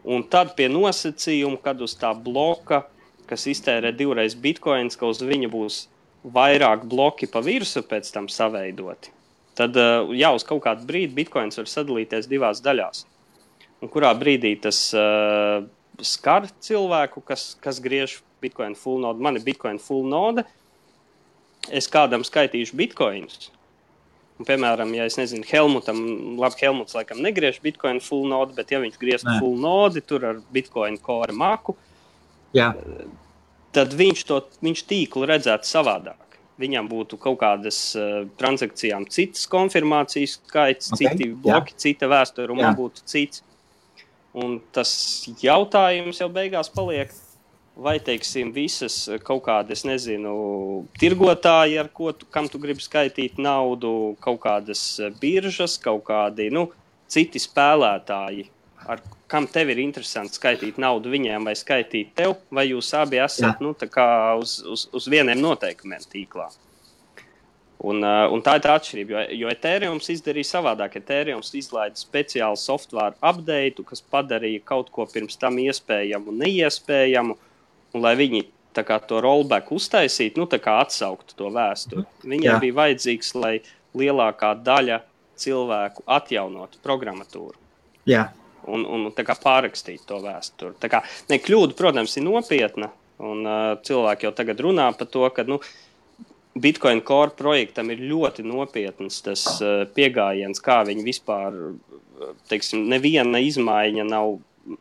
Un tad pie nosacījuma, kad uz tā bloka, kas iztērē divreiz bitkoins, ka uz viņa būs vairāk bloki pa virsmu pēc tam saveidoti, tad uh, jau uz kaut kādu brīdi bitkoins var sadalīties divās daļās. Un kurā brīdī tas uh, skar cilvēku, kas, kas griež bitkoinu full node, man ir bitkoinu full node, es kādam skaitīšu bitkoinus. Un, piemēram, ja es nezinu, Helmutam, labi, Helmuts laikam negriež bitkoinu full node, bet ja viņš griež full node, tur ar bitkoinu kore maku, Jā. tad viņš to viņš tīklu redzētu savādāk. Viņam būtu kaut kādas uh, transakcijām citas konfirmācijas skaits, okay. citi bloki, Jā. cita vēsture, un būtu cits. Un tas jautājums jau beigās paliek, vai teiksim, visas eh, kaut kādas, nezinu, tirgotāji, ar ko tu, tu gribi skaitīt naudu, kaut kādas eh, biržas, kaut kādi nu, citi spēlētāji, ar kam tev ir interesanti skaitīt naudu viņiem vai skaitīt tev, vai jūs abi esat nu, uz, uz, uz vieniem noteikumiem tīklā. Un, uh, un tā ir tā atšķirība, jo, jo Ethereum izdarīja savādāk. Ethereum izlaida speciālu software update, kas padarīja kaut ko pirms tam iespējamu un neiespējamu un lai viņi kā, to rollback uztaisītu, nu, atsauktu to vēsturi. Mhm. Viņiem Jā. bija vajadzīgs, lai lielākā daļa cilvēku atjaunotu programmatūru. Jā. Un, un pārrakstītu to vēsturi. Tā kā, ne, kļūda, protams, ir nopietna. Un, uh, cilvēki jau tagad runā par to, ka nu, Bitcoin Core projektam ir ļoti nopietns tas uh, pieejams, kā viņi vispār, teiksim, neviena izmaiņa nav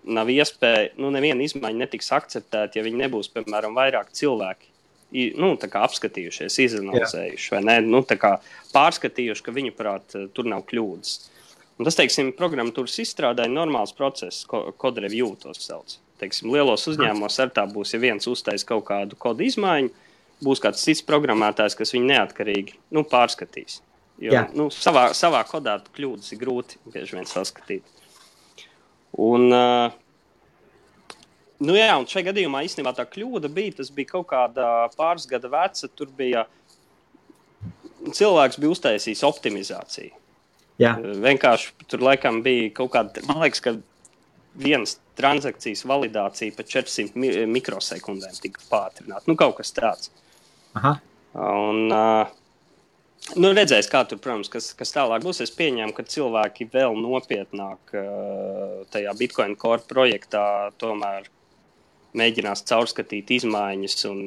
nav iespēja, nu, neviena izmaiņa netiks akceptēta, ja viņi nebūs, piemēram, vairāk cilvēki. Nu, apskatījušies, izanalizējuši, vai ne? Nu, pārskatījuši, ka viņuprāt, tur nav kļūdas. Un tas, teiksim, programmatūras izstrādē ir normāls process, ko kodu review tos sauc. Teiksim, lielos uzņēmumos ar tā būs, ja viens uztais kaut kādu kodu izmaiņu, būs kāds cits programmētājs, kas viņu neatkarīgi nu, pārskatīs. Jo Jā. nu, savā, savā kodā kļūdas ir grūti bieži vien saskatīt. Un, uh, nu jā, un šajā gadījumā īstenībā tā kļūda bija, tas bija kaut kāda pāris gada veca, tur bija cilvēks bija uztaisījis optimizāciju. Jā. Vienkārši tur laikam bija kaut kāda, man liekas, ka vienas transakcijas validācija pa 400 mi mikrosekundēm tika pātrināta. Nu, kaut kas tāds. Aha. Un, uh, Nu, redzēs, kā tur, protams, kas, kas tālāk būs. Es pieņēmu, ka cilvēki vēl nopietnāk uh, tajā Bitcoin core projektā tomēr mēģinās caurskatīt izmaiņas. Un,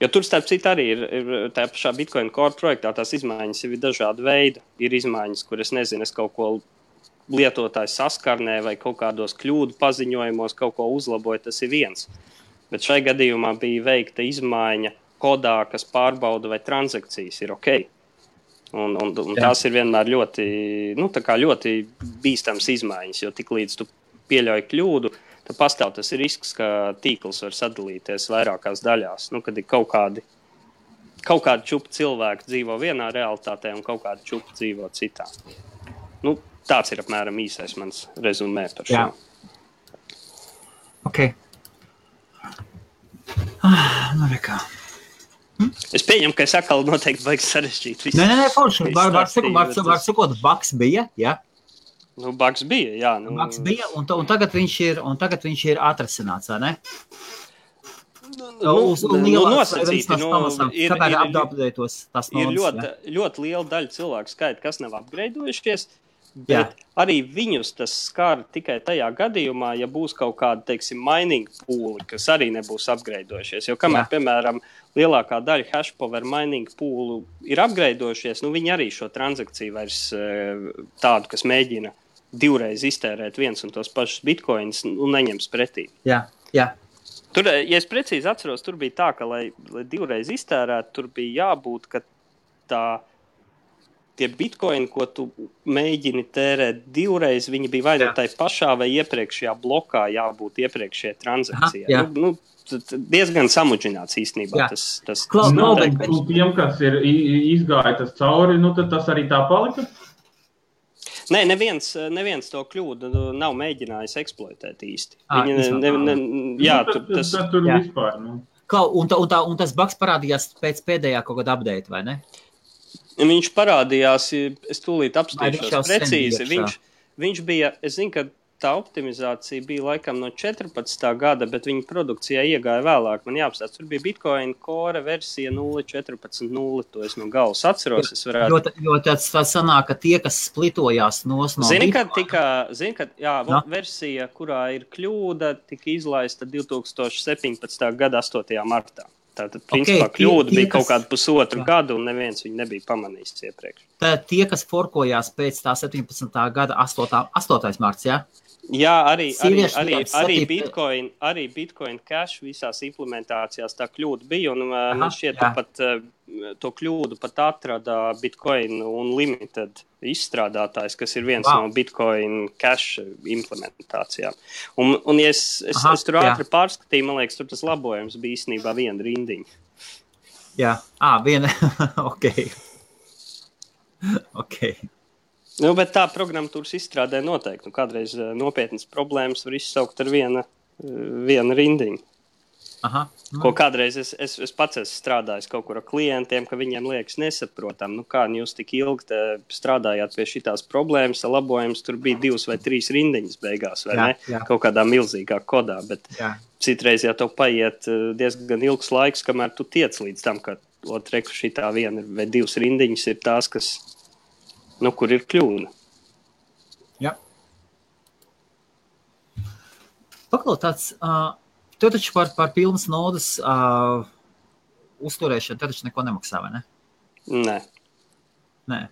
jo tur, starp citu, arī ir, ir tajā pašā Bitcoin core projektā tās izmaiņas ir dažādi veidi. Ir izmaiņas, kuras, nezinu, es kaut ko lietotāju saskarnē vai kaut kādos kļūdu paziņojumos kaut ko uzlaboju, tas ir viens. Bet šai gadījumā bija veikta izmaiņa kodā, kas pārbauda, vai transakcijas ir ok. Un, un, un tās ir vienmēr ļoti, nu, ļoti bīstamas izmaiņas, jo tiklīdz tu pieļauj kļūdu, tad pastāv tas risks, ka tīkls var sadalīties vairākās daļās. Nu, kad ir kaut kādi, kaut kādi čūpi cilvēki dzīvo vienā realitātē, un kaut kādi čūpi dzīvo citā. Nu, tāds ir apmēram īsais mans rezumē par šo. Jā. Ok. Ah, nu, nekā. Hm? Es pieņemu, ka es atkal noteikti baigs sarežģīt. Nē, nē, nē, forši. Var, var, sakot, var, var sakot, baks bija, jā. Nu, baks bija, jā. Nu... Baks bija, un, un, tagad viņš ir, un tagad viņš ir atrasināts, vai ne? Nu, nu, uz, nu, nu, nosacīti, nu, ir, ir, tas ir ļoti, jā. ļoti liela daļa cilvēku skaita, kas nav apgreidojušies. Bet Jā. arī viņus tas skar tikai tajā gadījumā, ja būs kaut kāda, teiksim, mining pūle, kas arī nebūs apgreidojušies. Jo kamēr, Jā. piemēram, lielākā daļa hashpower mining pūlu ir apgreidojušies, nu viņi arī šo transakciju vairs eh, tādu, kas mēģina divreiz iztērēt viens un tos pašus bitkoinus, nu, neņems pretī. Jā, jā. Tur, eh, ja es precīzi atceros, tur bija tā, ka, lai, lai divreiz iztērētu, tur bija jābūt, ka tā tie bitkoini, ko tu mēģini tērēt divreiz, viņi bija vai nu tajā pašā vai iepriekšējā blokā, jābūt iepriekšējai transakcijai. Aha, jā. nu, nu, diezgan samudžināts īstenībā. Jā. Tas, tas, Klau, tas no, bet, bet... Tiem, kas ir izgājis cauri, nu, tas arī tā palika. Nē, neviens, neviens to kļūdu nav mēģinājis eksploatēt īsti. À, Viņi, ne, ne, ne, jā, nu, tur, tas, tas, tur jā. vispār. Nu. Klau, un, tā, un, tā, un tas bugs parādījās pēc pēdējā kaut kāda update, vai ne? Viņš parādījās, es tūlīt apstāšos precīzi. Viņš, viņš bija, es zinu, ka tā optimizācija bija laikam no 14. gada, bet viņa produkcijā iegāja vēlāk. Man jāapstāsta, tur bija Bitcoin core versija 0.14.0. To es no galvas atceros. Es varētu... Jo, jo tas tā sanāk, ka tie, kas splitojās no no Zini, ka tika, zini, ka jā, no? versija, kurā ir kļūda, tika izlaista 2017. gada 8. martā. Tātad, principā, okay, kļūda tie, bija tie, kaut kāda pusotru jā. gadu, un neviens viņu nebija pamanījis iepriekš. Tad tie, kas forkojās pēc tā 17. gada 8. 8. marta, jā? Jā, arī, arī, arī, arī, Bitcoin, arī Bitcoin Cash visās implementācijās tā kļūda bija. Un, Aha, man šķiet, ka pat to kļūdu pat atrada Bitcoin Unlimited izstrādātājs, kas ir viens wow. no Bitcoin Cash implementācijām. Un, un ja es, es, Aha, es tur ātri pārskatīju, man liekas, tur tas labojums bija īstenībā viena rindiņa. Jā, ah, viena. ok. okay. Nu, bet tā programmatūras izstrādē noteikti. Nu, kādreiz uh, nopietnas problēmas var izsaukt ar viena, uh, viena rindiņu. Aha, nu. Ko kādreiz es, es, es pats esmu strādājis kaut kur ar klientiem, ka viņiem liekas nesaprotam, nu kā jūs tik ilgi strādājāt pie šīs problēmas, labojums tur bija divas vai trīs rindiņas beigās, vai jā, ne? Jā. Kaut kādā milzīgā kodā. Bet jā. citreiz jau tev paiet diezgan ilgs laiks, kamēr tu tiec līdz tam, ka otrē, šī tā viena vai divas rindiņas ir tās, kas nu, kur ir kļūda. Jā. Paklaus, tāds, uh, tu taču par, par pilnas naudas uh, uzturēšanu, tad taču neko nemaksā, vai ne? Nē. Nē.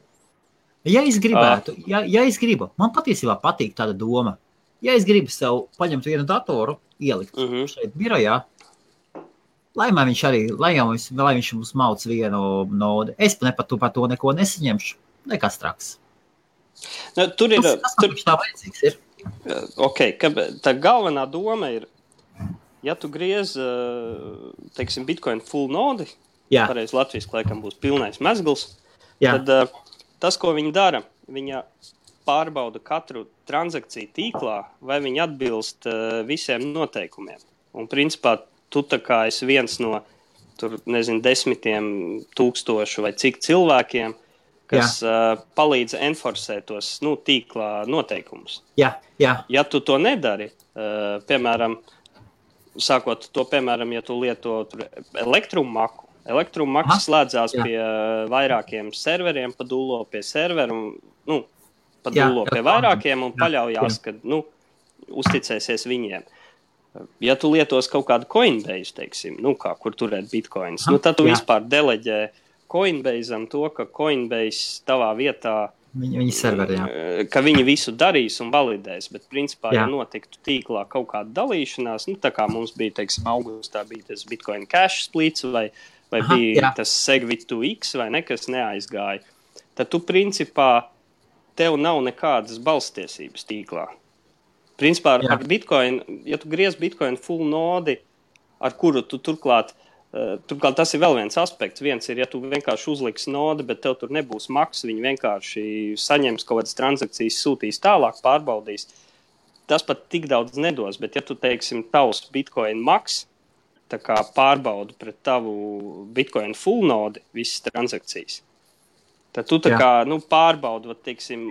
Ja es gribētu, uh. ja, ja es gribu, man patiesībā patīk tāda doma. Ja es gribu sev paņemt vienu datoru, ielikt uh mhm. -huh. šeit birojā, lai viņš arī, lai, mums, lai viņš mums mauc vienu naudu, es ne par to, par to neko nesaņemšu nekas traks. Nu, tur ir tas, tas tur... tā vajadzīgs. Ir. Okay, ka, tā galvenā doma ir, ja tu griez, teiksim, bitkoinu full nodi, pareizi Latvijas laikam būs pilnais mezgls, Jā. tad tas, ko viņi dara, viņa pārbauda katru transakciju tīklā, vai viņi atbilst visiem noteikumiem. Un principā tu tā kā esi viens no tur, nezinu, desmitiem tūkstošu vai cik cilvēkiem, kas uh, palīdz enforcēt tos nu, tīklā noteikumus. Jā, jā. Ja tu to nedari, uh, piemēram, sākot to, piemēram, ja tu lieto elektromaku, elektromaks slēdzās jā. pie vairākiem serveriem, padūlo pie serveriem, nu, padūlo jā, pie vairākiem un jā, paļaujās, jā. ka nu, uzticēsies viņiem. Ja tu lietos kaut kādu coinbase, teiksim, nu, kā, kur turēt bitkoinus, nu, tad tu jā. vispār deleģē uh, Coinbase to, ka Coinbase tavā vietā Viņi, viņi serveri, jā. Eh, ka viņi visu darīs un validēs, bet, principā, jā. ja notiktu tīklā kaut kāda dalīšanās, nu, tā kā mums bija, teiksim, augustā bija tas Bitcoin cash splits vai, vai Aha, bija jā. tas Segwit 2X vai ne, kas neaizgāja, tad tu principā tev nav nekādas balstiesības tīklā. Principā ar, ar Bitcoin, ja tu griez Bitcoin full nodi, ar kuru tu turklāt, uh, turklāt tas ir vēl viens aspekts. Viens ir, ja tu vienkārši uzliksi nodi, bet tev tur nebūs maksas, viņi vienkārši saņems kaut kādas transakcijas, sūtīs tālāk, pārbaudīs. Tas pat tik daudz nedos, bet ja tu teiksim, tavs Bitcoin maksas, pārbaudu pret tavu Bitcoin full nodi, visas transakcijas. Tad tu kā nu, pārbaudi, vat, teiksim,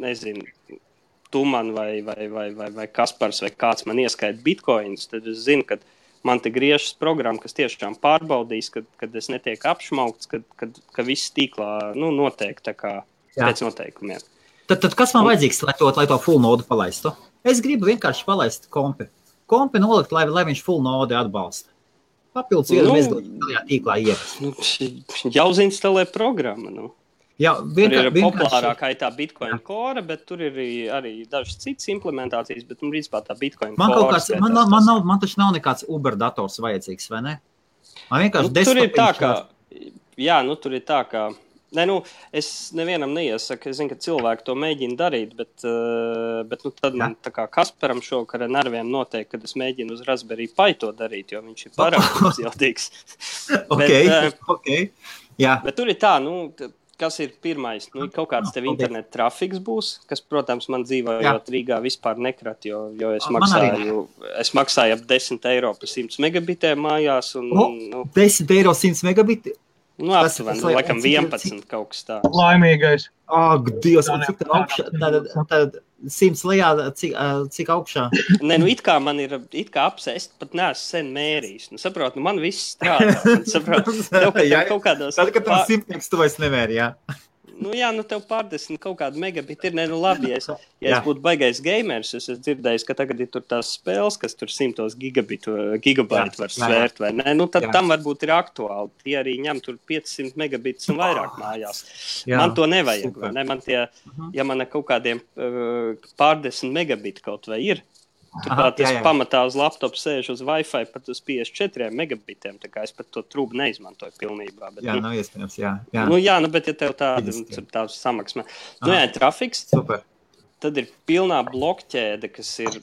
nezinu, tu man vai, vai, vai, vai, vai Kaspars vai kāds man ieskaita bitkoinus, tad es zinu, ka man te griežas programma, kas tiešām pārbaudīs, kad, kad es netieku apšaukts, kad, kad, ka viss tīklā nu, notiek kā Jā. pēc noteikumiem. Tad, tad kas man vajadzīgs, lai to, lai to full nodu palaistu? Es gribu vienkārši palaist kompi. Kompi nolikt, lai, lai viņš full nodi atbalsta. Papildus Nu. vienu bezgalīgi lielajā tīklā ievest. Nu, Jāuzinstalē programma. Nu. Jā, ir vienkār, vienkārši. populārākā ir tā Bitcoin core, bet tur ir arī, dažas citas implementācijas. Bet, nu, principā, tā Bitcoin Man kaut kāds, man, tas. man, nav, man taču nav nekāds Uber dators vajadzīgs, vai ne? Man vienkārši Nu, tur ir tā, ka, jā, nu, tur ir tā, ka. Ne, nu, es nevienam neiesaku, es zinu, ka cilvēki to mēģina darīt, bet, uh, bet nu, tad man, kā Kasparam šovakar ar nerviem noteikti, kad es mēģinu uz Raspberry Pi to darīt, jo viņš ir pārāk jaudīgs. Ok, bet, eh, ok. Jā, Bet tur ir tā, nu, kas ir pirmais. Nu, kaut kāds tev internet trafiks būs, kas, protams, man dzīvojot Rīgā vispār nekrat, jo, jo es, maksāju, es maksāju ap 10 eiro par 100 megabitiem mājās. Un, O! nu, 10 eiro 100 megabiti. Nu, Tas- liek- laikam, cik ir- 11 kaut kas tāds. Laimīgais. Ak, Dievs, un cik tā ne- augšā, tad, tad 100 lejā, cik, cik augšā? Nē, nu, it kā man ir it kā apsēst, pat neesmu sen mērījis. Nu, saprot, nu, man viss strādā. Man, saprot, tev, ka Jā, tev kaut kādos. Tad, kad pār- simtnieks tu vairs nevēri, jā. Nu, jā, nu, tev pārdesmit kaut kāda megabita ir. Ne, nu, labi, ja es, ja es būtu baigais gamers, es esmu dzirdējis, ka tagad ir tās spēles, kas tur simtos gigabitu, gigabaitu var svērt, vai ne? Nu, tad Jā. tam varbūt ir aktuāli. Tie arī ņem tur 500 megabitus un vairāk mājās. Jā, man to nevajag, vai ne? Man tie, Mhm. ja man kaut kādiem uh, pārdesmit megabitu kaut vai ir, Turklāt es jā, pamatā uz laptopa sēžu uz Wi-Fi pat uz 54 megabitiem. Tā kā es pat to trūku neizmantoju pilnībā. Bet, Jā, nu, nav iespējams, jā. jā. nu, jā, nu, bet ja tev tāda tā samaksā, nu, jā, trafiks, Super. tad ir pilnā blokķēde, kas ir.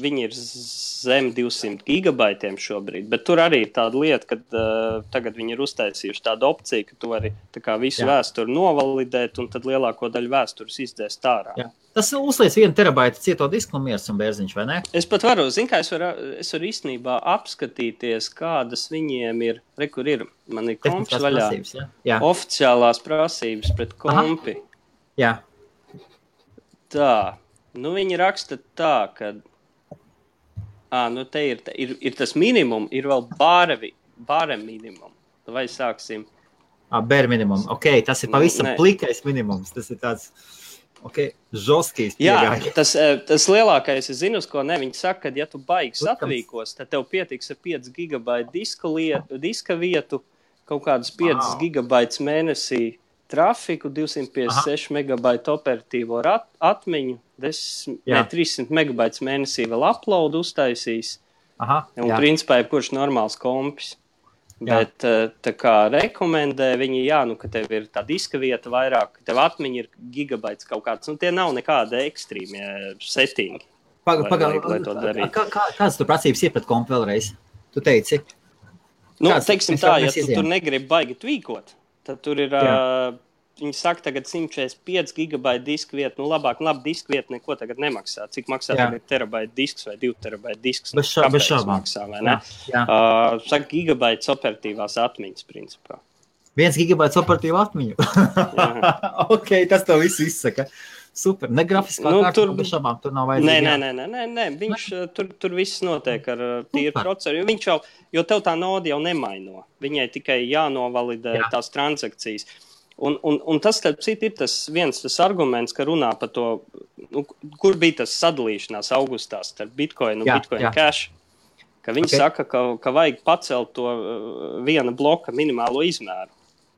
Viņi ir zem 200 gigabaitiem šobrīd, bet tur arī ir tāda lieta, ka uh, tagad viņi ir uztaisījuši tādu opciju, ka tu vari visu Jā. vēsturi novalidēt, un tad lielāko daļu vēstures izdzēst ārā. Jā. Tas uzliek vienu terabaitu cieto disku un miers un bērziņš, vai ne? Es pat varu, zinu, kā es varu, es varu īstenībā apskatīties, kādas viņiem ir. Re, kur ir? Man ir komps vaļā. prasības, jā. Jā, Oficiālās prasības pret Aha. kompi. jā. Tā, nu viņi raksta tā, ka. À, nu te ir, ir, ir tas minimums, ir vēl bārevi, bāre minimums. Vai sāksim? À, bēr minimum. Ok, tas ir pavisam Nē. plikais minimums. Tas ir tāds, ok, žoskīs. Jā, tas, tas lielākais, es zinu, uz ko ne. Viņi saka, ka, ja tu baigs atvīkos, tad tev pietiks ar 5 gigabaitu diska, lietu, diska vietu, kaut kādus 5 Wow. gigabaitus mēnesī trafiku, 256 megabaitu operatīvo rat, atmiņu, 10, Jā. ne, 300 megabaitus mēnesī vēl upload uztaisīs. Aha, Un, jā. principā, jebkurš normāls kompis. Jā. Bet, eh, tā kā rekomendē viņi, jā, nu, ka tev ir tā diska vieta vairāk, ka tev atmiņa ir gigabaits kaut kāds. Nu, tie nav nekādi ekstrēmie settingi. Paga, lai- paga, darītu. kā, kā, kādas tu prasības ir pret kompu vēlreiz? Tu teici, Nu, Kāds- teiksim tā, ja tu izējām. tur negribi baigi tvīkot, tad tur ir. Uh, Viņi saka, tagad 145 gigabaitu disku vietu. Nu, labāk, labi, disku vietu neko tagad nemaksā. Cik maksā terabaita disks vai 2 terabaita disks? Bez šā- bez šaubām. maksā, jā, jā. Uh, saka, gigabaits operatīvās atmiņas principā. viens gigabaits operatīva atmiņu. ok, tas tev viss izsaka. Super. Ne grafiskā Nu, kārta, tur- bez šaubām, tur nav Nē, vajadzīgi. nē, nē, nē, nē, nē. Viņš uh, tur, tur viss notiek ar uh, tīru procesu. Viņš jau, jo tev tā nauda jau nemaino. Viņai tikai jānovalidē Jā. tās transakcijas. Un, un, un tas, starp citu, ir tas viens tas arguments, ka runā par to, nu, kur bija tas sadalīšanās augustā starp Bitcoin un Jā, Bitcoin jā. Cash. Ka viņi Ok. okay. saka, ka, ka vajag pacelt to uh, viena bloka minimālo izmēru.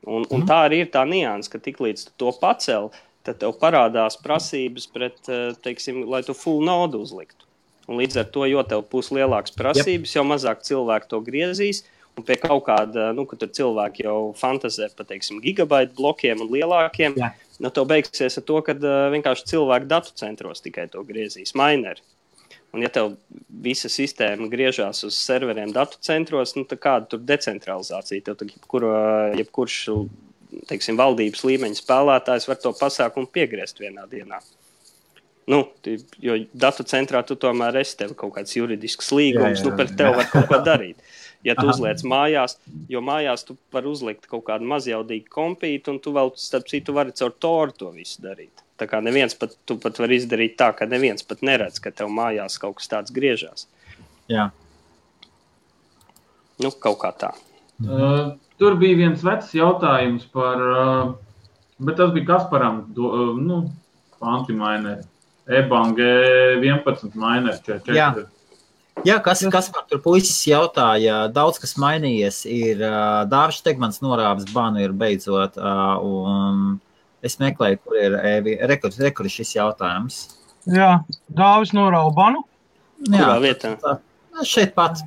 Un, un Mhm. tā arī ir tā nianses, ka tiklīdz tu to pacēli, tad tev parādās prasības, pret, eh, teiksim, lai tu full naudu uzliktu. Un līdz ar to, jo tev būs lielākas prasības, jo mazāk cilvēku to griezīs. Un pie kaut kāda, nu, kad tur cilvēki jau fantāzē par, teiksim, gigabaitu blokiem un lielākiem, Jā. nu, to beigsies ar to, ka uh, vienkārši cilvēki datu centros tikai to griezīs mineri. Un, ja tev visa sistēma griežās uz serveriem datu centros, nu, tad kāda tur decentralizācija? Tev tur jebkura, jebkurš teiksim, valdības līmeņa spēlētājs var to pasākumu piegriezt vienā dienā. Nu, jo datu centrā tu tomēr esi tev kaut kāds juridisks līgums, Jā, jā, nu, par jā. tevi var kaut ko darīt. Ja tu Aha. uzliec mājās, jo mājās tu vari uzlikt kaut kādu mazjaudīgu kompītu, un tu vēl, starp citu, vari caur toru to visu darīt. Tā kā neviens pat, tu pat vari izdarīt tā, ka neviens pat neredz, ka tev mājās kaut kas tāds griežās. Jā. Nu, kaut kā tā. Uh, tur bija viens vecs jautājums par, uh, bet tas bija Kasparam, uh, nu, antimaineri. Ebang 11 maineri 44. Jā. Jā, kas, kas man tur puisis jautāja, daudz kas mainījies. Ir uh, Dārzs Tegmans norāvis banu ir beidzot, uh, un es meklēju, kur ir Evi. Rekurs, rekurs šis jautājums. Jā, Dāvis norauba banu. Kurā vietā? tā- šeit pat.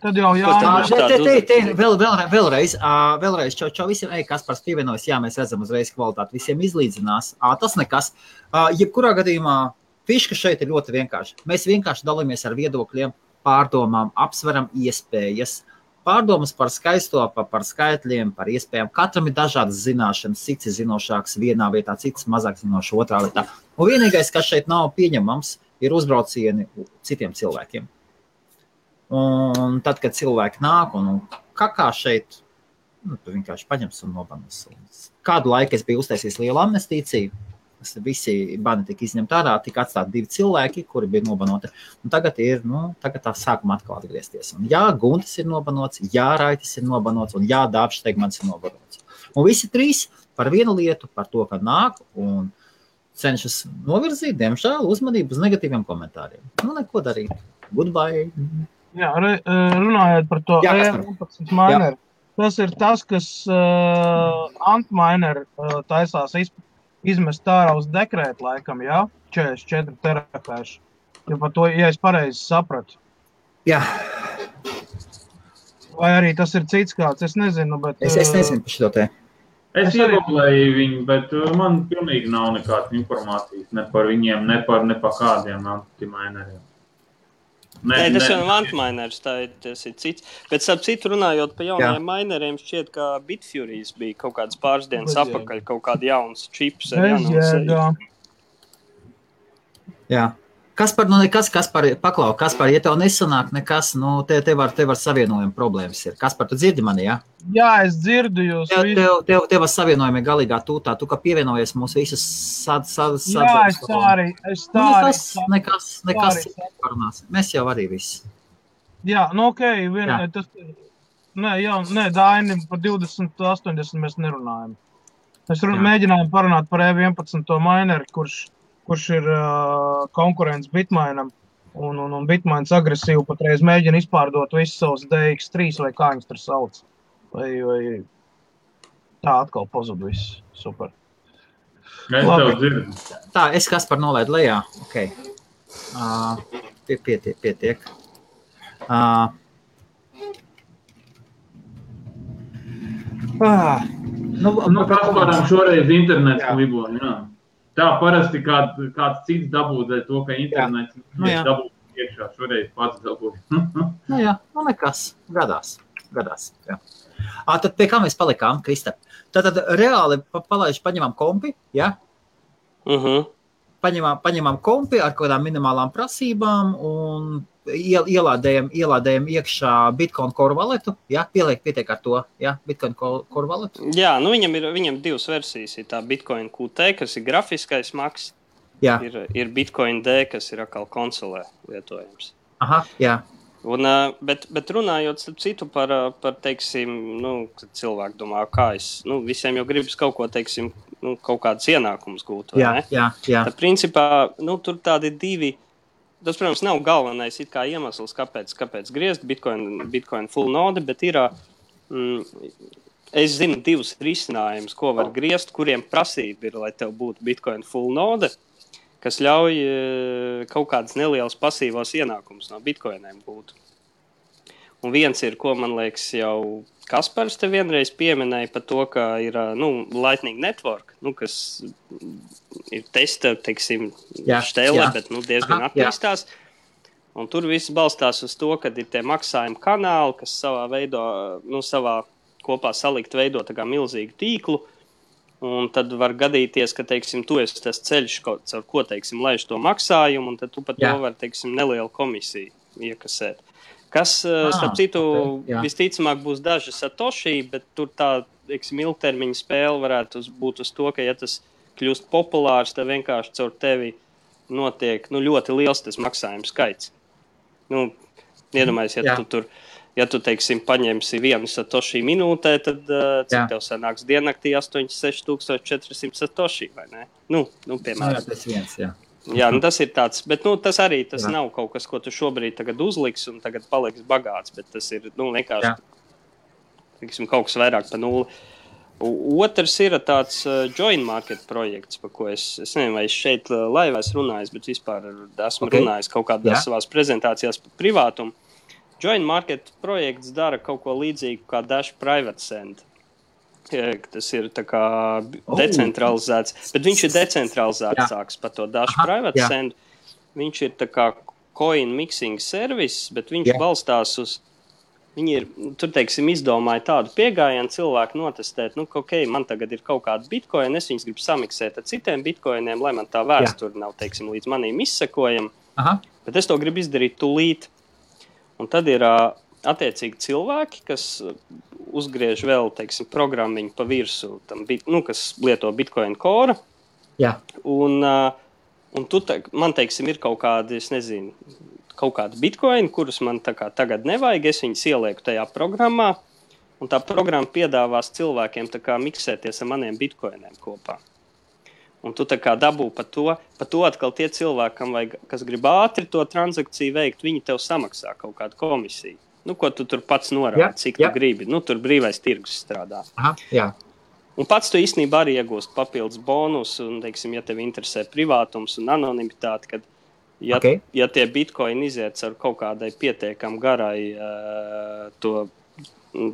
Tad jau jā, tā- Te, te, te, vēl, vēl, vēlreiz, ā, vēlreiz čau, čau visiem, ej, kas par pievienojas, jā, mēs redzam uzreiz kvalitāti, visiem izlīdzinās. Ā, Tas nekas. Ā, Jebkurā gadījumā fiška šeit ir ļoti vienkārša. Mēs vienkārši dalāmies ar viedokļiem, pārdomām, apsveram iespējas. Pārdomas par skaisto, par, par skaitļiem, par iespējām. Katram ir dažādas zināšanas, cits ir zinošāks vienā vietā, cits mazāk zinošs otrā vietā. Un vienīgais, kas šeit nav pieņemams, ir uzbraucieni citiem cilvēkiem. Un tad, kad cilvēki nāk un, un kakā šeit, nu, tu vienkārši paņems un nobanos. Kādu laiku es biju uztaisījis lielu amnestīciju. Visi bani tika izņemti ārā, tika atstāti divi cilvēki, kuri bija nobanoti. Un tagad ir, nu, tagad tā sākuma atkal atgriezties. Un jā, Guntis ir nobanots, jā, Raitis ir nobanots, un jā, Dārzs Tegmans ir nobanots. Un visi trīs par vienu lietu, par to, ka nāk un cenšas novirzīt, diemžēl, uzmanību uz negatīviem komentāriem. Nu, neko darīt. Goodbye! Jā re, runājot par to Jā, kas E11 mineru. Tas ir tas, kas uh, antmaineru uh, taisās iz, izmest ārā uz dekrētu laikam, jā, 44 terapēši. Ja par to, ja es pareizi sapratu. Jā, Vai arī tas ir cits kāds, es nezinu, bet... es, es nezinu par šo te. Es Es iedomājos viņu, bet man pilnīgi nav nekādas informācijas ne par viņiem, ne par, ne par kādiem antimaineriem. Nē, tas jau nav antmainers, tā ir, tas ir cits. Bet, ap citu, runājot par jaunajiem Jā. maineriem, šķiet, ka Bitfuries bija kaut kāds pāris dienas Bez atpakaļ, kaut kāda jauns čips jēgā. Jā. Kas par, nu, nekas, kas par, paklau, kas par, ja tev nesanāk nekas, nu, te, te var, te var savienojuma problēmas ir. Kas par, tu dzirdi mani, jā? Jā, es dzirdu jūs. Tev, visu. tev, tev, tev savienojumi galīgā tūtā, tu, ka pievienojies mūsu visas sad, sad, sad, Jā, es tā arī. Es tā arī. nekas, nekas, nekas cits parunās. Mēs jau arī viss. Jā, nu ok, vien, Jā. tas Nē, jā, nē, Daini, par 20, 80 mēs nerunājam. Mēs run, Jā. mēģinājām parunāt par E11 mineru, kurš, kurš ir uh, konkurents Bitmainam. Un, un, un Bitmains agresīvi patreiz mēģina izpārdot visus savus DX3 vai kā viņus tur sauc. Vai, vai tā atkal pazuda viss. Super. Es. Tā, es kas par nolaidu lejā. Okay. Uh, pie, pietiek, pietiek. Uh, ah, nu, Nu, kas varam šoreiz internets Jā. libo, jā. Tā parasti kād, kāds cits dabūja to, ka internets Nu, dabūja iekšā. Šoreiz pats dabūja. Nu, jā, nu nekas. Gadās. Gadās jā. À, tad pie kā mēs palikām, Kristap? Tad, tad reāli pa, palaiž, paņemam kompi, ja? Uh -huh. paņemam, paņemam kompi ar kaut kādām minimālām prasībām un ielādējam, ielādējam iekšā Bitcoin core walletu. Ja? Pieliek, pietiek ar to, ja? Bitcoin core walletu. Jā, nu viņam ir viņam divas versijas. Ir tā Bitcoin QT, kas ir grafiskais maks, Jā, ir, ir Bitcoin D, kas ir atkal konsolē lietojams. aha, jā. Un, bet, bet runājot citu par, par teiksim, nu, kad cilvēki domā, kā es, nu, visiem jau gribas kaut ko, teiksim, nu, kaut kādus ienākumus gūt. Jā, jā, jā. Tad, principā, nu, tur tādi divi. Tas, protams, nav galvenais kā iemesls, kāpēc, kāpēc griezt Bitcoin, Bitcoin full node, bet ir. Mm, es zinu divus risinājumus, ko var griezt, kuriem prasība ir, lai tev būtu Bitcoin full node, kas ļauj kaut kādas nelielas pasīvās ienākumus no bitkoiniem gūt. Un viens ir, ko man liekas, jau Kaspars te vienreiz pieminēja par to, ka ir nu, Lightning Network, nu, kas ir testa, teiksim, Jā, štēlē, jā. bet nu, diezgan Aha, jā. attīstās. Un tur viss balstās uz to, ka ir tie maksājuma kanāli, kas savā veidā, nu, savā kopā salikt, veido milzīgu tīklu. Un tad var gadīties, ka teiksim, tu esi tas ceļš, kaut, caur ko teiksim, laiž to maksājumu, un tad tu pat Jā. to vari teiksim, nelielu komisiju iekasēt. Kas, ah, Ah, starp citu, ok, jā. visticamāk būs daži satoši, bet tur tā teiksim, ilgtermiņa spēle varētu uz, būt uz to, ka, ja tas kļūst populārs, tad vienkārši caur tevi notiek nu, ļoti liels tas maksājuma skaits. Nu, Iedomājieties, ja Jā. tu tur, ja tu, teiksim, paņemsi vienu satoši minūtē, tad uh, cik tev sanāks diennaktī 86,400 satoši vai ne? Nu, nu Nu, jā, piemēram. tas viens, jā. Jā, nu, tas ir tāds, bet nu, tas arī tas Jā. nav kaut kas, ko tu šobrīd uzliksi un tagad paliks bagāts, tas ir nu, vienkārši tiksim, kaut kas vairāk par nulli. Otrs ir tāds uh, joint market projekts, par ko es, es nezinu, vai es šeit uh, laivā esmu runājis, bet vispār esmu Ok. okay. runājis kaut kādās Jā. savās prezentācijās par privātumu. Joint market projekts dara kaut ko līdzīgu kā Dash Private Send. Tas ir Oh. decentralizēts, bet viņš ir decentralizētāks par to Dash Aha, Private jā. Send. Viņš ir tā kā coin mixing servis, bet viņš Jā. balstās uz Viņi ir, tur teiksim, izdomāja tādu pieejamību, cilvēku notestēt, nu, ka, ok, man tagad ir kaut kāda bitkoina, es viņus gribu samiksēt ar citiem bitkoiniem, lai man tā vēsture nav, teiksim, līdz maniem izsekojama. Bet es to gribu izdarīt tūlīt. Un tad ir ā, attiecīgi cilvēki, kas ā, uzgriež vēl, teiksim, programmiņu pa virsmu, nu, kas lieto bitkoina kora. jā, Un, uh, un tu, te, man teiksim, ir kaut kādi, es nezinu, kaut kādi bitkoini, kurus man kā tagad nevajag. Es viņus ielieku tajā programmā, un tā programma piedāvās cilvēkiem kā miksēties ar maniem bitkoiniem kopā. Un tu kā dabū par to, par to atkal tie cilvēki, vajag, kas grib ātri to transakciju veikt, viņi tev samaksā kaut kādu komisiju. Nu, ko tu tur pats norādi, Jā, cik jā. tu gribi. Nu, tur brīvais tirgus strādā. aha, jā. Un pats tu īstenībā arī iegūsi papildus bonusu, un, teiksim, ja tev interesē privātums un anonimitāte, tad, ja, Ok. okay. ja tie bitkoini iziet ar kaut kādai pietiekami garai, uh, to,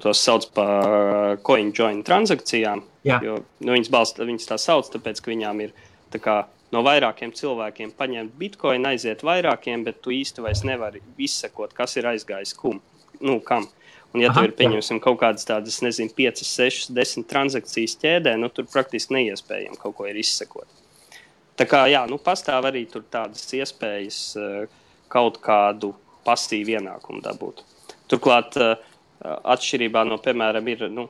to sauc par coin join transakcijām, Jā. jo nu, viņas, balsta, viņas tā sauc, tāpēc, ka viņām ir tā kā, no vairākiem cilvēkiem paņemt bitkoinu, aiziet vairākiem, bet tu īsti vairs nevari izsekot, kas ir aizgājis kum, nu, kam. Un, ja Aha, tev ir jā. pieņemsim kaut kādas tādas, nezinu, 5, 6, 10 transakcijas ķēdē, nu tur praktiski neiespējami kaut ko izsekot. Tā kā jā, nu, pastāv arī tādas iespējas eh, kaut kādu pasīvu ienākumu dabūt. Turklāt, eh, atšķirībā no, piemēram, ir, nu,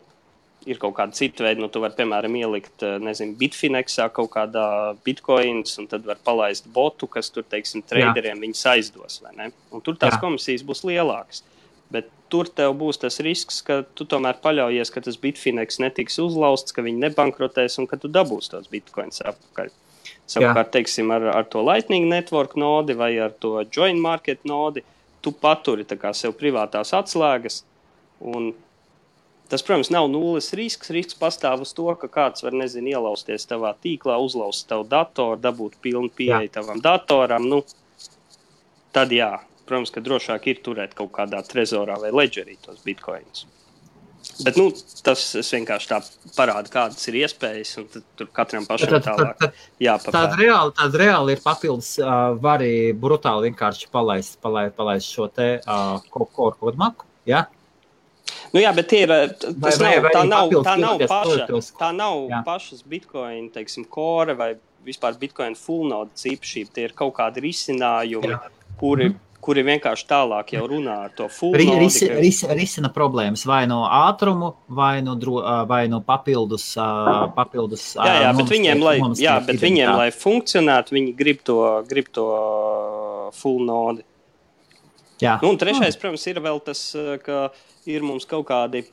ir kaut kāda cita veida, nu, tu vari, piemēram, ielikt, eh, nezinu, Bitfinexā kaut kādā bitkoins, un tad var palaist botu, kas tur, teiksim, traderiem viņus aizdos, vai ne? Un tur tās Jā. komisijas būs lielākas. Bet tur tev būs tas risks, ka tu tomēr paļaujies, ka tas bitfinex netiks uzlausts, ka viņi nebankrotēs un ka tu dabūsi tos bitkoinus atpakaļ. Savukārt, teiksim, ar, ar to Lightning Network nodi vai ar to Joint Market nodi, tu paturi kā sev privātās atslēgas. Un tas, protams, nav nulles risks. Risks pastāv uz to, ka kāds var, nezinu, ielausties tavā tīklā, uzlauzt tavu datoru, dabūt pilnu pieeju tavam datoram. Nu, tad jā, protams, ka drošāk ir turēt kaut kādā trezorā vai ledgerī tos bitkoinus. Bet nu, tas vienkārši tā parāda, kādas ir iespējas, un tur katram pašam Tad, tālāk tad, tāda jāpapēta. reāli, tāda reāli ir papildus, uh, var arī brutāli vienkārši palaist, palaist, palaist šo te uh, kaut ko ar kaut maku. Ja? Nu, jā, bet tie ir, tas Vai- nav, vai tā nav, tā nav paša, tā nav Jā. pašas bitkoina, teiksim, core vai vispār bitkoina full nodes īpašība. Tie ir kaut kādi risinājumi, Jā. kuri, kuri vienkārši tālāk jau runā ar to node. ris, ris, risina problēmas vai no ātruma, vai no, dro, vai no papildus. papildus Jā, jā, bet viņiem, lai, jā, bet viņiem, identitāti. lai funkcionētu, viņi grib to, grib to full node. Jā. Nu, un trešais, protams, ir vēl tas, ka ir mums kaut kādi,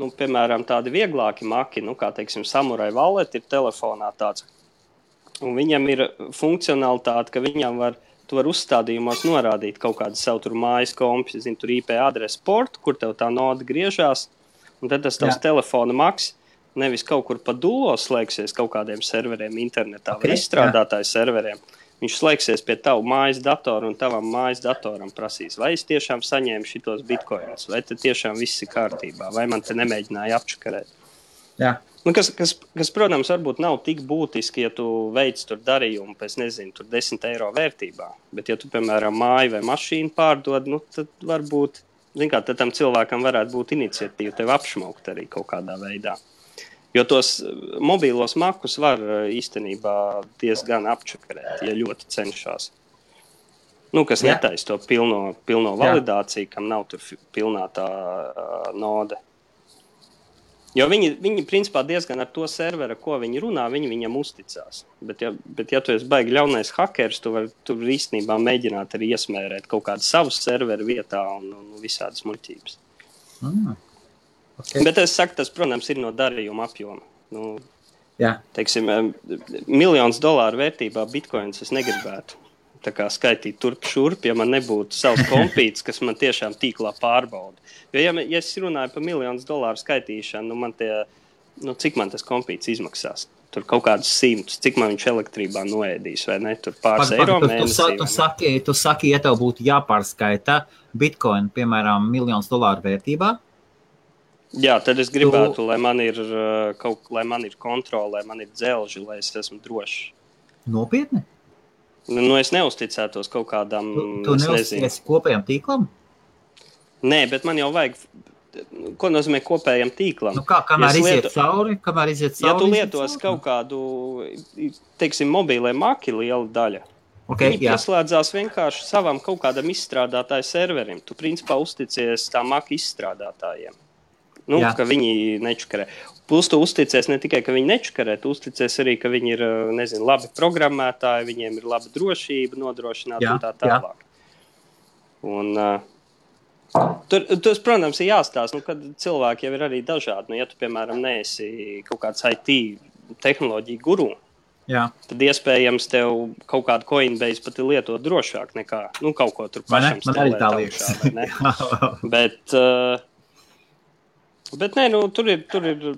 nu, piemēram, tādi vieglāki maki, nu, kā, teiksim, samurai valet ir telefonā tāds. Un viņam ir funkcionalitāte, ka viņam var, tu var uzstādījumos norādīt kaut kādu savu tur mājas kompi, zinu, tur IP adresi portu, kur tev tā nauda griežās, un tad tas tavs Jā. telefona maks nevis kaut kur pa dūlo slēgsies kaut kādiem serveriem internetā Ok, vai izstrādātāju serveriem, Viņš slēgsies pie tava mājas datora un tavam mājas datoram prasīs, vai es tiešām saņēmu šitos bitkoinus, vai te tiešām viss ir kārtībā, vai man te nemēģināja apčakarēt. Jā. Nu, kas, kas, kas, protams, varbūt nav tik būtiski, ja tu veic tur darījumu pēc, nezinu, tur 10 eiro vērtībā. Bet, ja tu, piemēram, māju vai mašīnu pārdod, nu, tad varbūt, kā, tad tam cilvēkam varētu būt iniciatīva tevi apšmaukt arī kaut kādā veidā. Jo tos mobīlos makus var īstenībā diezgan apčakarēt, ja ļoti cenšas. Nu, kas netaisa to pilno, pilno validāciju, kam nav tur pilnā tā uh, node. Jo viņi, viņi principā diezgan ar to serveru, ko viņi runā, viņi viņam uzticās. Bet, ja, bet, ja tu esi baigi ļaunais hackers, tu vari tur īstenībā mēģināt arī iesmērēt kaut kādu savu serveru vietā un, un visādas muļķības. Mm. Okay. Bet es saku, tas, protams, ir no darījuma apjoma. Nu, Jā. teiksim, miljonus dolāru vērtībā bitkoins es negribētu. Kā skaitīt turp šurp, ja man nebūtu savs kompīts, kas man tiešām tīklā pārbauda. Jo, ja, ja es runāju par miljonus dolāru skaitīšanu, nu, man tie, nu, cik man tas kompīts izmaksās? Tur kaut kādus simtus, cik man viņš elektrībā noēdīs, vai ne? Tur pāris eiro tu, tu, sa- tu, saki, tu saki, ja tev būtu jāpārskaita bitkoini, piemēram, miljonus dolāru vērtībā. Jā, tad es gribētu, lai man ir uh, kaut lai man ir kontrole, lai man ir dzelži, lai es esmu drošs. Nopietni. Nu, nu, es neusticētos kaut kādam, Tu, tu neuzticies kopējam tīklam. Nē, bet man jau vajag, ko nozīmē kopējam tīklam. Nu kā, kamēr Ja iziet lietu- cauri, kamēr iziet cauri. Ja tu lietos cauri. kaut kādu, teiksim, mobīlē maki liela daļa, okay, Viņi jā. pieslēdzās vienkārši savam kaut kādam izstrādātāju serverim. Tu principā uzticies tam maka izstrādātājiem. Nu, Jā. ka viņi nečakarē. Plus, tu uzticies ne tikai, ka viņi nečakarē, tu uzticies arī, ka viņi ir nezinu, labi programmētāji, viņiem ir laba drošība nodrošināta Jā, un tā jā. tālāk. Un, uh, tur, tas, protams, ir jāstāsta, nu, kad cilvēki jau ir arī dažādi. Nu, ja tu, piemēram, neesi kaut kāds IT tehnoloģiju guru, jā. tad iespējams tev kaut kādu coinbase pat ir lietot drošāk nekā nu, kaut ko tur Vai ne? pašam Man arī tā liekas. ne? bet, uh, bet nē, nu, tur ir. Tur ir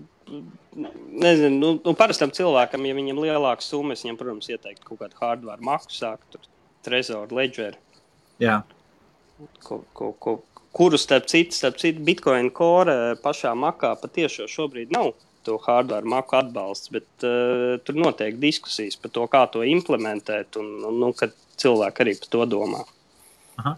Nezinu, nu, nu, parastam cilvēkam, ja viņam ir lielāka summa, viņam, protams, ieteiktu kaut kādu hardware maksu, sākt tur Trezor, Ledger, jā. ko, ko, ko, kuru starp citu, starp citu, Bitcoin core pašā makā patiešām šobrīd nav to hardware maku atbalsts, bet uh, tur notiek diskusijas par to, kā to implementēt, un, un nu, kad cilvēki arī par to domā. Aha.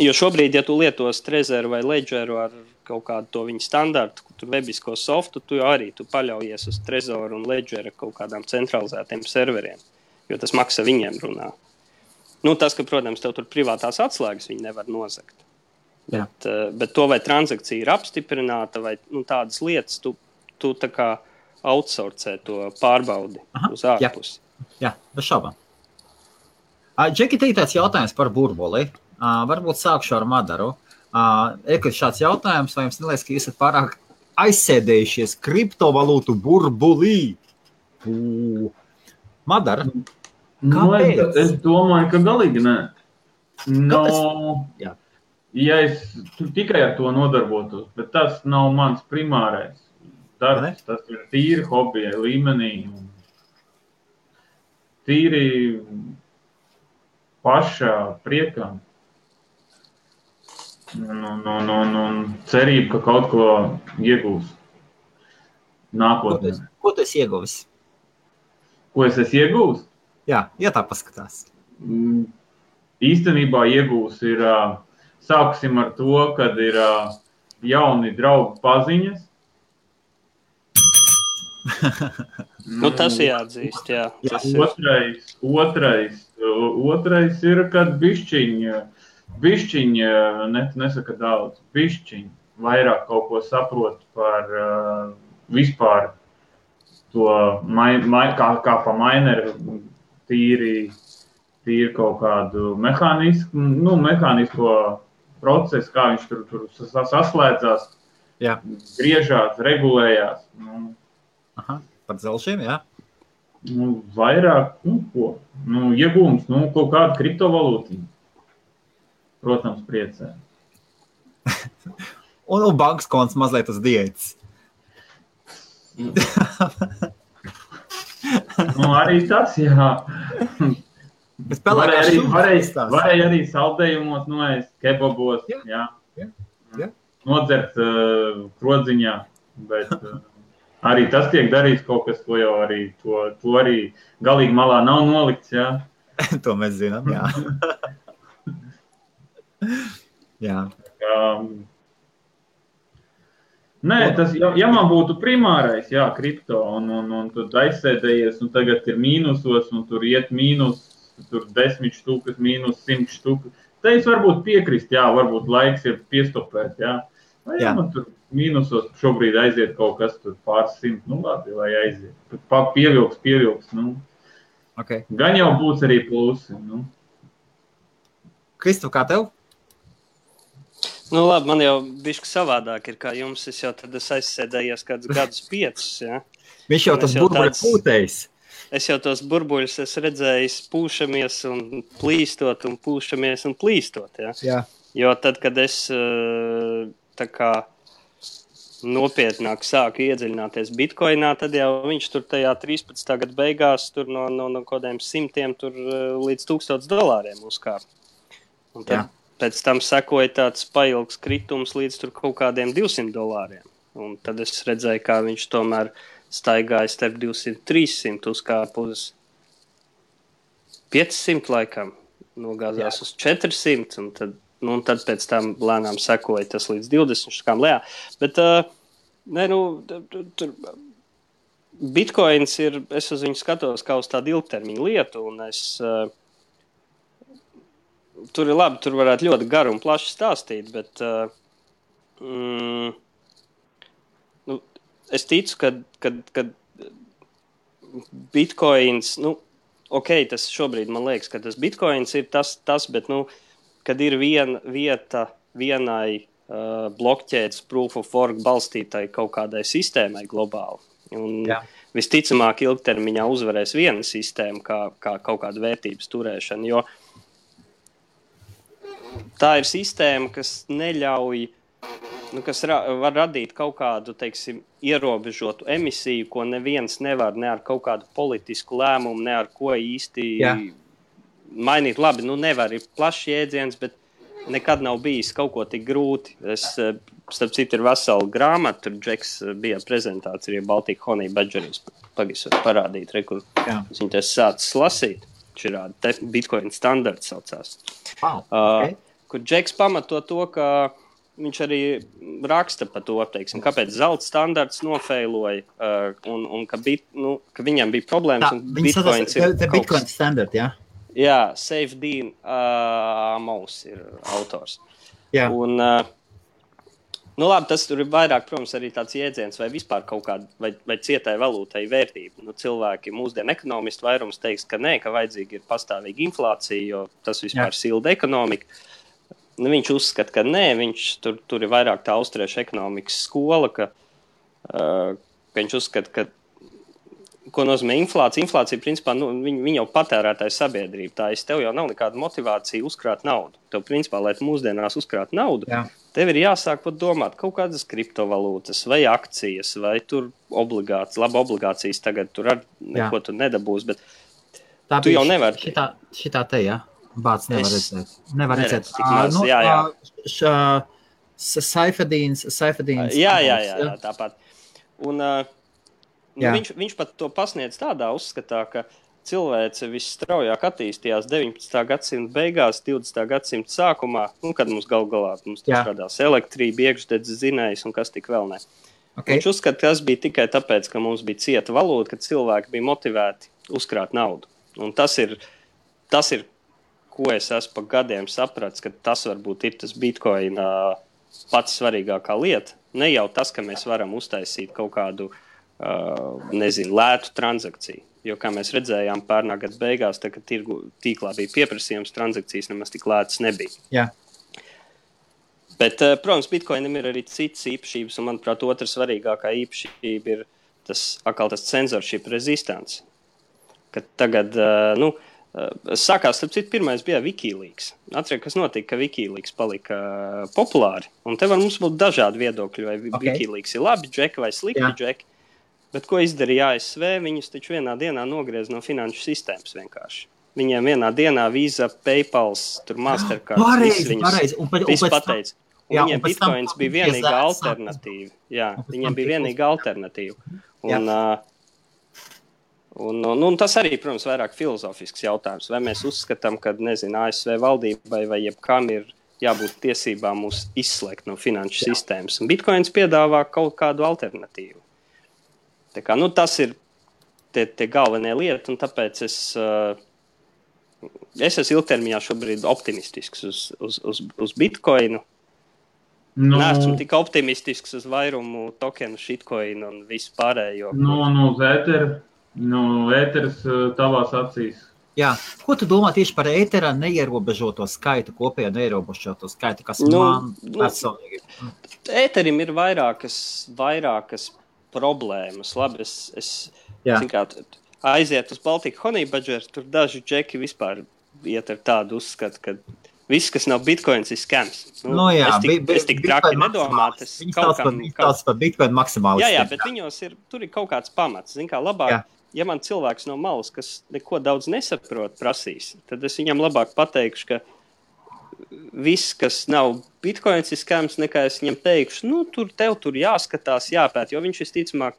Jo šobrīd, ja tu lietos Trezoru vai Ledgeru ar kaut kādu to viņa standartu, tur webisko softu, tu arī tu paļaujies uz Trezoru un Ledgeru kaut kādām centralizētiem serveriem, jo tas maksā viņiem runā. Nu, tas, ka, protams, tev tur privātās atslēgas viņi nevar nozagt. Jā. Bet, eh, bet to, vai transakcija ir apstiprināta, vai nu, tādas lietas, tu, tu tā kā outsourcē to pārbaudi Aha, uz ārpusi. Jā, bez šaubām. Džeki, te ir tāds jautājums par burbuli. Uh, varbūt sākšu ar Madaru. Uh, Ekot šāds jautājums, vai jums neliekas, ka jūs esat pārāk aizsēdējušies kriptovalūtu burbulī? Pū. Madara, Nu, Kāpēc? es domāju, ka galīgi nē. No, Jā. ja es tikai ar to nodarbotos, bet tas nav mans primārais Ne? darbs. Tas ir tīri hobija līmenī. Tīri pašā priekam. Un, un, un, un, un cerība, ka kaut ko iegūs ko tu, nākotnē. ko tu esi ieguvis? Ko es esmu iegūmis? Jā, ja tā paskatās. Mm, īstenībā iegūs ir, sāksim ar to, kad ir jauni draugi paziņas. Nu, tas ir jāatzīst. Jā, Jā, tas ir. Otrais, otrais, otrais ir, kad bišķiņi, bišķiņi ne, nesaka daudz, bišķiņi vairāk kaut ko saprot par uh, vispār to, mai, mai, kā, kā pa maineru, tīri, tīri kaut kādu mehānisku, nu, mehānisko procesu, kā viņš tur, tur sas- saslēdzās, Jā. griežās, regulējās. Nu, Aha, par zelšiem, jā. Nu, vairāk, nu, ko? Nu, iegūms, nu, kaut kāda kriptovalūta. Protams, priecē. Un, un bankas konts mazliet uz diētas. Nu, arī tas, jā. Bet Varēja arī, varēja, varēja arī saldējumos noēst, kebabos, Jā. jā. Jā. Jā. Nodzert uh, krodziņā, bet uh, arī tas tiek darīts kaut kas, ko jau arī, to, to arī galīgi malā nav nolikts, jā. to mēs zinām. Jā. jā. Um, Nē, tas, ja, ja man būtu primārais, jā, kripto, un, un, un tad aizsēdējies, un tagad ir mīnusos, un tur iet mīnus, tur desmit štukas, mīnus simt štukas, tad es varbūt piekrist, jā, varbūt laiks ir piestopēt, jā. Vai Jā. man tur mīnusos šobrīd aiziet kaut kas tur pāris simt, nu labi, lai aiziet. Pa, pievilks, pievilks, nu. Okay. Gan jau būs arī plusi, nu. Kristof, kā tev? Nu, labi, man jau bija savādāk, ir kā jums. Es jau tad esmu aizsēdējies kādus gadus, piecus. Ja? Viņš jau Un es tas burbuļs tāds- pūtējs. Es jau tos burbuļus esmu redzējis, pūšamies un plīstot, un pūšamies un plīstot. Ja? Jā. Jo tad, kad es eh, kā nopietnāk sāku iedziļināties Bitcoinā, tad jau viņš tur tajā 13. gada beigās tur no, no, no kaut kādiem simtiem tur, eh, līdz 1000 dolāriem uzkāpa. Un tad Jā. Pēc tam sekoja tāds pailgs kritums līdz tur kaut kādiem 200 dolāriem. Un tad es redzēju, kā viņš tomēr staigāja starp 200 un 300 uzkāpa uz 500 laikam, nogāzās uz 400, un tad, nu, un tad pēc tam lēnām sekoja tas līdz 20 škām lejā. Bet, uh, ne, nu, tu- tu- tur Bitcoins ir, es uz viņu skatos kā uz tādu ilgtermiņu lietu, un es, uh, tur ir labi, tur varētu ļoti garu un plaši stāstīt, bet uh, mm, nu, es ticu, ka, kad, kad Bitcoins, nu, ok, tas šobrīd man liekas, ka tas Bitcoins ir tas, tas bet, nu, kad ir viena vieta vienai uh, blokķēdes proof of work balstītai kaut kādai sistēmai globāli. Un Jā. visticamāk, ilgtermiņā uzvarēs viena sistēma, kā, kā kaut kāda vērtības turēšana. Jo tā ir sistēma, kas neļauj, nu, kas ra var radīt kaut kādu teiksim, ierobežotu emisiju, ko neviens nevar ne ar kaut kādu politisku lēmumu, ne ar ko īsti Jā. mainīt. Labi, nu nevar, ir plašs jēdziens, bet nekad nav bijis kaut ko tik grūti. Es, eh, starp citu, ir vesela grāmata, tur Džeks eh, bija prezentācija, Baltika Honey Badgerīs. Pagaidzi, parādīt, re, kur viņu te sācis lasīt. Šī Bitcoin standarts saucās. Wow. Uh, Okay. kur Džeks pamato to, ka viņš arī raksta par to, teiksim, kāpēc zelta standarts nofeiloja, uh, un, un ka, bit, nu, ka viņam bija problēmas. Saucās, ir kaut Bitcoin standard, jā. Jā, Safe Dean uh, Maus ir autors. Jā. Un, uh, nu, labi, tas tur ir vairāk, protams, arī tāds jēdziens, vai vispār kaut kāda, vai, vai cietai valūtai vērtība. Nu, cilvēki, mūsdienu ekonomisti vairums teiks, ka nē, ka vajadzīga ir pastāvīga inflācija, jo tas vispār silda ekonomiku. Nu, viņš uzskata, ka nē, viņš tur, tur ir vairāk tā austriešu ekonomikas skola, ka, uh, ka viņš uzskata, ka ko nozīmē inflācija. Inflācija, principā, nu, viņa, viņa jau patērētāja sabiedrība. Tā es tev jau nav nekāda motivācija uzkrāt naudu. Tev, principā, lai tu mūsdienās uzkrātu naudu, Jā. tev ir jāsāk pat domāt kaut kādas kriptovalūtas, vai akcijas, vai tur obligācijas. Labi, obligācijas tagad tur ar neko tu nedabūsi. Bet Tā Tu jau nevari. Šitā, šitā te, jā. Bāc nevar Es redzēt. Nevar redzēt. tik maz, jā, jā. Saifadīns, Saifadīns. jā, jā, jā, jā, tāpat. Un, uh, nu, viņš, viņš pat to pasniedz tādā uzskatā, ka cilvēce visstraujāk attīstījās 19. gadsimta beigās, 20. gadsimta sākumā, nu, kad mums gal galā mums Jā. radās elektrība, iekšdedzes zinējs un kas tik vēl ne. Okay. Viņš uzskata, ka tas bija tikai tāpēc, ka mums bija cieta valūta, ka cilvēki bija motivēti uzkrāt naudu. Un tas ir, tas ir ko es esmu pa gadiem sapratis, ka tas varbūt ir tas bitkoina pats svarīgākā lieta. Ne jau tas, ka mēs varam uztaisīt kaut kādu uh, nezinu, lētu transakciju. Jo, kā mēs redzējām, pērnā gada beigās, tad, kad tirgu, tīklā bija pieprasījums, transakcijas nemaz tik lētas nebija. Jā. Bet, eh, protams, Bitcoinam ir arī citas īpašības, un, manuprāt, otra svarīgākā īpašība ir tas, tas censorship rezistants. Kad tagad, eh, nu, eh, sākās, starp citu, pirmais bija Wikileaks. Atcerieties, kas notika, ka Wikileaks palika populāri. Un te var mums būt dažādi viedokļi, vai Ok. okay. Wikileaks ir labi džeki vai slikti džeki. Bet ko izdarīja ASV? Viņus taču vienā dienā nogriez no finanšu sistēmas vienkārši. Viņiem vienā dienā vīza, PayPal, tur Mastercard. Pareizi, viņus- pareizi. Un, pēc- un pēc. Un Jā, viņiem bitkoins bija vienīgā alternatīva. Jā, viņiem bija vienīgā alternatīva. Un, uh, un, un, un tas arī, protams, vairāk filozofisks jautājums. Vai mēs uzskatām, ka nezinu, ASV valdībai vai jebkam ir jābūt tiesībām mūs izslēgt no finanšu Jā. sistēmas. Un bitkoins piedāvā kaut kādu alternatīvu. Tā kā, nu, tas ir tie, tie galvenie lieti, un tāpēc es, uh, es esmu ilgtermiņā šobrīd optimistisks uz, uz, uz, uz bitkoinu. Nu, Nē, esmu tik optimistisks uz vairumu tokenu, shitcoinu un visu pārējo. nu, nu, Zēter, nu, ēteris uh, tavās acīs. Jā. Ko tu domā tieši par ētera neierobežoto skaitu, kopējo neierobežoto skaitu, kas Nu, nu, man nu, personīgi ir? Ēterim ir vairākas, vairākas problēmas. Labi, es, es kā aiziet uz Baltiku Honey Badger, tur daži džeki vispār iet ar tādu uzskatu, ka viss, kas nav bitkoins, ir skams. Nu, jā, es tik, bi- es tik traki nedomāju, tas Viņi kaut viņi kaut, sauc par Bitcoin maksimālistu. Jā, jā, bet viņos ir, tur ir kaut kāds pamats. Zin, kā, labāk, Jā. ja man cilvēks no malas, kas neko daudz nesaprot, prasīs, tad es viņam labāk pateikšu, ka viss, kas nav bitkoins, ir skams, nekā es viņam teikšu, nu, tur tev tur jāskatās, jāpēt, jo viņš visticamāk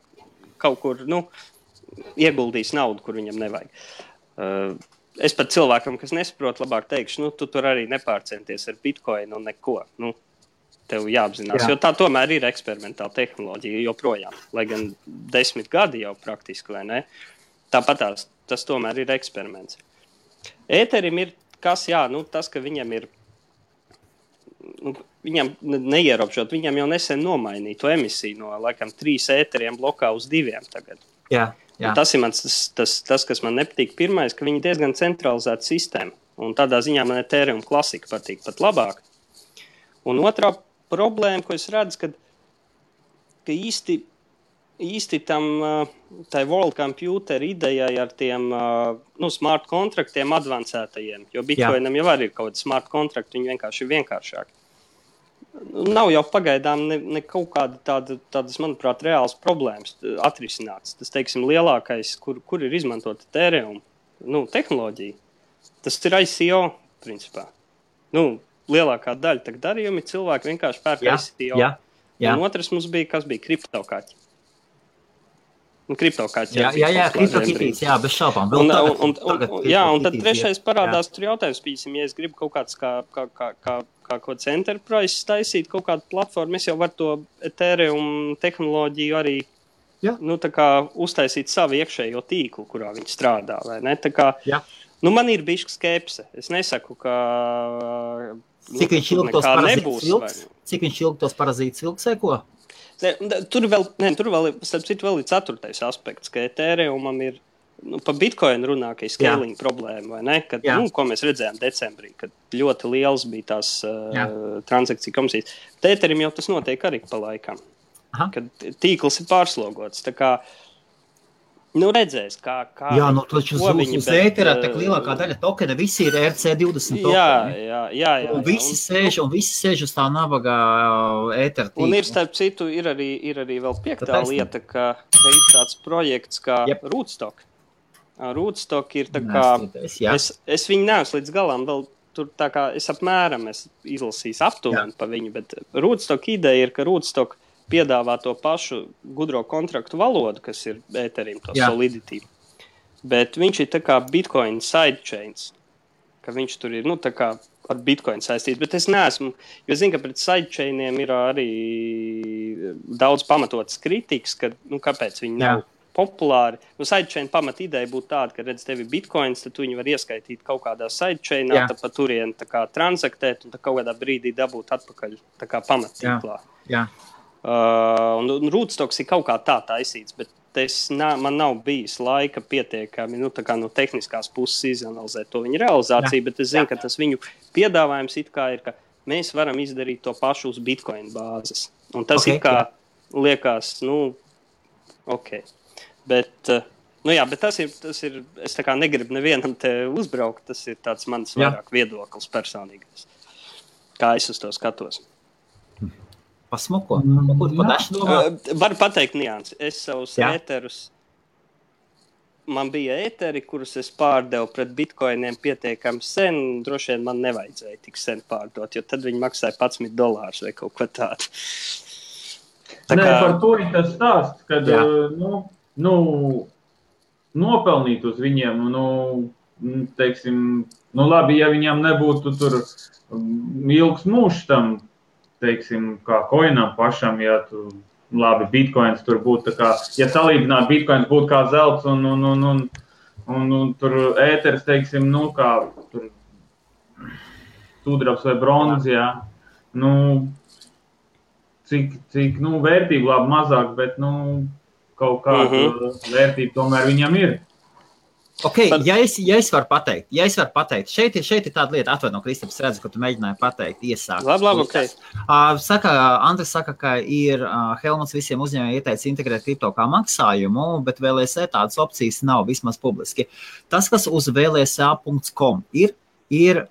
kaut kur nu, ieguldīs naudu, kur viņam nevajag. Uh, es pat cilvēkam, kas nesaprot, labāk teikšu, nu, tu tur arī nepārcenties ar bitkoinu un neko. Nu, tev jāapzinās, Jā. jo tā tomēr ir eksperimentāla tehnoloģija joprojām, lai gan desmit gadi jau praktiski, vai ne? Tāpat tās, tas tomēr ir eksperiments. Ēterim ir kas, jā, nu, tas, ka viņam ir. Nu, viņam ne- neierobežot, viņam jau nesen nomainīja to emisiju no laikam trīs ēteriem blokā uz diviem. Tagad. jā, jā. Un Tas ir mans, tas, tas, tas, kas man nepatīk. Pirmais, ka viņi ir diezgan centralizēta sistēma. Un tādā ziņā man Ethereum klasika patīk pat labāk. Un otrā problēma, ko es redzu, kad, ka īsti, īsti tam tai World Computer idejai ar tiem nu, smart kontraktiem advancētajiem, jo Bitcoinam jau arī ir kaut kāda smart kontrakta, viņi vienkārši ir vienkāršāki. Nav jau pagaidām ne, ne kaut kāda tāda, tādas, manuprāt, reāls problēmas atrisināts. Tas, teiksim, lielākais, kur, kur ir izmantota Ethereum nu, tehnoloģija, tas ir ICO principā. Nu, lielākā daļa tā darījumi cilvēki vienkārši pērk ICO. jā, jā. Un otrs mums bija, kas bija kriptokaķi. Nu, kriptokaķi Jā, jā, jā, kriptokitīs, jā, bez šaubām. Un, tagad- un, un, tagad jā, un tad trešais jā. parādās, tur jautājums, piemēram, ja es gribu kaut kāds kā, kā, kā, kā, kā kāds enterprise taisīt, kaut kādu platformu, es jau varu to Ethereum tehnoloģiju arī Jā. nu, kā uztaisīt savu iekšējo tīklu, kurā viņi strādā. vai ne? Tā Kā, Jā. nu, man ir bijis skepse. Es nesaku, ka. nu, Cik viņš tur ilgi tos nebūs, vilks? Cik viņš ilgi tos parazītus vilks seko? Ne, Tur vēl, ne, tur vēl, starp citu, vēl ir ceturtais aspekts, ka Ethereumam ir. Nu, par bitkoinu runā, ka ir scaling problēma, vai ne? Kad, Jā. nu, ko mēs redzējām decembrī, kad ļoti liels bija tās uh, Jā. transakciju komisijas. Tēterim jau tas notiek arī pa laikam, Aha. kad tīkls ir pārslogots. Kā, nu, redzēs, kā. kā Jā, nu taču uz, viņi, uz bet, ētera tā eh, lielākā daļa tokena visi ir RC20 Jā, tokeni. jā, jā. jā, Un visi sēž, un visi sēž uz tā nabaga ētera tīkla. Un ir, starp citu, ir arī, ir arī vēl piektā taisnība. lieta, ka, ka ir tāds projekts kā yep. Rootstock. Rootstock ir tā kā. Jā. Es, es viņu neesmu līdz galam vēl. Tur tā kā es apmēram esmu izlasījis aptuveni par viņu, bet Rootstock ideja ir, ka Rootstock piedāvā to pašu gudro kontraktu valodu, kas ir Ethereum, to Jā. solidity. Bet viņš ir tā kā Bitcoin sidechains, ka viņš tur ir nu, ar Bitcoin saistīts. Bet es neesmu, jo zinu, ka pret sidechainiem ir arī daudz pamatotas kritikas, ka nu, kāpēc viņi Jā. nav populāri. Nu, sidechain pamat ideja būtu tāda, ka, redz, tev ir bitkoins, tad tu viņu var ieskaitīt kaut kādā sidechainā, Jā. tad pa kā transaktēt un kaut kādā brīdī dabūt atpakaļ tā kā pamattīklā. Jā. Uh, un, un Rootstocks ir kaut kā tā taisīts, bet es, nā, man nav bijis laika pietiekami nu, no tehniskās puses izanalizēt to viņa realizāciju, bet es zinu, ka tas viņu piedāvājums ir, ka mēs varam izdarīt to pašu uz Bitcoin bāzes. Un tas Ok, okay, kā liekas, nu, ok. Bet, uh, nu jā, bet tas ir, tas ir, es negribu nevienam te uzbraukt, tas ir mans Jā. vairāk viedoklis personīgais. Kā es uz to skatos. Pasmuko. Mm, Ko jā. padaši domā? Uh, varu pateikt, nianses. Es savus Jā. ēterus man bija ēteri, kurus es pārdevu pret bitkoiniem pietiekami sen. Droši vien man nevajadzēja tik sen pārdot, jo tad viņi maksāja 11 dolārus vai kaut ko tādu. Tā Nē, kā... par to ir tas stāsts, kad Jā. nu, nu, nopelnīt uz viņiem, nu, teiksim, nu labi, ja viņiem nebūtu tur ilgs mūžs tam, teiksim, kā koinam pašam, ja tu labi, bitkoins tur būtu, kā, ja salīdzināt, bitkoins būtu kā zelts un, un, un, un, un, un tur ēteris, teiksim, nu, kā tur sudrabs vai bronzs, jā. Nu, cik, cik, nu, vērtība labi mazāk, bet, nu, kaut kāda uh mhm. -huh. vērtība tomēr viņam ir. Okay, Tad... ja, es, ja es varu pateikt, ja es varu pateikt, šeit šeit ir tāda lieta, atvaino, Kristaps, redzu, ka tu mēģināji pateikt, iesākt. Labi, labi, okay. Uh, saka, Andris saka, ka ir uh, Helmuts visiem uzņēmējiem ieteicis integrēt kripto kā maksājumu, bet VLSE tādas opcijas nav vismaz publiski. Tas, kas uz VLSA.com ir, ir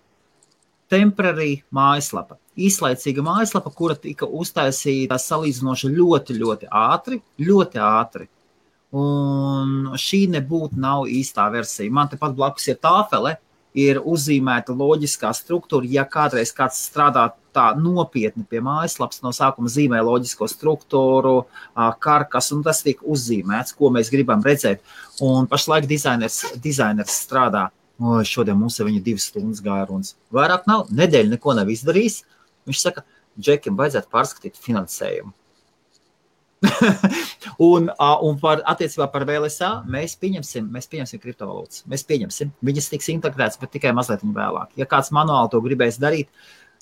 temporary mājaslapa. Īslaicīga mājaslapa, kura tika uztaisīta salīdzinoši ļoti, ļoti ātri, ļoti ātri. Un šī nebūtu nav īstā versija. Man tepat blakus ir tāfele, ir uzzīmēta loģiskā struktūra. Ja kādreiz kāds strādā tā nopietni pie mājaslapas, no sākuma zīmē loģisko struktūru, karkas, un tas tiek uzzīmēts, ko mēs gribam redzēt. Un pašlaik dizainers, dizainers strādā. O, šodien mums ir viņa divas stundas gājuns. Vairāk nav, nedēļa neko nav izdarījis. Viņš saka, Džekiem, vajadzētu pārskatīt finansējumu. un, un par attiecībā par VLSA mēs pieņemsim, mēs pieņemsim kriptovalūtas. Mēs pieņemsim, viņas tiks integrētas, bet tikai mazliet vēlāk. Ja kāds manuāli to gribēs darīt,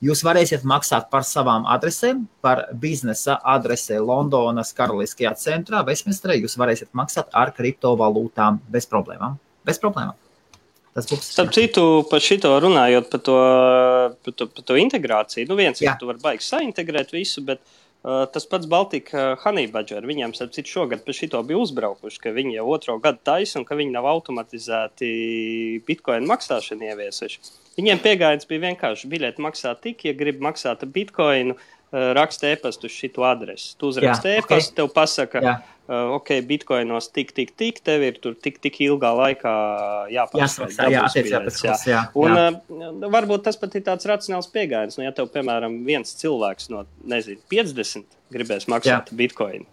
jūs varēsiet maksāt par savām adresēm, par biznesa adresi Londonas Karaliskajā centrā, Westminsterē. Jūs varēsiet maksāt ar kriptovalūtām bez problēmām. Bez problēmām. Tas būs. Starp citu, par šito runājot, par to, par to, par to integrāciju. Nu, viens ir, ka tu vari baigi saintegrēt visu, bet uh, Uh, tas pats Baltika Honey Badger, viņiem, citu, šogad pie šito bija uzbraukuši, ka viņi jau otro gadu taisa un ka viņi nav automatizēti bitkoinu maksāšanu ieviesuši. Viņiem pieejams bija vienkārši biļeti maksā tik, ja grib maksāt bitkoinu, uh, raksta e-pastu uz šo adresi. Tu uzraksti e-pastu, okay. tev pasaka, Jā ok, bitkoinos tik, tik, tik, tev ir tur tik, tik ilgā laikā jāpārspēj. Jā, attiecībā jā. Un jā. Uh, varbūt tas pat ir tāds racionāls pieejams. Nu, ja tev, piemēram, viens cilvēks no, nezinu, 50 gribēs maksāt jā. bitkoinu.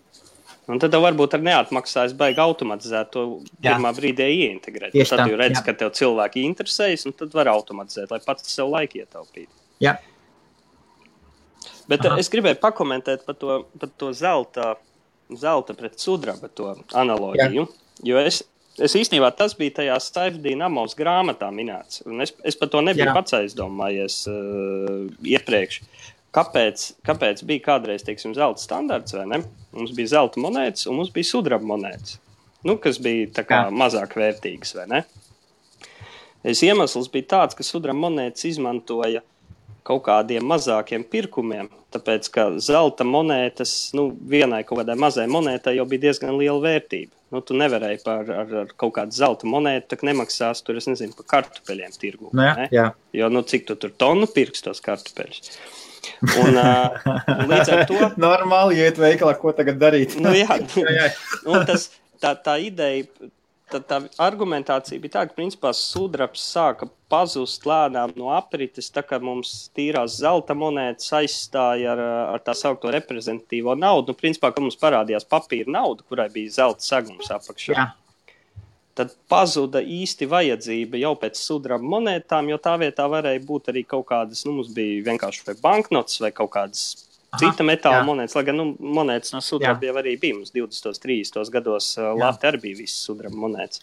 Un tad varbūt ar neatmaksājas baigi automatizēt to jā. pirmā brīdī ieintegrēt. Tieši tad jūs redzat, ka tev cilvēki interesējas, un tad var automatizēt, lai pats sev laiku ietaupītu. Jā. Bet Aha. es gribēju pakomentēt par to, par to zelta zelta pret sudraba analogiju. Jā. Jo es, es īstenībā tas bija tajā Staifdīna Amos grāmatā minēts. Es, es par to nebiju Jā. pats aizdomājies uh, iepriekš. Kāpēc, kāpēc bija kādreiz teiksim, zelta standarts? Mums bija zelta monētas un mums bija sudraba monētas, nu, kas bija kā, mazāk vērtīgas. Es iemesls bija tāds, ka sudraba monētas izmantoja uh, kaut kādiem mazākiem pirkumiem. Tāpēc, ka zelta monētas, nu, vienai kaut kādai mazai monētai jau bija diezgan liela vērtība. Nu, tu nevarēji par ar, ar kaut kādu zelta monētu, tā nemaksās tur, es nezinu, par kartupeļiem tirgu. Nu, jā, ne? jā. Jo, nu, cik tu tur tonu pirks tos kartupeļus? Un, uh, līdz ar to. Normāli, iet veikalā, ko tagad darīt. nu, jā, jā, jā. un tas, tā, tā ideja tad tā argumentācija bija tāda, ka principā sudrabs sāka pazust lēnām no aprites, tā kā mums tīrās zelta monētas aizstāja ar, ar tā saucamo reprezentatīvo naudu. Nu, principā, kad mums parādījās papīra nauda, kurai bija zelta segums apakšā. Jā. Tad pazuda īsti vajadzība jau pēc sudraba monētām, jo tā vietā varēja būt arī kaut kādas, nu, mums bija vienkārši banknotes vai kaut kādas Cita metāla jā. monētas, lai gan nu, monētas no sudraba arī bija. Mums 20, 30 gados uh, Latvijā arī bija visas sudraba monētas.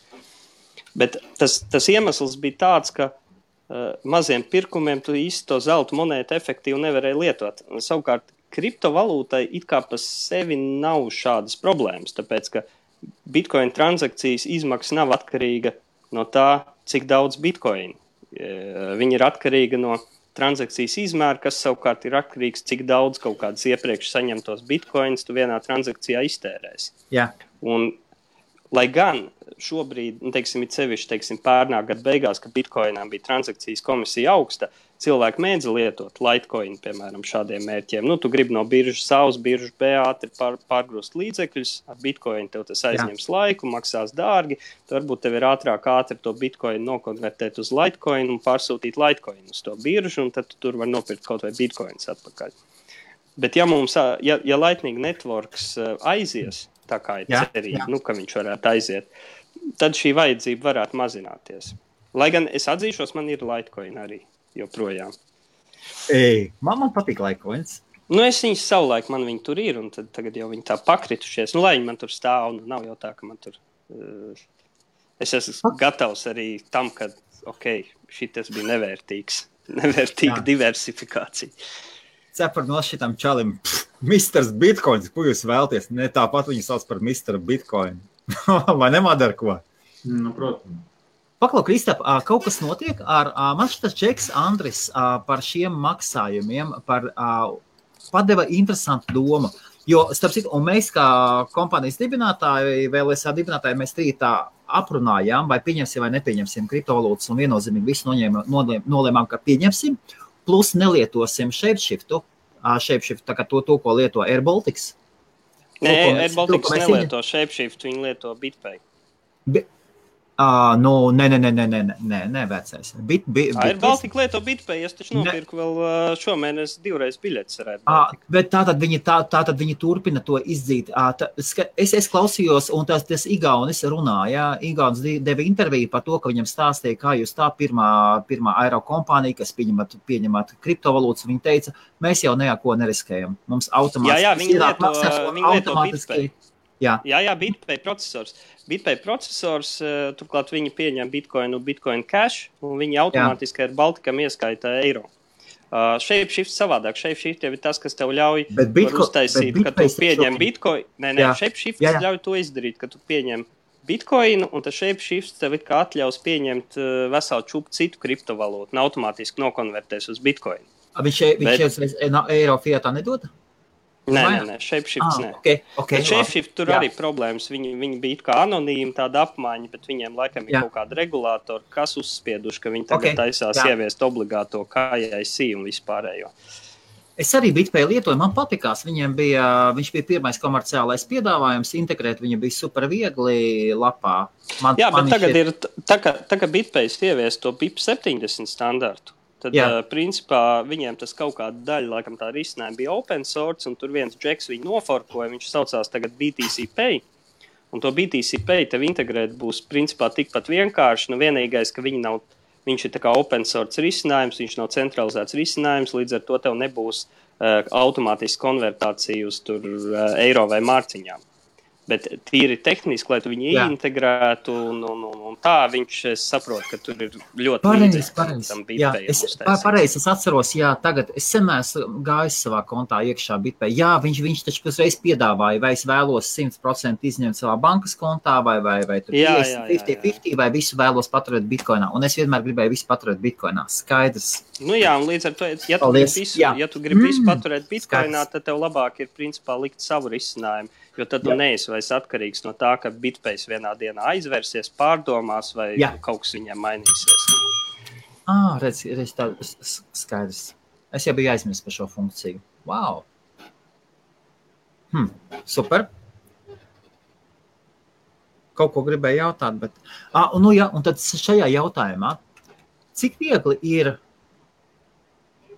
Bet tas, tas iemesls bija tāds, ka uh, maziem pirkumiem tu īsti to zelta monētu efektīvi nevarēji lietot. Savukārt, kriptovalūtai it kā pa sevi nav šādas problēmas, tāpēc ka bitkoina transakcijas izmaksas nav atkarīga no tā, cik daudz bitkoina. Uh, viņi ir atkarīga no transakcijas izmēru, kas savukārt ir atkarīgs no cik daudz kaut kādas iepriekš saņemtos bitkoinus tu vienā transakcijā iztērēsi. Jā. Un Lai gan šobrīd, nu, teiksim, it sevišķi teiksim, pērnā gada beigās, kad bitkoinām bija transakcijas komisija augsta, cilvēki mēdz lietot Litecoin, piemēram, šādiem mērķiem. Nu, tu gribi no biržas A uz biržu B ātri pār, pārgrūst līdzekļus, ar bitkoinu tev tas aizņems Jā. laiku, maksās dārgi. Tad varbūt tev ir ātrāk ātri to bitkoinu nokonvertēt uz Litecoin un pārsūtīt Litecoin uz to biržu, un tad tu tur var nopirkt kaut vai bitkoinus atpakaļ. Bet ja mums, ja, ja Lightning Networks aizies, tā kā ir cerība, nu, ka viņš varētu aiziet, tad šī vajadzība varētu mazināties. Lai gan es atzīšos, man ir Litecoin arī joprojām. Ei, man, man patīk Litecoins. Nu, es viņu savulaik, man viņi tur ir, un tad, tagad jau viņi tā pakritušies. Nu, lai viņi man tur stāv, nu, nav jau tā, ka man tur. Uh, es esmu gatavs arī tam, ka, ok, šis bija nevērtīgs, nevērtīga Jā. diversifikācija. Cepar no šitam čalim, Mr. Bitcoins, ko jūs vēlaties? Ne tāpat viņu sauc par Mr. Bitcoin. Vai nemadara ko? Nu, protams. Paklau, Kristap, kaut kas notiek ar man šis čeks Andris par šiem maksājumiem, par padeva interesantu domu. Jo, starp citu, un mēs kā kompānijas dibinātāji, kā dibinātāji, mēs trīs tā aprunājām, vai pieņemsim vai nepieņemsim kriptovalūtas, un viennozīmīgi visu noņēma, nolēmām, ka pieņemsim, plus nelietosim shapeshiftu, shapeshift, tā kā to, to, ko lieto Air Baltics. Nē, Air Baltics nelieto shapeshift, viņi lieto BitPay. Be, Uh, nu, nē, nē, nē, nē, nē, nē, nē vecais. Bit, bit, bit, ir Baltika lieto bitpay, es taču nopirku vēl uh, šomēnes divreiz biļetes uh, Bet tā tad viņi, tā, tā tad viņi turpina to izdzīt. Uh, tā, es, es klausījos, un tas, tas Igaunis runāja, Igaunis deva interviju par to, ka viņam stāstīja, kā jūs tā pirmā, pirmā aero kompānija, kas pieņemat, pieņemat kriptovalūtas, viņi teica, mēs jau neko neriskējam. Mums automātiski jā, jā, viņi lieto, viņi lieto automātiski. Jā, jā, jā BitPay processors. BitPay processors, uh, turklāt viņi pieņem Bitcoin un Bitcoin Cash, un viņi automātiski jā. ar Baltikam ieskaita eiro. Uh, Shapeshift savādāk. Shapeshift jau ir tas, kas tev ļauj Bitco uztaisīt, ka tu pieņem Bitcoin. Nē, nē, jā, jā. ļauj to izdarīt, ka tu pieņem Bitcoin, un tas Shapeshift tev it kā atļaus pieņemt uh, veselu čūpu citu kriptovalūtu un automātiski nokonvertēs uz Bitcoin. Viņš, viņš Bet... eiro fiatā nedod? Nē, nē, nē shapeshifts. Ah, okay, okay, shapeshift tur jā. arī problēmas. Viņi, viņi bija kā anonīmi, tāda apmaiņa, bet viņiem laikam ir jā. kaut kāda regulātora, kas uzspieduši, ka viņi tagad okay, taisās jā. ieviest obligāto KIC un vispārējo. Es arī BitPay lietoju, man patīkās. Viņiem bija, viņš bija pirmais komerciālais piedāvājums, integrēt viņu bija super viegli lapā. Man, Jā, bet tagad šeit... ir, tā kā, tā kā BitPay ievies to BIP 70 standartu, Tad, Jā. uh, principā, viņiem tas kaut kāda daļa, laikam, tā risinājuma bija open source, un tur viens džeks viņu noforkoja. Viņš saucās tagad BTC Pay. Un to BTC Pay tev integrēt būs principā tikpat vienkārši. Nu, vienīgais, ka viņi nav, viņš ir open source risinājums, viņš nav centralizēts risinājums, līdz ar to tev nebūs uh, automātiski konvertācija uz tur, uh, eiro vai mārciņām. Bet tīri tehniski, lai viņu Jā. integrētu, un, un, un, un tā viņš saprot, ka tur ir ļoti pareizi. pareizi. Jā, es, pareizi, es atceros, jā, tagad es sen esmu gājis savā kontā iekšā bitpē. Jā, viņš, viņš taču uzreiz piedāvāja, vai es vēlos 100% izņemt savā bankas kontā, vai, vai, vai tur 50-50, vai visu vēlos paturēt bitkoinā. Un es vienmēr gribēju visu paturēt bitkoinā. Skaidrs. Nu jā, un līdz ar to, ja tu Paldies. visu, ja tu gribi mm. visu paturēt bitkoinā, Skaidrs. tad tev labāk ir principā likt savu risinājumu Jo tad tu neesi vairs atkarīgs no tā, ka bitpēs vienā dienā aizvērsies, pārdomās, vai Jā. kaut kas viņam mainīsies. Ah, redz, redz tā skaidrs. Es jau biju aizmirsis par šo funkciju. Wow! Hmm, super! Kaut ko gribēju jautāt, bet. Ah, un, nu, jā, un tad šajā jautājumā, cik viegli ir,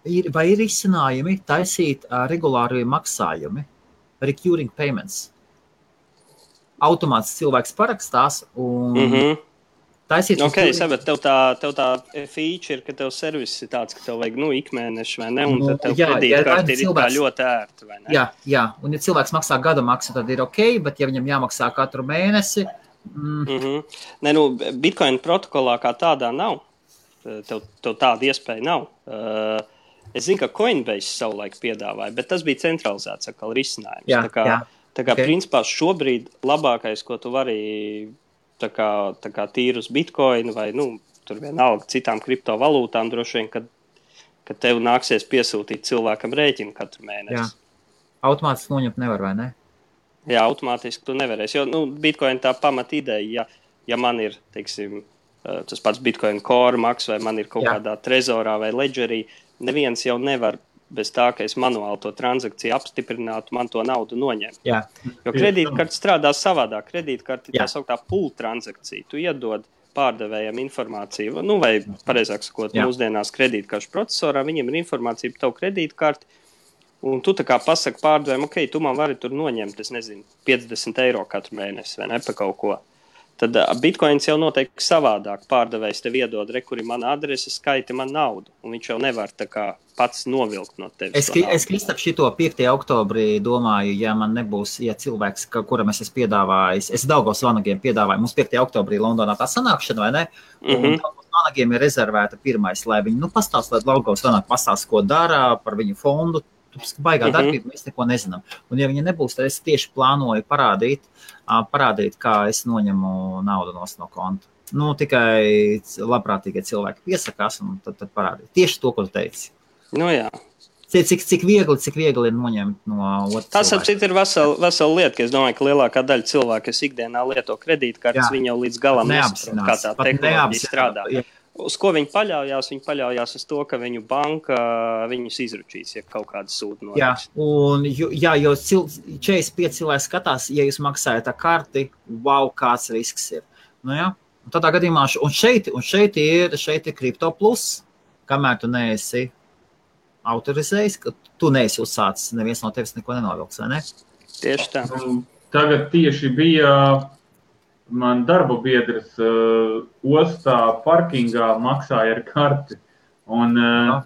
ir vai ir izcinājumi taisīt uh, regulāri maksājumi? Recurring payments. Automāts cilvēks parakstās un mm -hmm. taisīt. Ok, sapratu, tev tā, tev tā feature, ka tev servis ir tāds, ka tev vajag, nu, ikmēneši vai ne, un tad tev jā, kredītkarti ir cilvēks, ļoti ērti, vai ne? Jā, jā, un ja cilvēks maksā gada maksu, tad ir ok, bet ja viņam jāmaksā katru mēnesi, Mm. Mm -hmm. ne, nu, Bitcoin protokolā kā tādā nav. Tev, tev tāda iespēja nav. Uh, Es zinu, ka Coinbase savulaik piedāvāja, bet tas bija centralizēts atkal risinājums. Jā, tā kā, jā. Tā kā okay. principā šobrīd labākais, ko tu vari tā kā, tā kā tīri uz bitkoinu vai nu, tur vienalga citām kriptovalūtām, droši vien, kad, kad tev nāksies piesūtīt cilvēkam rēķinu katru mēnesi. Jā. Automātiski noņemt nevar, vai ne? Jā, automātiski tu nevarēsi. Jo nu, Bitcoin tā pamat ideja, ja, ja man ir teiksim, eh, tas pats Bitcoin core maks vai man ir kaut Jā. kādā trezorā vai ledgerī, neviens jau nevar bez tā, ka es manuāli to transakciju apstiprinātu, man to naudu noņemt. Jā. Jo kredītkarte strādā savādāk. Kredītkarte ir tā sauktā pool transakcija. Tu iedod pārdevējiem informāciju, nu, vai pareizāk sakot, Jā. mūsdienās kredītkaršu procesorā viņiem ir informācija par tavu kredītkarti. Un tu tā kā pasaki pārdevējiem, ok, tu man vari tur noņemt, es nezinu, 50 eiro katru mēnesi vai ne pa kaut ko. Tad bitkoins jau noteikti savādāk. Pārdevējs tev iedod, re, kur ir mana adrese, skaiti man naudu. Un viņš jau nevar kā, pats novilkt no tevis. Es, es Kristap, šito 5. oktobrī domāju, ja man nebūs, ja cilvēks, kuram es esmu piedāvājis, es Daugos vanagiem piedāvāju, mums 5. oktobrī Londonā tā sanākšana, vai ne? Mm -hmm. Vanagiem ir rezervēta pirmais, lai viņi, nu, pastāst, lai Daugos vanag pastāst, ko dara par viņu fondu, baigā mhm. darbība, mēs neko nezinām. Un, ja viņi nebūs, tad es tieši plānoju parādīt, parādīt kā es noņemu naudu no konta. Nu, tikai labprātīgie cilvēki piesakās un tad, tad parādīt tieši to, ko tu teici. Nu, jā. Cik, cik, viegli, cik viegli ir noņemt no otras. Tas ir vesela, vesela lieta, ka es domāju, ka lielākā daļa cilvēku, kas ikdienā lieto kredītkartes, viņi jau līdz galam nesaprot, kā tā tehnoloģija strādā. Jā uz ko viņi paļaujas? Viņi paļaujas uz to, ka viņu banka viņus izručīs, ja kaut kāda sūta no jā, un, jā, jo 45 cilvēki skatās, ja jūs maksājat ar karti, wow, kāds risks ir. Nu, jā. un tādā gadījumā, un šeit, un šeit ir, šeit ir kripto plus, kamēr tu neesi autorizējis, ka tu neesi uzsācis, neviens no tevis neko nenovilks, vai ne? Tieši tā. Tagad tieši bija man darba biedrs uh, ostā parkingā maksāja ar karti. Un, uh,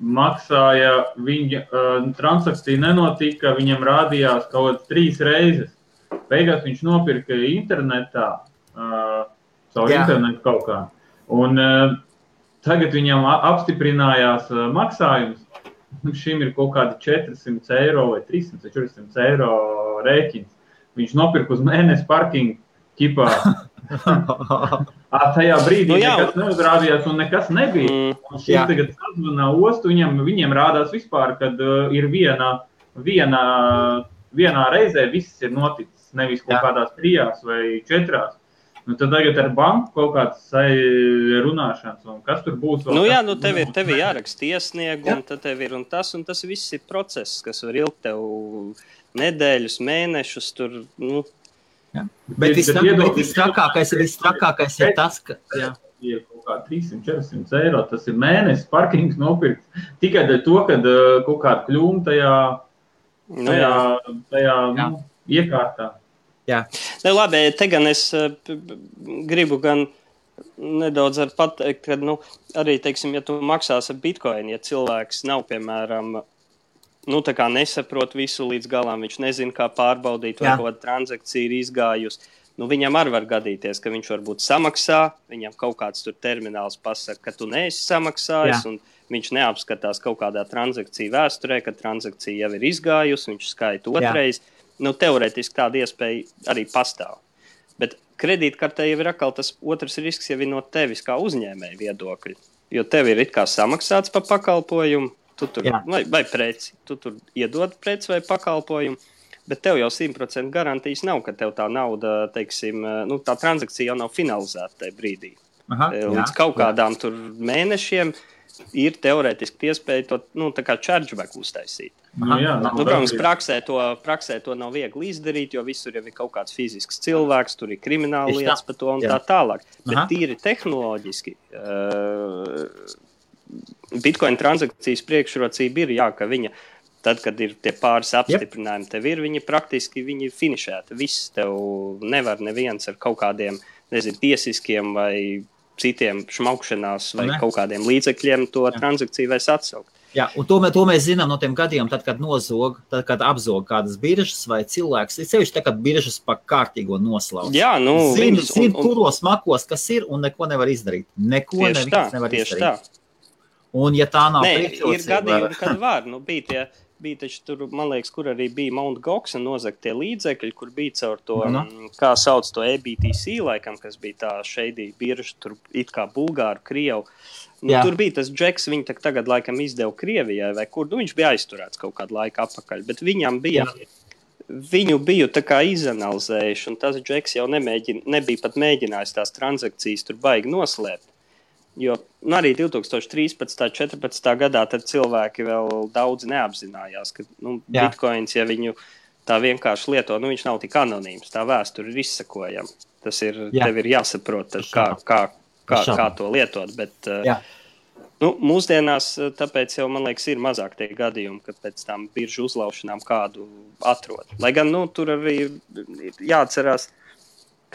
maksāja, viņa uh, transakcija nenotika, viņam rādījās kaut kādas trīs reizes. Beigās viņš nopirka internetā, uh, caur Jā. internetu kaut kā. Un uh, tagad viņam apstiprinājās uh, maksājums. Šim ir kaut kādi 400 eiro vai 300 vai 400 eiro rēķins. Viņš nopirka uz mēnesi parkingu ķipā. tajā brīdī nu, jā. nekas neuzrādījās un nekas nebija. Mm, un šis jā. tagad sazvanā ostu, viņam, viņiem rādās vispār, kad uh, ir viena, viena, vienā reizē viss ir noticis, nevis kaut jā. kādās trijās vai četrās. Nu, tad tagad ar banku kaut kāds runāšanas, un kas tur būs. Nu, jā, nu tev ir, tev ir jāraksta iesniegumi, tad tev ir un tas, un tas viss ir process, kas var ilgt tev nedēļas, mēnešus. Tur, nu, Ja? Bet visstrakākais ir, visstrakākais ir tas, ka. Jā. Ir kaut kā 300, 400 eiro. Tas ir mēnesis parkings nopirkt tikai dēļ to, ka uh, kaut kāda kļūme tajā, nu tajā, tajā nu, iekārtā. Jā, ne, labi. Te gan es uh, gribu gan nedaudz pateikt, ka nu, arī, teiksim, ja tu maksās ar bitkoinu, ja cilvēks nav, piemēram, nu, nesaprot visu līdz galam. Viņš nezina, kā pārbaudīt, vai kāda transakcija ir izgājusi. Nu, viņam arī var gadīties, ka viņš varbūt samaksā, viņam kaut kāds termināls pasaka, ka tu neesi samaksājis. Viņš neapskatās kaut kādā transakciju vēsturē, kad transakcija jau ir izgājusi, viņš skaita otrais. Nu, teorētiski tāda iespēja arī pastāv. Bet kredītkartē jau ir atkal tas otrs risks, jau no tevis kā uzņēmēja viedokļa. Jo tev ir it kā samaksāts par pakalpojumu, Tu tur, Jā. vai, vai preci, tu tur iedod preci vai pakalpojumu, bet tev jau simtprocentīgi garantijas nav, ka tev tā nauda, teiksim, nu, tā transakcija jau nav finalizēta tajā brīdī. Aha, Līdz jā, kaut kādām jā. mēnešiem ir teorētiski iespēja to nu, chargeback uztaisīt. Nu, jā, nu, protams, praksē to, praksē to nav viegli izdarīt, jo visur jau ir kaut kāds fizisks cilvēks, tur ir krimināla lietas par to un jā. tā tālāk. Bet Aha. tīri tehnoloģiski. Uh, Bitcoin transakcijas priekšrocība ir, jā, ka viņa, tad, kad ir tie pāris apstiprinājumi, tev ir viņi praktiski viņi finišēti. Viss tev nevar neviens ar kaut kādiem, nezinu, tiesiskiem vai citiem šmaukšanās vai ne? kaut kādiem līdzekļiem to jā. transakciju vairs atsaukt. Jā, un to, to mēs zinām no tiem gadiem, tad, kad nozog, tad, kad apzog kādas biržas vai cilvēks. Ir sevišķi tā, kad biržas pa kārtīgo noslauc. Jā, nu, zina, zin, kuros makos kas ir un neko nevar izdarīt. Neko nevar izdarīt. Tā. Un, ja tā nav Nē, ir gadījumi, kad var. Nu, bija tie, bija taču tur, man liekas, kur arī bija Mount Goxa nozagtie līdzekļi, kur bija caur to. Nu. kā sauc to EBTC, laikam, kas bija tā šeidī birža, tur it kā Bulgāru, Krievu. Nu, Jā. tur bija tas džeks, viņa tagad laikam izdeva Krievijai, vai kur nu, viņš bija aizturēts kaut kādu laiku atpakaļ. Bet viņam bija Jā viņu biju izanalizējuši, un tas Džeks jau nemēģin, nebija pat mēģinājis tās transakcijas tur baigi noslēpt. Jo nu, arī 2013. un 2014. gadā cilvēki vēl daudz neapzinājās, ka nu, bitkoins, ja viņu tā vienkārši lieto, nu, viņš nav tik anonīms. Tā vēsture ir izsakojama. Tas ir, Jā. tev ir jāsaprot, kā, kā, kā, kā to lietot. Bet, Jā. Nu, mūsdienās tāpēc jau, man liekas, ir mazāk tie gadījumi, kad pēc tam biržu uzlaušanām kādu atrod. Lai gan nu, tur arī ir jāatcerās,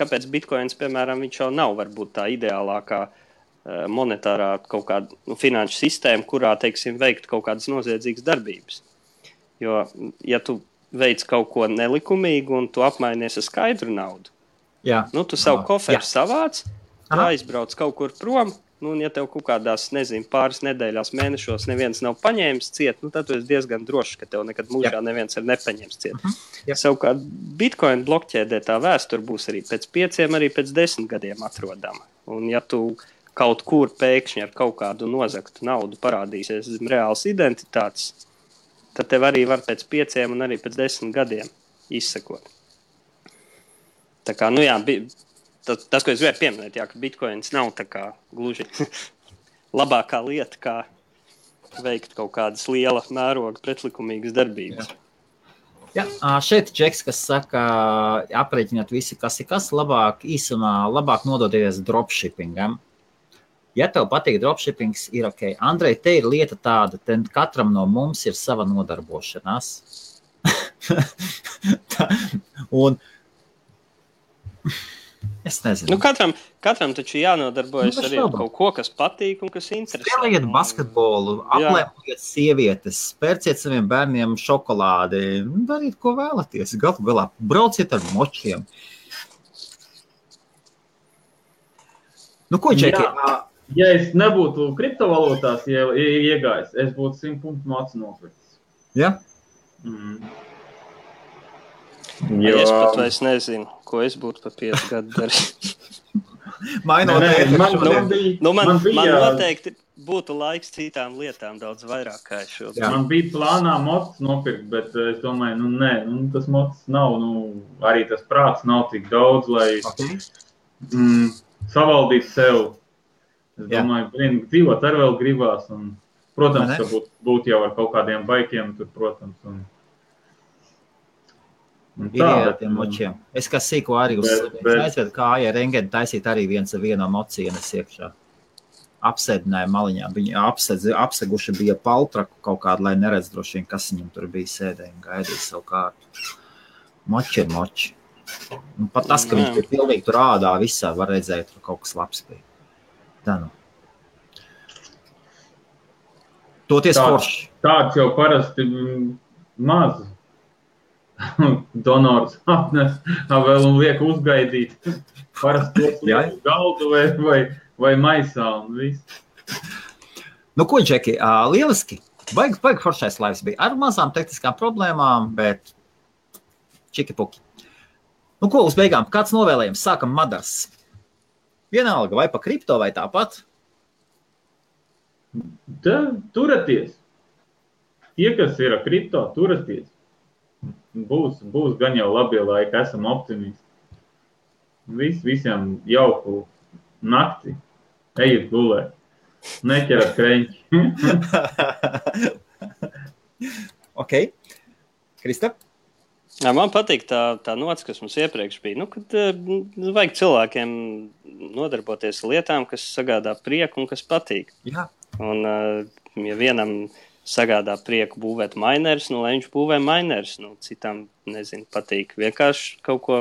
kāpēc bitkoins, piemēram, viņš jau nav varbūt tā ideālākā uh, Eh, monetārā kaut kāda nu, finanšu sistēma, kurā, teiksim, veikt kaut kādas noziedzīgas darbības. Jo, ja tu veic kaut ko nelikumīgu un tu apmainies ar skaidru naudu, Jā. nu, tu savu koferu savāc, aizbrauc kaut kur prom, nu, un ja tev kaut kādās, nezinu, pāris nedēļās, mēnešos neviens nav paņēmis ciet, nu, tad tu esi diezgan drošs, ka tev nekad mūžā Jā. neviens ir nepaņēmis ciet. Uh. -huh. Savukārt, Bitcoin blokķēdē tā vēsture būs arī pēc pieciem, arī pēc desmit gadiem atrodama. Un, ja tu kaut kur pēkšņi ar kaut kādu nozagtu naudu parādīsies zem reāls identitātes, tad tev arī var pēc pieciem un arī pēc desmit gadiem izsekot. Tā kā, nu jā, tas, tas ko es gribēju pieminēt, jā, ka bitkoins nav tā kā gluži labākā lieta, kā veikt kaut kādas liela mēroga pretlikumīgas darbības. Jā. Jā, šeit ir čeks, kas saka, aprēķinot visi, kas ir kas labāk, īsumā labāk nodoties dropshippingam. Ja tev patīk dropshippings, ir ok. Andrej, te ir lieta tāda, ka katram no mums ir sava nodarbošanās. Tā, un es nezinu. Nu, katram, katram taču jānodarbojas nu, arī ar kaut ko, kas patīk un kas interesē. Spēlējiet basketbolu, aplēpojiet sievietes, spērciet saviem bērniem šokolādi, dariet, ko vēlaties. Galu galā brauciet ar močiem. Nu, ko, Čeki? Jā ja es nebūtu kriptovalūtās ja, iegājis, es būtu simt punktu mācu nopircis. Ja? Mm. Jo... Es pat vairs nezinu, ko es būtu pa piecu gadu darījis. Mainot, nē, nē, man, nu, nu, man, man, bija, man noteikti būtu laiks citām lietām daudz vairāk kā šodien. Man bija plānā mots nopirkt, bet es domāju, nu nē, nu, tas mots nav, nu, arī tas prāts nav tik daudz, lai okay. mm, savaldītu sev Es Jā. domāju, ka dzīvot ar vēl gribās. Un, protams, ka būtu būt jau ar kaut kādiem baikiem, tur, protams. Un, un tā, ir tiem močiem. Es kā sīko arī uz aizvedu kāju ar rengeni taisīt arī viens ar vienu mocienes iekšā. Apsēdināja maliņā. Viņi apsedz, apseguši bija paltraku kaut kādu, lai neredz droši vien, kas viņam tur bija sēdēja un gaidīja savu kārtu. Moči ir moči. Un pat tas, ka viņš bija pilnīgi tur ādā visā, var redzēt, tur kaut kas labs bija. Tā nu. Toties tā, forši. Tāds jau parasti maz donors atnes, vēl un liek uzgaidīt. Parasti to liek galdu vai, vai, vai maisā un viss. Nu, ko, Džeki, lieliski. Baigi, baigi foršais laiks bija ar mazām tehniskām problēmām, bet čiki puki. Nu, ko uz beigām? Kāds novēlējums? Sākam Madars. Vienalga, vai pa kripto, vai tāpat. Tā, turieties. Tie, kas ir kripto, turieties. Būs, būs gan jau labi laiki, esam optimisti. Vis, visiem jauku nakti. Ejiet gulēt. Neķerat kreņķi. ok. Kristap? Jā, man patīk tā, tā nots, kas mums iepriekš bija. Nu, kad uh, vajag cilvēkiem nodarboties ar lietām, kas sagādā prieku un kas patīk. Jā. Un, ja vienam sagādā prieku būvēt minerus, nu, lai viņš būvē minerus, nu, citam, nezinu, patīk vienkārši kaut ko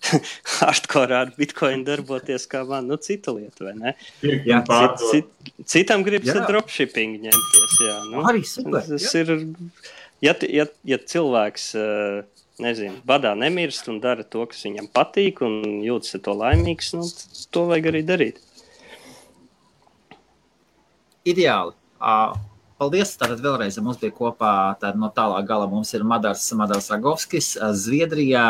hardcore ar bitkoinu darboties, kā man, nu, cita lieta, vai ne? Jā, cit, cit, citam gribas ar dropshipping ņemties, jā. Nu, Arī super. Tas jā. ir ja, ja, ja cilvēks eh, nezinu, badā nemirst un dara to, kas viņam patīk, un jūtas ar to laimīgs, nu, to vajag arī darīt. Ideāli. Paldies! Tātad vēlreiz mums bija kopā no tālā gala. Mums ir Madars, Madars Ragovskis, Zviedrijā,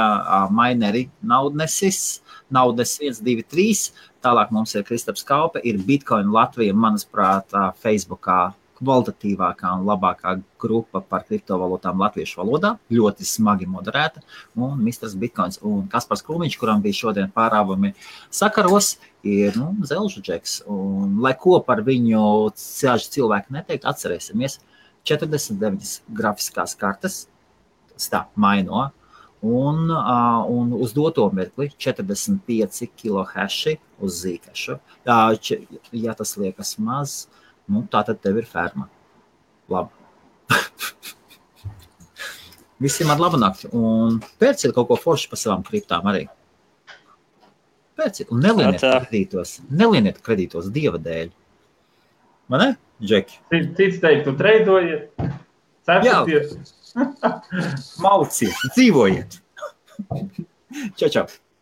Maineri Naudnesis, Naudes 1, 2, 3. Tālāk mums ir Kristaps Kaupe, ir Bitcoin Latvija, manuprāt, Facebookā kvalitatīvākā un labākā grupa par kriptovalūtām latviešu valodā, ļoti smagi moderēta. Un Mr. Bitcoins un Kaspars Krūmiņš, kuram bija šodien pārāvumi sakaros, ir nu, zelžu džeks. Un, lai ko par viņu cilvēki neteikt, atcerēsimies 49 grafiskās kartes, tā maino un, uh, un uz doto mirkli 45 kHz uz zīkašu. Ja, ja tas liekas maz, nu, tā tad tev ir ferma. Labi. Visiem ar labu nakti. Un pērciet kaut ko foršu par savām kriptām arī. Pērciet un nelieniet kredītos. Nelieniet kredītos dieva dēļ. Man ne? Džeki. Cits teiktu, treidojiet. Cepieties. Mauciet, dzīvojiet. čau, čau.